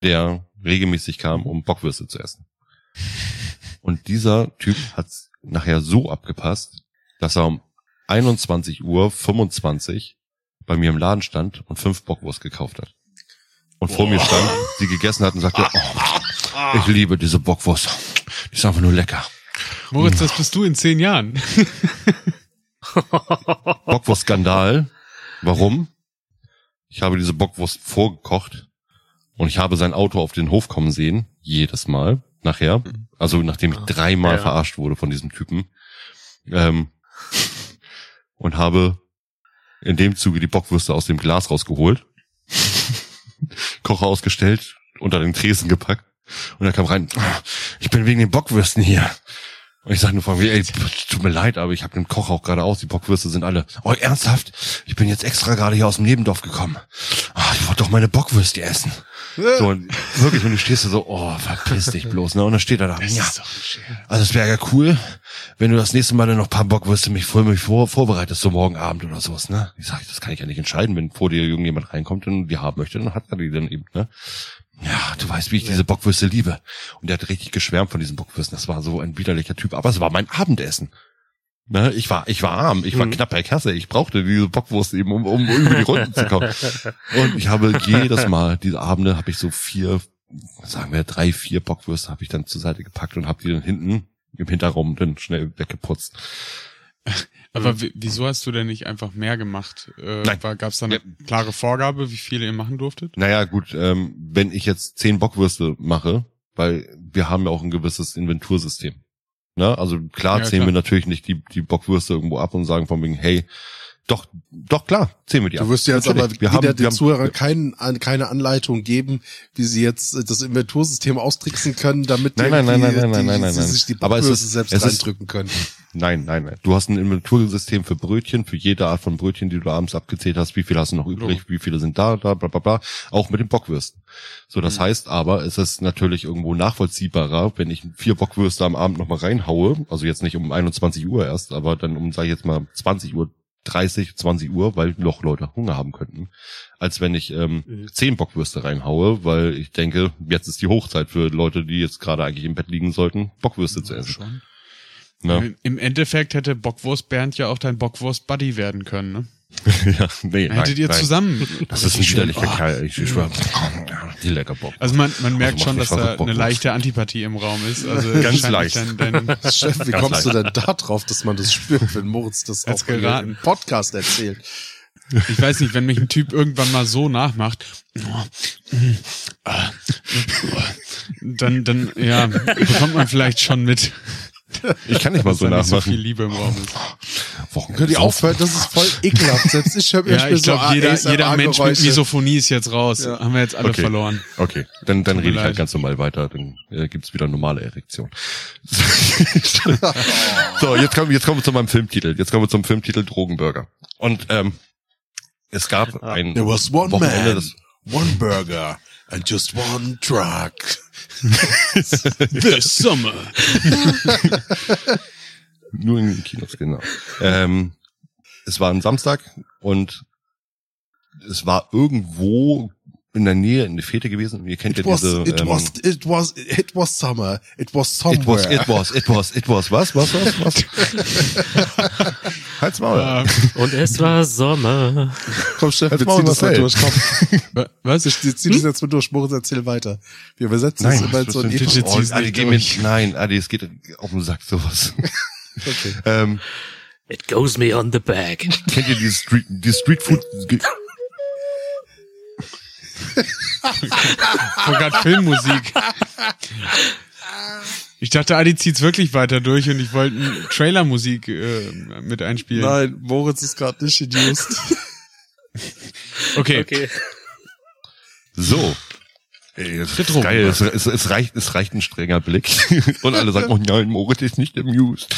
der regelmäßig kam, um Bockwürste zu essen. Und dieser Typ hat nachher so abgepasst, dass er um 21 Uhr 25 bei mir im Laden stand und fünf Bockwurst gekauft hat. Und Boah. vor mir stand, sie gegessen hat und sagte, oh, ich liebe diese Bockwurst. Die ist einfach nur lecker. Moritz, das bist du in zehn Jahren. Bockwurst-Skandal. Warum? Ich habe diese Bockwurst vorgekocht und ich habe sein Auto auf den Hof kommen sehen, jedes Mal nachher. Also nachdem ich dreimal ja. verarscht wurde von diesem Typen. Ähm, und habe in dem Zuge die Bockwürste aus dem Glas rausgeholt, Kocher ausgestellt, unter den Tresen gepackt und er kam rein, ich bin wegen den Bockwürsten hier. Und ich sag nur von mir, ey, tut mir leid, aber ich habe den Koch auch gerade aus. Die Bockwürste sind alle. Oh, ernsthaft? Ich bin jetzt extra gerade hier aus dem Nebendorf gekommen. Oh, ich wollte doch meine Bockwürste essen. So, und wirklich, und du stehst da so, oh, verpiss dich bloß, ne? Und dann steht er da, das ja. Also es wäre ja cool, wenn du das nächste Mal dann noch ein paar Bockwürste mich vor, mich vor, vorbereitest, so morgen Abend oder sowas, ne? Ich sag, das kann ich ja nicht entscheiden, wenn vor dir irgendjemand reinkommt und die haben möchte, dann hat er die dann eben, ne? Ja, du weißt, wie ich diese Bockwürste liebe. Und der hat richtig geschwärmt von diesen Bockwürsten. Das war so ein widerlicher Typ. Aber es war mein Abendessen. Ne, ich war, ich war arm, ich war mhm. knapp bei Kasse, ich brauchte diese Bockwurst eben, um, um über die Runden zu kommen. Und ich habe jedes Mal, diese Abende, habe ich so vier, sagen wir drei, vier Bockwürste habe ich dann zur Seite gepackt und habe die dann hinten im Hinterraum dann schnell weggeputzt. Aber wieso hast du denn nicht einfach mehr gemacht? Äh, Gab es da eine ja. klare Vorgabe, wie viele ihr machen durftet? Naja, gut, ähm, wenn ich jetzt zehn Bockwürste mache, weil wir haben ja auch ein gewisses Inventursystem. Ne? Also klar ja, zählen klar. wir natürlich nicht die, die Bockwürste irgendwo ab und sagen von wegen, hey, doch, doch klar, zählen wir die Du wirst ja jetzt aber wir haben, den Zuhörern haben, kein, an, keine Anleitung geben, wie sie jetzt äh, das Inventursystem austricksen können, damit nein, nein, nein, nein, die, nein, nein, sie nein. sich die aber selbst reindrücken können. Nein, nein, nein. Du hast ein Inventursystem für Brötchen, für jede Art von Brötchen, die du abends abgezählt hast, wie viele hast du noch übrig, wie viele sind da, da, bla, bla, bla. Auch mit den Bockwürsten. So, das mhm. heißt aber, es ist natürlich irgendwo nachvollziehbarer, wenn ich vier Bockwürste am Abend nochmal reinhaue, also jetzt nicht um 21 Uhr erst, aber dann um, sag ich jetzt mal, 20 Uhr 30, 20 Uhr, weil noch Leute Hunger haben könnten, als wenn ich ähm, mhm. 10 Bockwürste reinhaue, weil ich denke, jetzt ist die Hochzeit für Leute, die jetzt gerade eigentlich im Bett liegen sollten, Bockwürste ja, zu essen. Schon. Ja. Im Endeffekt hätte Bockwurst Bernd ja auch dein Bockwurst Buddy werden können, ne? ja, nee, Hättet nein, ihr nein. zusammen. Das ist ein widerlicher oh. Kerl, ich schwöre. Die lecker Bock. Also man, man merkt also schon, dass da eine leichte Antipathie im Raum ist. Also Ganz leicht. Dein, dein Chef, wie Ganz kommst leicht. du denn da drauf, dass man das spürt, wenn Moritz das auch im Podcast erzählt? Ich weiß nicht, wenn mich ein Typ irgendwann mal so nachmacht, dann, dann, ja, bekommt man vielleicht schon mit. Ich kann nicht mal so nachmachen. so viel Liebe im Raum ist. Wochen könnt ihr aufhören? Das ist voll ekelhaft. Selbst ich höre ja, ich glaube, so jeder, jeder Mensch mit Misophonie ist jetzt raus. Ja. Haben wir jetzt alle okay. verloren. Okay, dann, dann rede ich halt ganz normal weiter. Dann äh, gibt's wieder normale Erektion. so, jetzt kommen, jetzt kommen wir zu meinem Filmtitel. Jetzt kommen wir zum Filmtitel Drogenburger. Und ähm, es gab ein There was one Wochenende, man, one burger and just one truck. This summer. Nur in den Kinos, genau. Ähm, es war ein Samstag und es war irgendwo in der Nähe in der Fete gewesen. Ihr kennt it ja was, diese. It ähm, was, it was, it was summer. It was somewhere. It was, it was, it was, it was. Was, was, was, was? Halt's Maul. Und es war Sommer. Komm, Chef, wir ziehen das mal durch. Komm. Was? Ich zieh das jetzt mal durch. Moritz, erzähl weiter. Wir übersetzen nein, es immer in so ein oh, Adi, geh mit, Nein, Adi, es geht auf den Sack, sowas. okay. ähm, It goes me on the back. Kennt ihr die Street, die Street Food? Sogar Filmmusik. Ich dachte, Adi zieht's wirklich weiter durch und ich wollte Trailermusik äh, mit einspielen. Nein, Moritz ist gerade nicht induced. okay. okay. So. Ey, das ist geil. Es, es, es, reicht, es reicht ein strenger Blick. Und alle sagen, oh nein, Moritz ist nicht amused.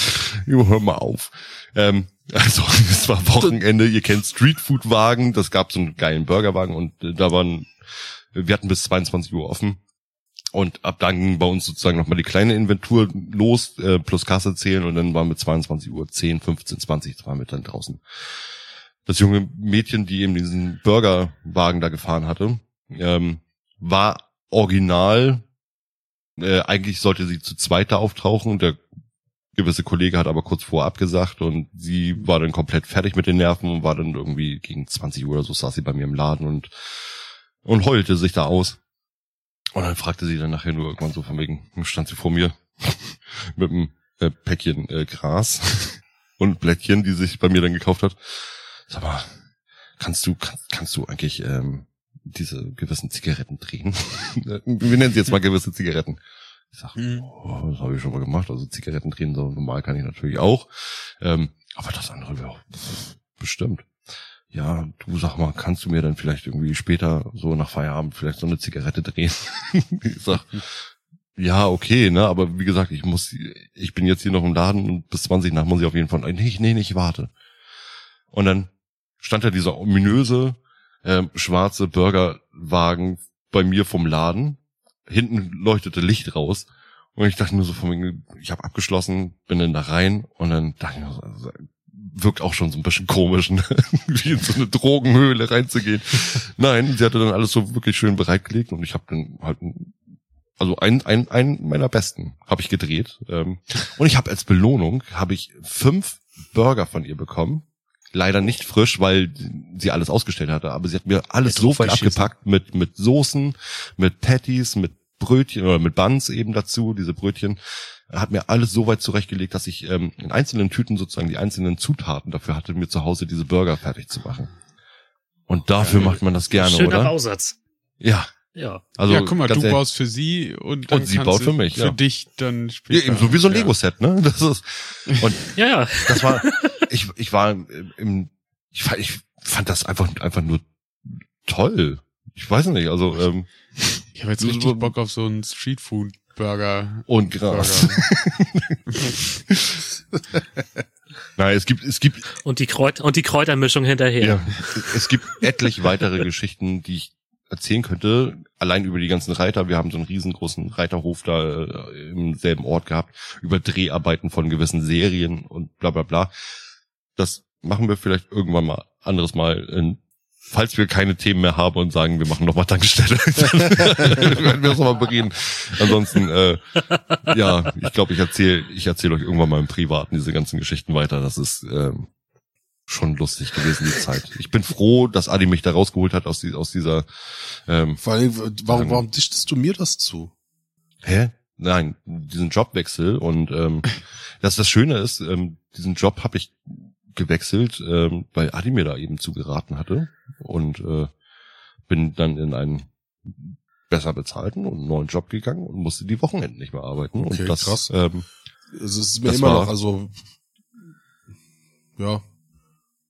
Jo, hör mal auf. Ähm, also, es war Wochenende. Ihr kennt Streetfood-Wagen. Das gab so einen geilen Burgerwagen und äh, da waren wir hatten bis 22 Uhr offen. Und ab dann ging bei uns sozusagen nochmal die kleine Inventur los, äh, plus Kasse zählen und dann waren wir 22 Uhr 10, 15, 20, waren wir dann draußen. Das junge Mädchen, die eben diesen Burgerwagen da gefahren hatte, ähm, war original, äh, eigentlich sollte sie zu zweit da auftauchen der gewisse Kollege hat aber kurz vorher abgesagt und sie war dann komplett fertig mit den Nerven und war dann irgendwie gegen 20 Uhr oder so saß sie bei mir im Laden und und heulte sich da aus. Und dann fragte sie dann nachher nur irgendwann so von wegen, stand sie vor mir mit einem äh, Päckchen äh, Gras und Blättchen, die sich bei mir dann gekauft hat. Sag mal, kannst du, kann, kannst du eigentlich ähm, diese gewissen Zigaretten drehen? Wir nennen sie jetzt mal gewisse Zigaretten. Ich sag, mhm. oh, das habe ich schon mal gemacht. Also Zigaretten drehen so normal kann ich natürlich auch. Ähm, aber das andere wäre bestimmt. Ja, du sag mal, kannst du mir dann vielleicht irgendwie später so nach Feierabend vielleicht so eine Zigarette drehen? ich sag, ja, okay, ne, aber wie gesagt, ich muss, ich bin jetzt hier noch im Laden und bis 20 nach muss ich auf jeden Fall, nee, nee, ich warte. Und dann stand da dieser ominöse, äh, schwarze Burgerwagen bei mir vom Laden. Hinten leuchtete Licht raus. Und ich dachte nur so von mir, ich habe abgeschlossen, bin dann da rein und dann dachte ich mir so, wirkt auch schon so ein bisschen komisch, ne? wie in so eine Drogenhöhle reinzugehen. Nein, sie hatte dann alles so wirklich schön bereitgelegt und ich habe dann halt also ein, ein, ein meiner besten habe ich gedreht. Ähm, und ich habe als Belohnung habe ich fünf Burger von ihr bekommen. Leider nicht frisch, weil sie alles ausgestellt hatte, aber sie hat mir alles so weit abgepackt mit, mit Soßen, mit Patties, mit Brötchen oder mit Buns eben dazu, diese Brötchen, hat mir alles so weit zurechtgelegt, dass ich ähm, in einzelnen Tüten sozusagen die einzelnen Zutaten dafür hatte, mir zu Hause diese Burger fertig zu machen. Und dafür ja, macht man das gerne, schöner oder? Schöner Bausatz. Ja, ja. Also, ja, guck mal, du ehrlich, baust für sie und, dann und sie baut für mich. Für ja. dich dann später. Ja, eben so wie so ein Lego-Set, ne? Das ist, und ja, ja. Das war, ich, ich war im, ich, fand, ich fand das einfach, einfach nur toll. Ich weiß nicht, also, ähm, Ich habe jetzt richtig Bock auf so einen Streetfood-Burger. Und Gras. Nein, es gibt, es gibt. Und die Kräuter, und die Kräutermischung hinterher. Ja, es gibt etlich weitere Geschichten, die ich erzählen könnte, allein über die ganzen Reiter. Wir haben so einen riesengroßen Reiterhof da äh, im selben Ort gehabt, über Dreharbeiten von gewissen Serien und bla bla bla. Das machen wir vielleicht irgendwann mal anderes Mal, in, falls wir keine Themen mehr haben und sagen, wir machen nochmal Tankstelle. dann werden wir das nochmal bereden. Ansonsten, äh, ja, ich glaube, ich erzähle ich erzähl euch irgendwann mal im Privaten diese ganzen Geschichten weiter. Das ist ähm, schon lustig gewesen, die Zeit. Ich bin froh, dass Adi mich da rausgeholt hat aus, die, aus dieser. Ähm, Vor allem, warum, warum dichtest du mir das zu? Hä? Nein, diesen Jobwechsel und ähm, dass das Schöne ist, ähm, diesen Job habe ich gewechselt, ähm, weil Adi mir da eben zugeraten hatte und äh, bin dann in einen besser bezahlten und neuen Job gegangen und musste die Wochenenden nicht mehr arbeiten. Okay, und das, krass. Ähm, es ist mir immer noch, also ja,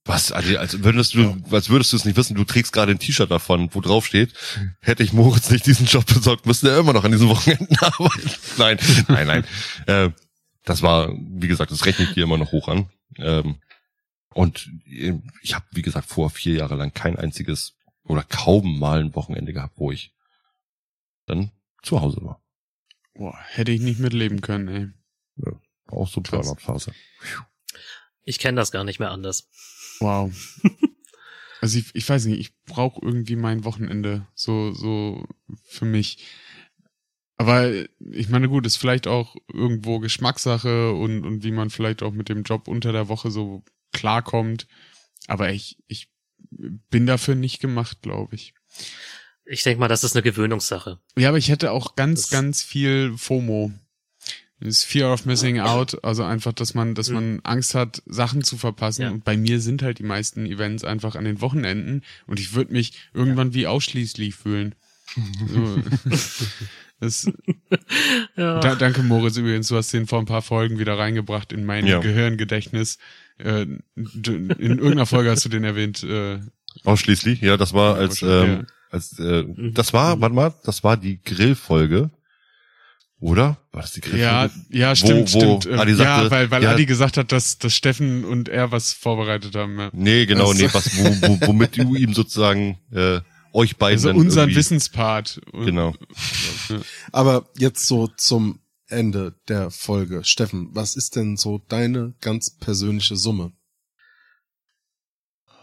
was, also, als würdest du, ja. als würdest du es nicht wissen, du trägst gerade ein T-Shirt davon, wo drauf steht, hätte ich Moritz nicht diesen Job besorgt, müsste er immer noch an diesen Wochenenden arbeiten. nein, nein, nein. Äh, das war, wie gesagt, das rechne ich dir immer noch hoch an. Ähm, und ich habe, wie gesagt, vor vier Jahre lang kein einziges oder kaum mal ein Wochenende gehabt, wo ich dann zu Hause war. Boah, hätte ich nicht mitleben können, ey. Ja, auch so Burnout-Phase. Ich kenne das gar nicht mehr anders. Wow. also ich, ich weiß nicht, ich brauche irgendwie mein Wochenende so so für mich. Aber ich meine, gut, ist vielleicht auch irgendwo Geschmackssache und, und wie man vielleicht auch mit dem Job unter der Woche so klarkommt. Aber ich, ich bin dafür nicht gemacht, glaube ich. Ich denke mal, das ist eine Gewöhnungssache. Ja, aber ich hätte auch ganz, das ganz viel FOMO. Das Fear of Missing Out, also einfach, dass man, dass man Angst hat, Sachen zu verpassen. Ja. Und bei mir sind halt die meisten Events einfach an den Wochenenden und ich würde mich irgendwann ja. wie ausschließlich fühlen. So. Das, ja. da, danke Moritz übrigens, du hast den vor ein paar Folgen wieder reingebracht in mein ja. Gehirngedächtnis. Äh, in irgendeiner Folge hast du den erwähnt. Äh, Ausschließlich, ja, das war als, ähm, als äh, mhm. das war, warte mal, das war die Grillfolge. Oder? War das die Grillfolge? Ja, ja, stimmt, wo, wo stimmt. Adi sagte, ja, weil, weil ja, Adi gesagt hat, dass, dass Steffen und er was vorbereitet haben. Ja. Nee, genau, also. nee, was, wo, wo, womit du ihm sozusagen äh, euch beiden. Also unseren Wissenspart. Genau. Aber jetzt so zum Ende der Folge. Steffen, was ist denn so deine ganz persönliche Summe?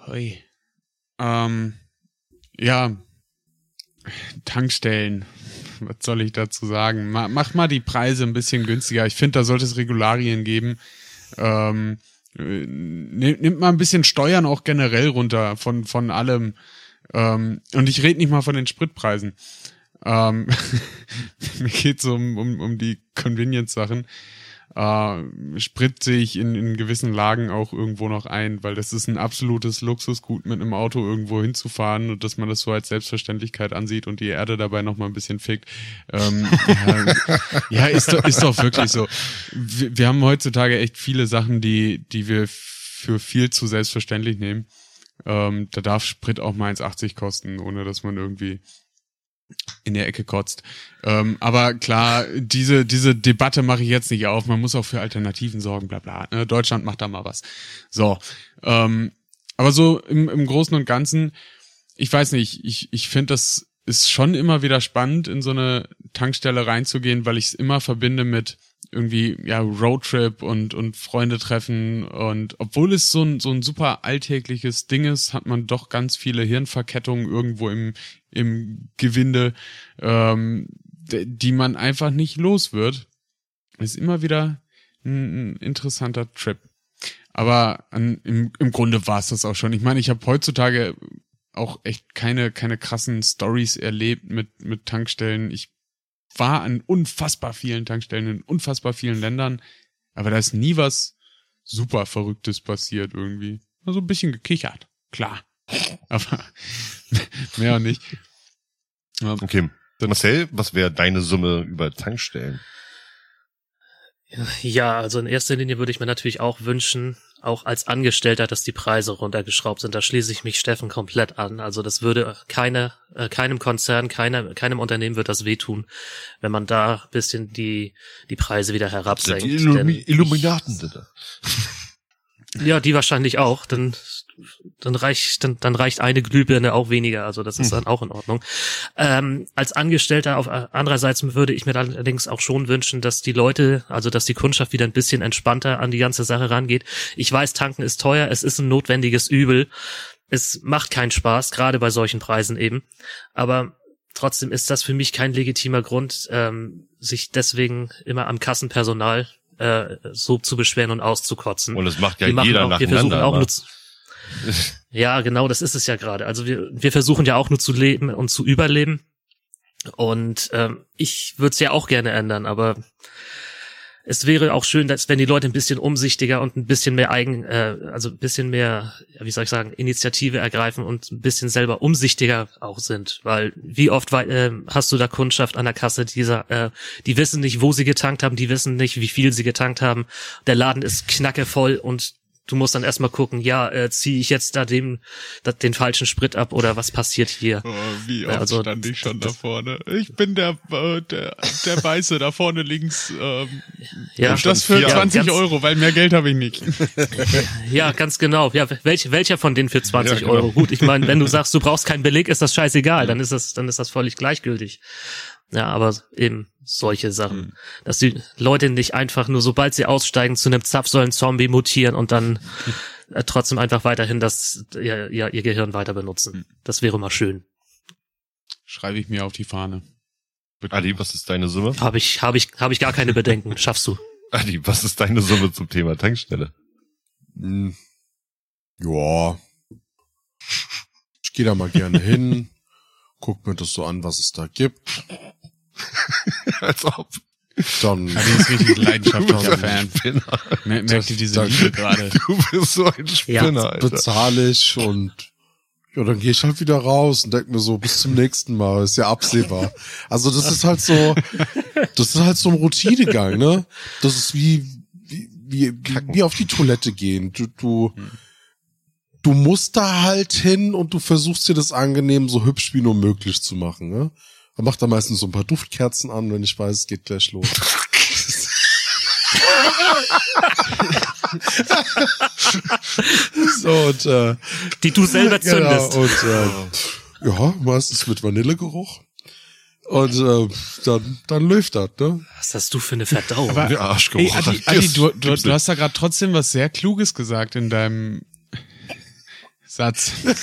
Hui. Ähm, ja, Tankstellen was soll ich dazu sagen? Mach mal die Preise ein bisschen günstiger. Ich finde, da sollte es Regularien geben. Ähm, nimmt mal ein bisschen Steuern auch generell runter von, von allem. Ähm, und ich rede nicht mal von den Spritpreisen. Ähm, mir geht es um, um, um die Convenience-Sachen äh, spritze ich in, in gewissen Lagen auch irgendwo noch ein, weil das ist ein absolutes Luxusgut, mit einem Auto irgendwo hinzufahren und dass man das so als Selbstverständlichkeit ansieht und die Erde dabei noch mal ein bisschen fickt. Ähm, ja, ja, ist, doch, ist doch wirklich so. Wir, wir haben heutzutage echt viele Sachen, die, die wir für viel zu selbstverständlich nehmen. Ähm, da darf Sprit auch mal 1,80 kosten, ohne dass man irgendwie in der Ecke kotzt. Ähm, aber klar, diese, diese Debatte mache ich jetzt nicht auf. Man muss auch für Alternativen sorgen, bla bla. Ne? Deutschland macht da mal was. So. Ähm, aber so im, im Großen und Ganzen, ich weiß nicht, ich, ich finde das ist schon immer wieder spannend, in so eine Tankstelle reinzugehen, weil ich es immer verbinde mit irgendwie ja Roadtrip und und Freunde treffen und obwohl es so ein so ein super alltägliches Ding ist, hat man doch ganz viele Hirnverkettungen irgendwo im im Gewinde, ähm, die man einfach nicht los wird. Ist immer wieder ein, ein interessanter Trip. Aber an, im, im Grunde war es das auch schon. Ich meine, ich habe heutzutage auch echt keine keine krassen Stories erlebt mit mit Tankstellen. Ich war an unfassbar vielen Tankstellen in unfassbar vielen Ländern, aber da ist nie was super Verrücktes passiert irgendwie. Also ein bisschen gekichert, klar. Aber mehr auch nicht. Okay. Marcel, was wäre deine Summe über Tankstellen? Ja, also in erster Linie würde ich mir natürlich auch wünschen, auch als Angestellter, dass die Preise runtergeschraubt sind. Da schließe ich mich Steffen komplett an. Also das würde keine, äh, keinem Konzern, keiner, keinem Unternehmen wird das wehtun, wenn man da bisschen die, die Preise wieder herabsenkt. Die Illumi Illuminaten sind da. Ja, die wahrscheinlich auch. Dann dann reicht, dann, dann reicht eine Glühbirne auch weniger. Also das ist dann auch in Ordnung. Ähm, als Angestellter auf äh, andererseits würde ich mir allerdings auch schon wünschen, dass die Leute, also dass die Kundschaft wieder ein bisschen entspannter an die ganze Sache rangeht. Ich weiß, tanken ist teuer, es ist ein notwendiges Übel. Es macht keinen Spaß, gerade bei solchen Preisen eben. Aber trotzdem ist das für mich kein legitimer Grund, ähm, sich deswegen immer am Kassenpersonal äh, so zu beschweren und auszukotzen. Und es macht ja jeder auch, nacheinander. Auch nur, ja, genau, das ist es ja gerade. Also wir, wir versuchen ja auch nur zu leben und zu überleben. Und ähm, ich würde es ja auch gerne ändern, aber es wäre auch schön, dass wenn die Leute ein bisschen umsichtiger und ein bisschen mehr eigen, äh, also ein bisschen mehr, wie soll ich sagen, Initiative ergreifen und ein bisschen selber umsichtiger auch sind, weil wie oft äh, hast du da Kundschaft an der Kasse, dieser, äh, die wissen nicht, wo sie getankt haben, die wissen nicht, wie viel sie getankt haben, der Laden ist knackevoll und du musst dann erstmal gucken, ja, äh, ziehe ich jetzt da dem da, den falschen Sprit ab oder was passiert hier? Oh, wie oft also, stand ich schon da vorne? Ich bin der äh, der der Weiße da vorne links. Ähm, ja, und das für ja, 20 Euro, weil mehr Geld habe ich nicht. ja, ganz genau. Ja, welch, welcher von denen für 20 ja, genau. Euro? Gut, ich meine, wenn du sagst, du brauchst keinen Beleg, ist das scheißegal, dann ist das dann ist das völlig gleichgültig. Ja, aber eben solche Sachen. Mhm. Dass die Leute nicht einfach nur, sobald sie aussteigen, zu einem Zapfsäulen-Zombie mutieren und dann äh, trotzdem einfach weiterhin das, ja, ja, ihr Gehirn weiter benutzen. Mhm. Das wäre mal schön. Schreibe ich mir auf die Fahne. Adi, was ist deine Summe? Habe ich, habe ich, habe ich gar keine Bedenken. Schaffst du. Adi, was ist deine Summe zum Thema Tankstelle? Hm. Ja. Ich gehe da mal gerne hin, guck mir das so an, was es da gibt. Als ob. Ja, die ist richtig leidenschaftlicher Fan. Merkt ihr diese Liebe gerade? Du bist so ein Spinner, ja, Alter. Bezahle ich und ja, dann gehe ich halt wieder raus und denk mir so, bis zum nächsten Mal, ist ja absehbar. Also das ist halt so, das ist halt so ein Routinegang, ne? Das ist wie, wie, wie, wie auf die Toilette gehen. Du, du, du musst da halt hin und du versuchst dir das angenehm so hübsch wie nur möglich zu machen, ne? Man macht da meistens so ein paar Duftkerzen an, wenn ich weiß, es geht gleich los. so, und, äh, Die du selber zündest. Genau, und, äh, ja, meistens mit Vanillegeruch. Und äh, dann, dann läuft das, ne? Was hast du für eine Verdauung? Aber, Arschgeruch. Ey, Adi, Adi, du, du, du hast da gerade trotzdem was sehr Kluges gesagt in deinem Satz. ähm,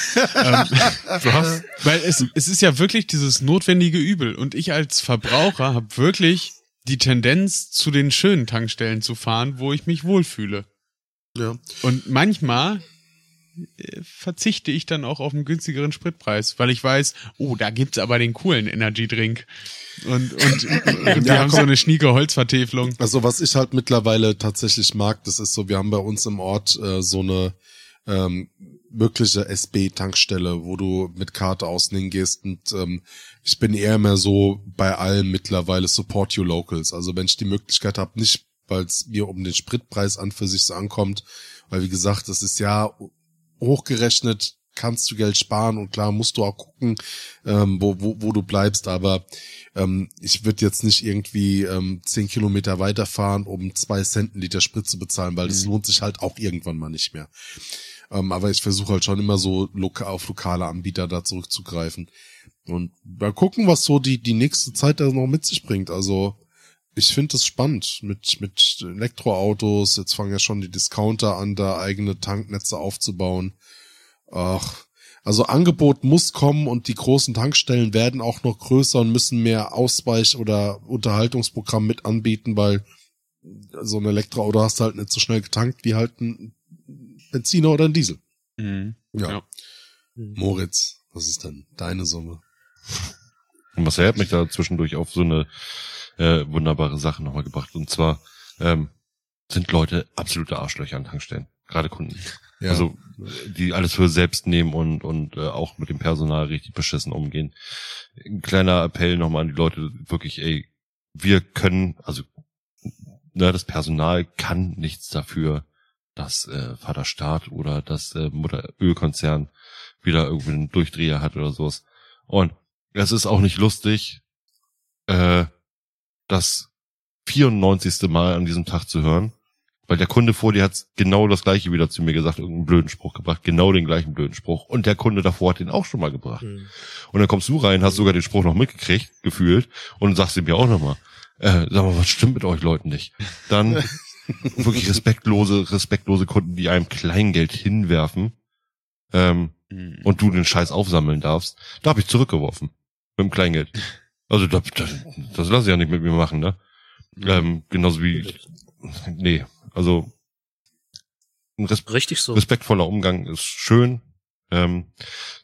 hast, weil es, es ist ja wirklich dieses notwendige Übel. Und ich als Verbraucher habe wirklich die Tendenz, zu den schönen Tankstellen zu fahren, wo ich mich wohlfühle. Ja. Und manchmal äh, verzichte ich dann auch auf einen günstigeren Spritpreis, weil ich weiß, oh, da gibt's aber den coolen Energy Drink. Und, und, und wir ja, haben komm. so eine schnieke Holzvertäfelung. Also was ich halt mittlerweile tatsächlich mag, das ist so, wir haben bei uns im Ort äh, so eine ähm, wirkliche SB-Tankstelle, wo du mit Karte außen hingehst und ähm, ich bin eher mehr so bei allem mittlerweile Support Your Locals. Also wenn ich die Möglichkeit habe, nicht, weil es mir um den Spritpreis an für sich so ankommt, weil wie gesagt, das ist ja hochgerechnet kannst du Geld sparen und klar musst du auch gucken, ähm, wo, wo, wo du bleibst, aber ähm, ich würde jetzt nicht irgendwie ähm, zehn Kilometer weiterfahren, um zwei Cent Liter Sprit zu bezahlen, weil das mhm. lohnt sich halt auch irgendwann mal nicht mehr. Ähm, aber ich versuche halt schon immer so loka auf lokale Anbieter da zurückzugreifen. Und mal gucken, was so die, die nächste Zeit da noch mit sich bringt. Also ich finde es spannend mit, mit Elektroautos. Jetzt fangen ja schon die Discounter an, da eigene Tanknetze aufzubauen. Ach, also Angebot muss kommen und die großen Tankstellen werden auch noch größer und müssen mehr Ausweich- oder Unterhaltungsprogramm mit anbieten, weil so ein Elektroauto hast du halt nicht so schnell getankt wie halt ein Benziner oder ein Diesel. Mhm. Ja. ja. Moritz, was ist denn deine Summe? Und was hat mich da zwischendurch auf so eine äh, wunderbare Sache nochmal gebracht. Und zwar ähm, sind Leute absolute Arschlöcher an Tankstellen, gerade Kunden. Ja. Also die alles für selbst nehmen und und äh, auch mit dem Personal richtig beschissen umgehen. Ein kleiner Appell nochmal an die Leute, wirklich, ey, wir können, also ne, das Personal kann nichts dafür, dass äh, Vater Staat oder das äh, Mutter Ölkonzern wieder irgendwie einen Durchdreher hat oder sowas. Und es ist auch nicht lustig, äh, das 94. Mal an diesem Tag zu hören, weil der Kunde vor dir hat genau das gleiche wieder zu mir gesagt, irgendeinen blöden Spruch gebracht, genau den gleichen blöden Spruch. Und der Kunde davor hat den auch schon mal gebracht. Mhm. Und dann kommst du rein, hast sogar den Spruch noch mitgekriegt, gefühlt, und sagst ihm ja auch nochmal, äh, sag mal, was stimmt mit euch Leuten nicht? Dann wirklich respektlose, respektlose Kunden, die einem Kleingeld hinwerfen, ähm, mhm. und du den Scheiß aufsammeln darfst, da habe ich zurückgeworfen. Mit dem Kleingeld. Also das, das, das lasse ich ja nicht mit mir machen, ne? Mhm. Ähm, genauso wie. Nee, also ein Res Richtig so. respektvoller Umgang ist schön. Ähm,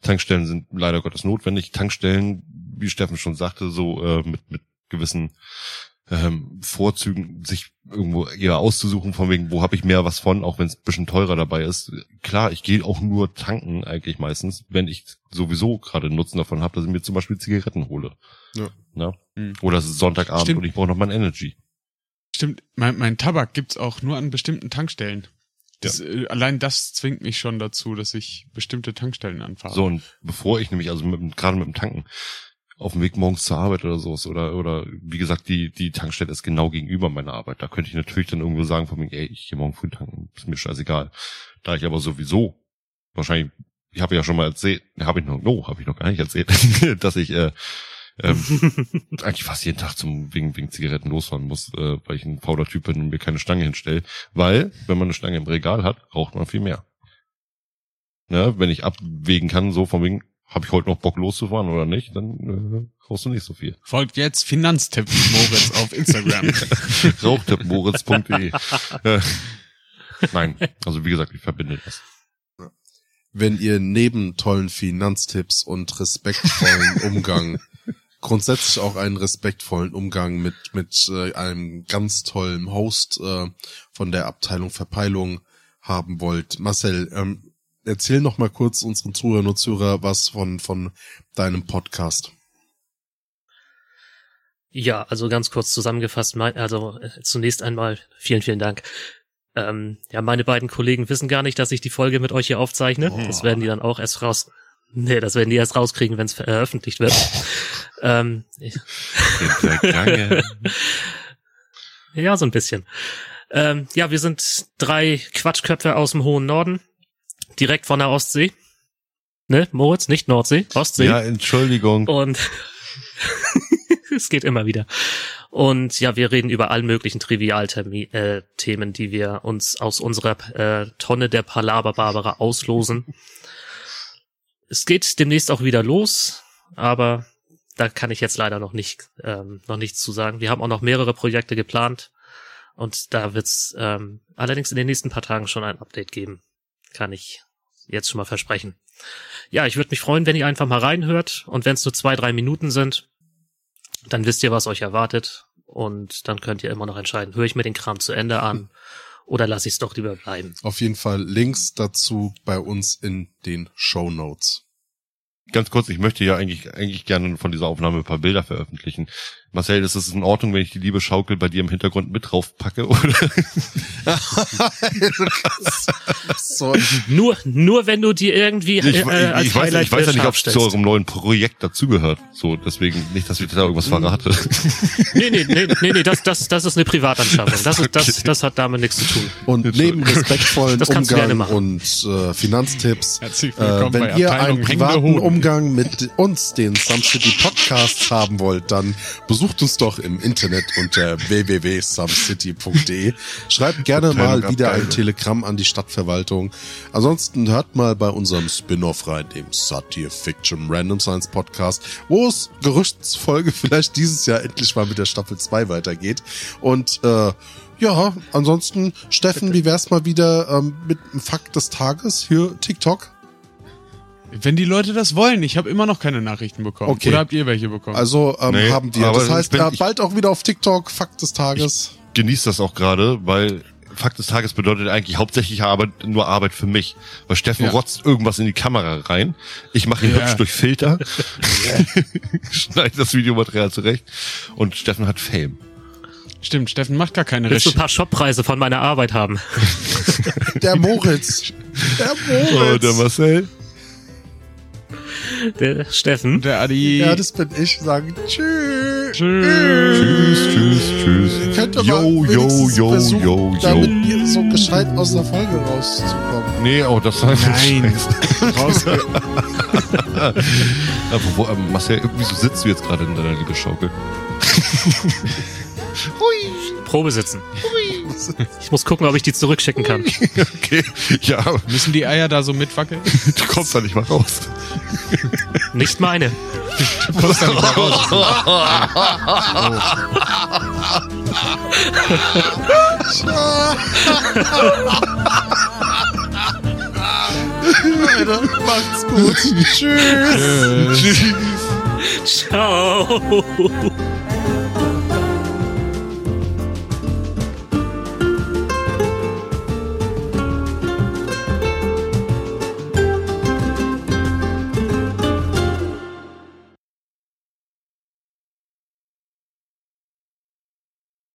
Tankstellen sind leider Gottes notwendig. Tankstellen, wie Steffen schon sagte, so äh, mit, mit gewissen ähm, Vorzügen, sich irgendwo eher auszusuchen, von wegen, wo habe ich mehr was von, auch wenn es bisschen teurer dabei ist. Klar, ich gehe auch nur tanken eigentlich meistens, wenn ich sowieso gerade Nutzen davon habe, dass ich mir zum Beispiel Zigaretten hole. Ja. Na? Mhm. Oder es ist Sonntagabend Stimmt. und ich brauche noch mein Energy. Stimmt, mein, mein Tabak gibt's auch nur an bestimmten Tankstellen. Das, ja. äh, allein das zwingt mich schon dazu, dass ich bestimmte Tankstellen anfahre. So, und bevor ich nämlich, also mit, gerade mit dem Tanken, auf dem Weg morgens zur Arbeit oder sowas oder oder wie gesagt die die Tankstelle ist genau gegenüber meiner Arbeit. Da könnte ich natürlich dann irgendwo sagen von mir ey ich gehe morgen früh tanken ist mir scheißegal. Da ich aber sowieso wahrscheinlich ich habe ja schon mal erzählt habe ich noch no habe ich noch gar nicht erzählt dass ich äh, ähm, eigentlich fast jeden Tag zum wegen wegen Zigaretten losfahren muss äh, weil ich ein fauler Typ bin und mir keine Stange hinstelle. Weil wenn man eine Stange im Regal hat raucht man viel mehr. Ne, wenn ich abwägen kann so von wegen habe ich heute noch Bock loszufahren oder nicht, dann äh, brauchst du nicht so viel. Folgt jetzt Finanztipp Moritz auf Instagram. Rauchtippmoritz.de äh, Nein, also wie gesagt, ich verbinde das. Wenn ihr neben tollen Finanztipps und respektvollen Umgang grundsätzlich auch einen respektvollen Umgang mit mit äh, einem ganz tollen Host äh, von der Abteilung Verpeilung haben wollt. Marcel, ähm, erzähl noch mal kurz unseren Zuhörern und Zuhörer was von, von deinem Podcast. Ja, also ganz kurz zusammengefasst, also äh, zunächst einmal vielen, vielen Dank. Ähm, ja, meine beiden Kollegen wissen gar nicht, dass ich die Folge mit euch hier aufzeichne. Oh. Das werden die dann auch erst raus. Nee, das werden die erst rauskriegen, wenn es veröffentlicht wird. ähm, ja, so ein bisschen. Ähm, ja, wir sind drei Quatschköpfe aus dem hohen Norden direkt von der Ostsee. Ne, Moritz, nicht Nordsee, Ostsee. Ja, Entschuldigung. Und es geht immer wieder. Und ja, wir reden über all möglichen Trivialthemen, äh, Themen, die wir uns aus unserer äh, Tonne der Palaber Barbara auslosen. Es geht demnächst auch wieder los, aber da kann ich jetzt leider noch nicht ähm, noch nichts zu sagen. Wir haben auch noch mehrere Projekte geplant und da wird's ähm, allerdings in den nächsten paar Tagen schon ein Update geben. Kann ich jetzt schon mal versprechen. Ja, ich würde mich freuen, wenn ihr einfach mal reinhört und wenn es nur zwei, drei Minuten sind, dann wisst ihr, was euch erwartet und dann könnt ihr immer noch entscheiden, höre ich mir den Kram zu Ende an oder lasse ich es doch lieber bleiben. Auf jeden Fall Links dazu bei uns in den Show Notes. Ganz kurz, ich möchte ja eigentlich, eigentlich gerne von dieser Aufnahme ein paar Bilder veröffentlichen. Marcel, ist es in Ordnung, wenn ich die liebe Schaukel bei dir im Hintergrund mit drauf packe? Oder? so. nur, nur wenn du die irgendwie ich, äh, als ich, weiß, ich weiß ja nicht, ob es zu eurem neuen Projekt dazugehört. So, deswegen nicht, dass ich da irgendwas verrate. nee, nee, nee, nee, nee das, das, das ist eine Privatanschaffung. Das, ist, das, das hat damit nichts zu tun. Und neben respektvollen Umgang und äh, Finanztipps, äh, wenn ihr einen privaten Umgang mit uns, den Some City Podcasts, haben wollt, dann besucht uns doch im Internet unter www.sumcity.de. Schreibt gerne mal wieder ein Telegramm an die Stadtverwaltung. Ansonsten hört mal bei unserem Spin-off rein, dem Satire Fiction Random Science Podcast, wo es Gerüchtsfolge vielleicht dieses Jahr endlich mal mit der Staffel 2 weitergeht. Und äh, ja, ansonsten, Steffen, wie wär's mal wieder ähm, mit dem Fakt des Tages für TikTok? Wenn die Leute das wollen, ich habe immer noch keine Nachrichten bekommen. Okay. Oder habt ihr welche bekommen? Also ähm, nee, haben wir. Das heißt, ja, bald auch wieder auf TikTok, Fakt des Tages. Genießt das auch gerade, weil Fakt des Tages bedeutet eigentlich hauptsächlich Arbeit, nur Arbeit für mich. Weil Steffen ja. rotzt irgendwas in die Kamera rein. Ich mache ihn ja. hübsch durch Filter. Schneide das Videomaterial zurecht. Und Steffen hat Fame. Stimmt, Steffen macht gar keine Willst du ein paar Shoppreise von meiner Arbeit haben? der Moritz. Der Moritz. Oh, der Marcel. Der Steffen. Der Adi. Ja, das bin ich. Sagen Tschüss. Tschüss, tschüss, tschüss. Könnt ihr yo, mal yo, yo, yo, yo. damit ihr so gescheit aus der Folge rauszukommen. Nee, oh, das war Nein. Raus. Apropos, ähm, Marcel, wieso sitzt du jetzt gerade in deiner Liebeschaukel? Hui. Probe sitzen. Hui. Ich muss gucken, ob ich die zurückschicken kann. Okay, ja. Müssen die Eier da so mitwackeln? Du kommst da nicht mal raus. Nicht meine. Du kommst da nicht mal raus. Leute, macht's gut. Tschüss. Tschüss. Ciao.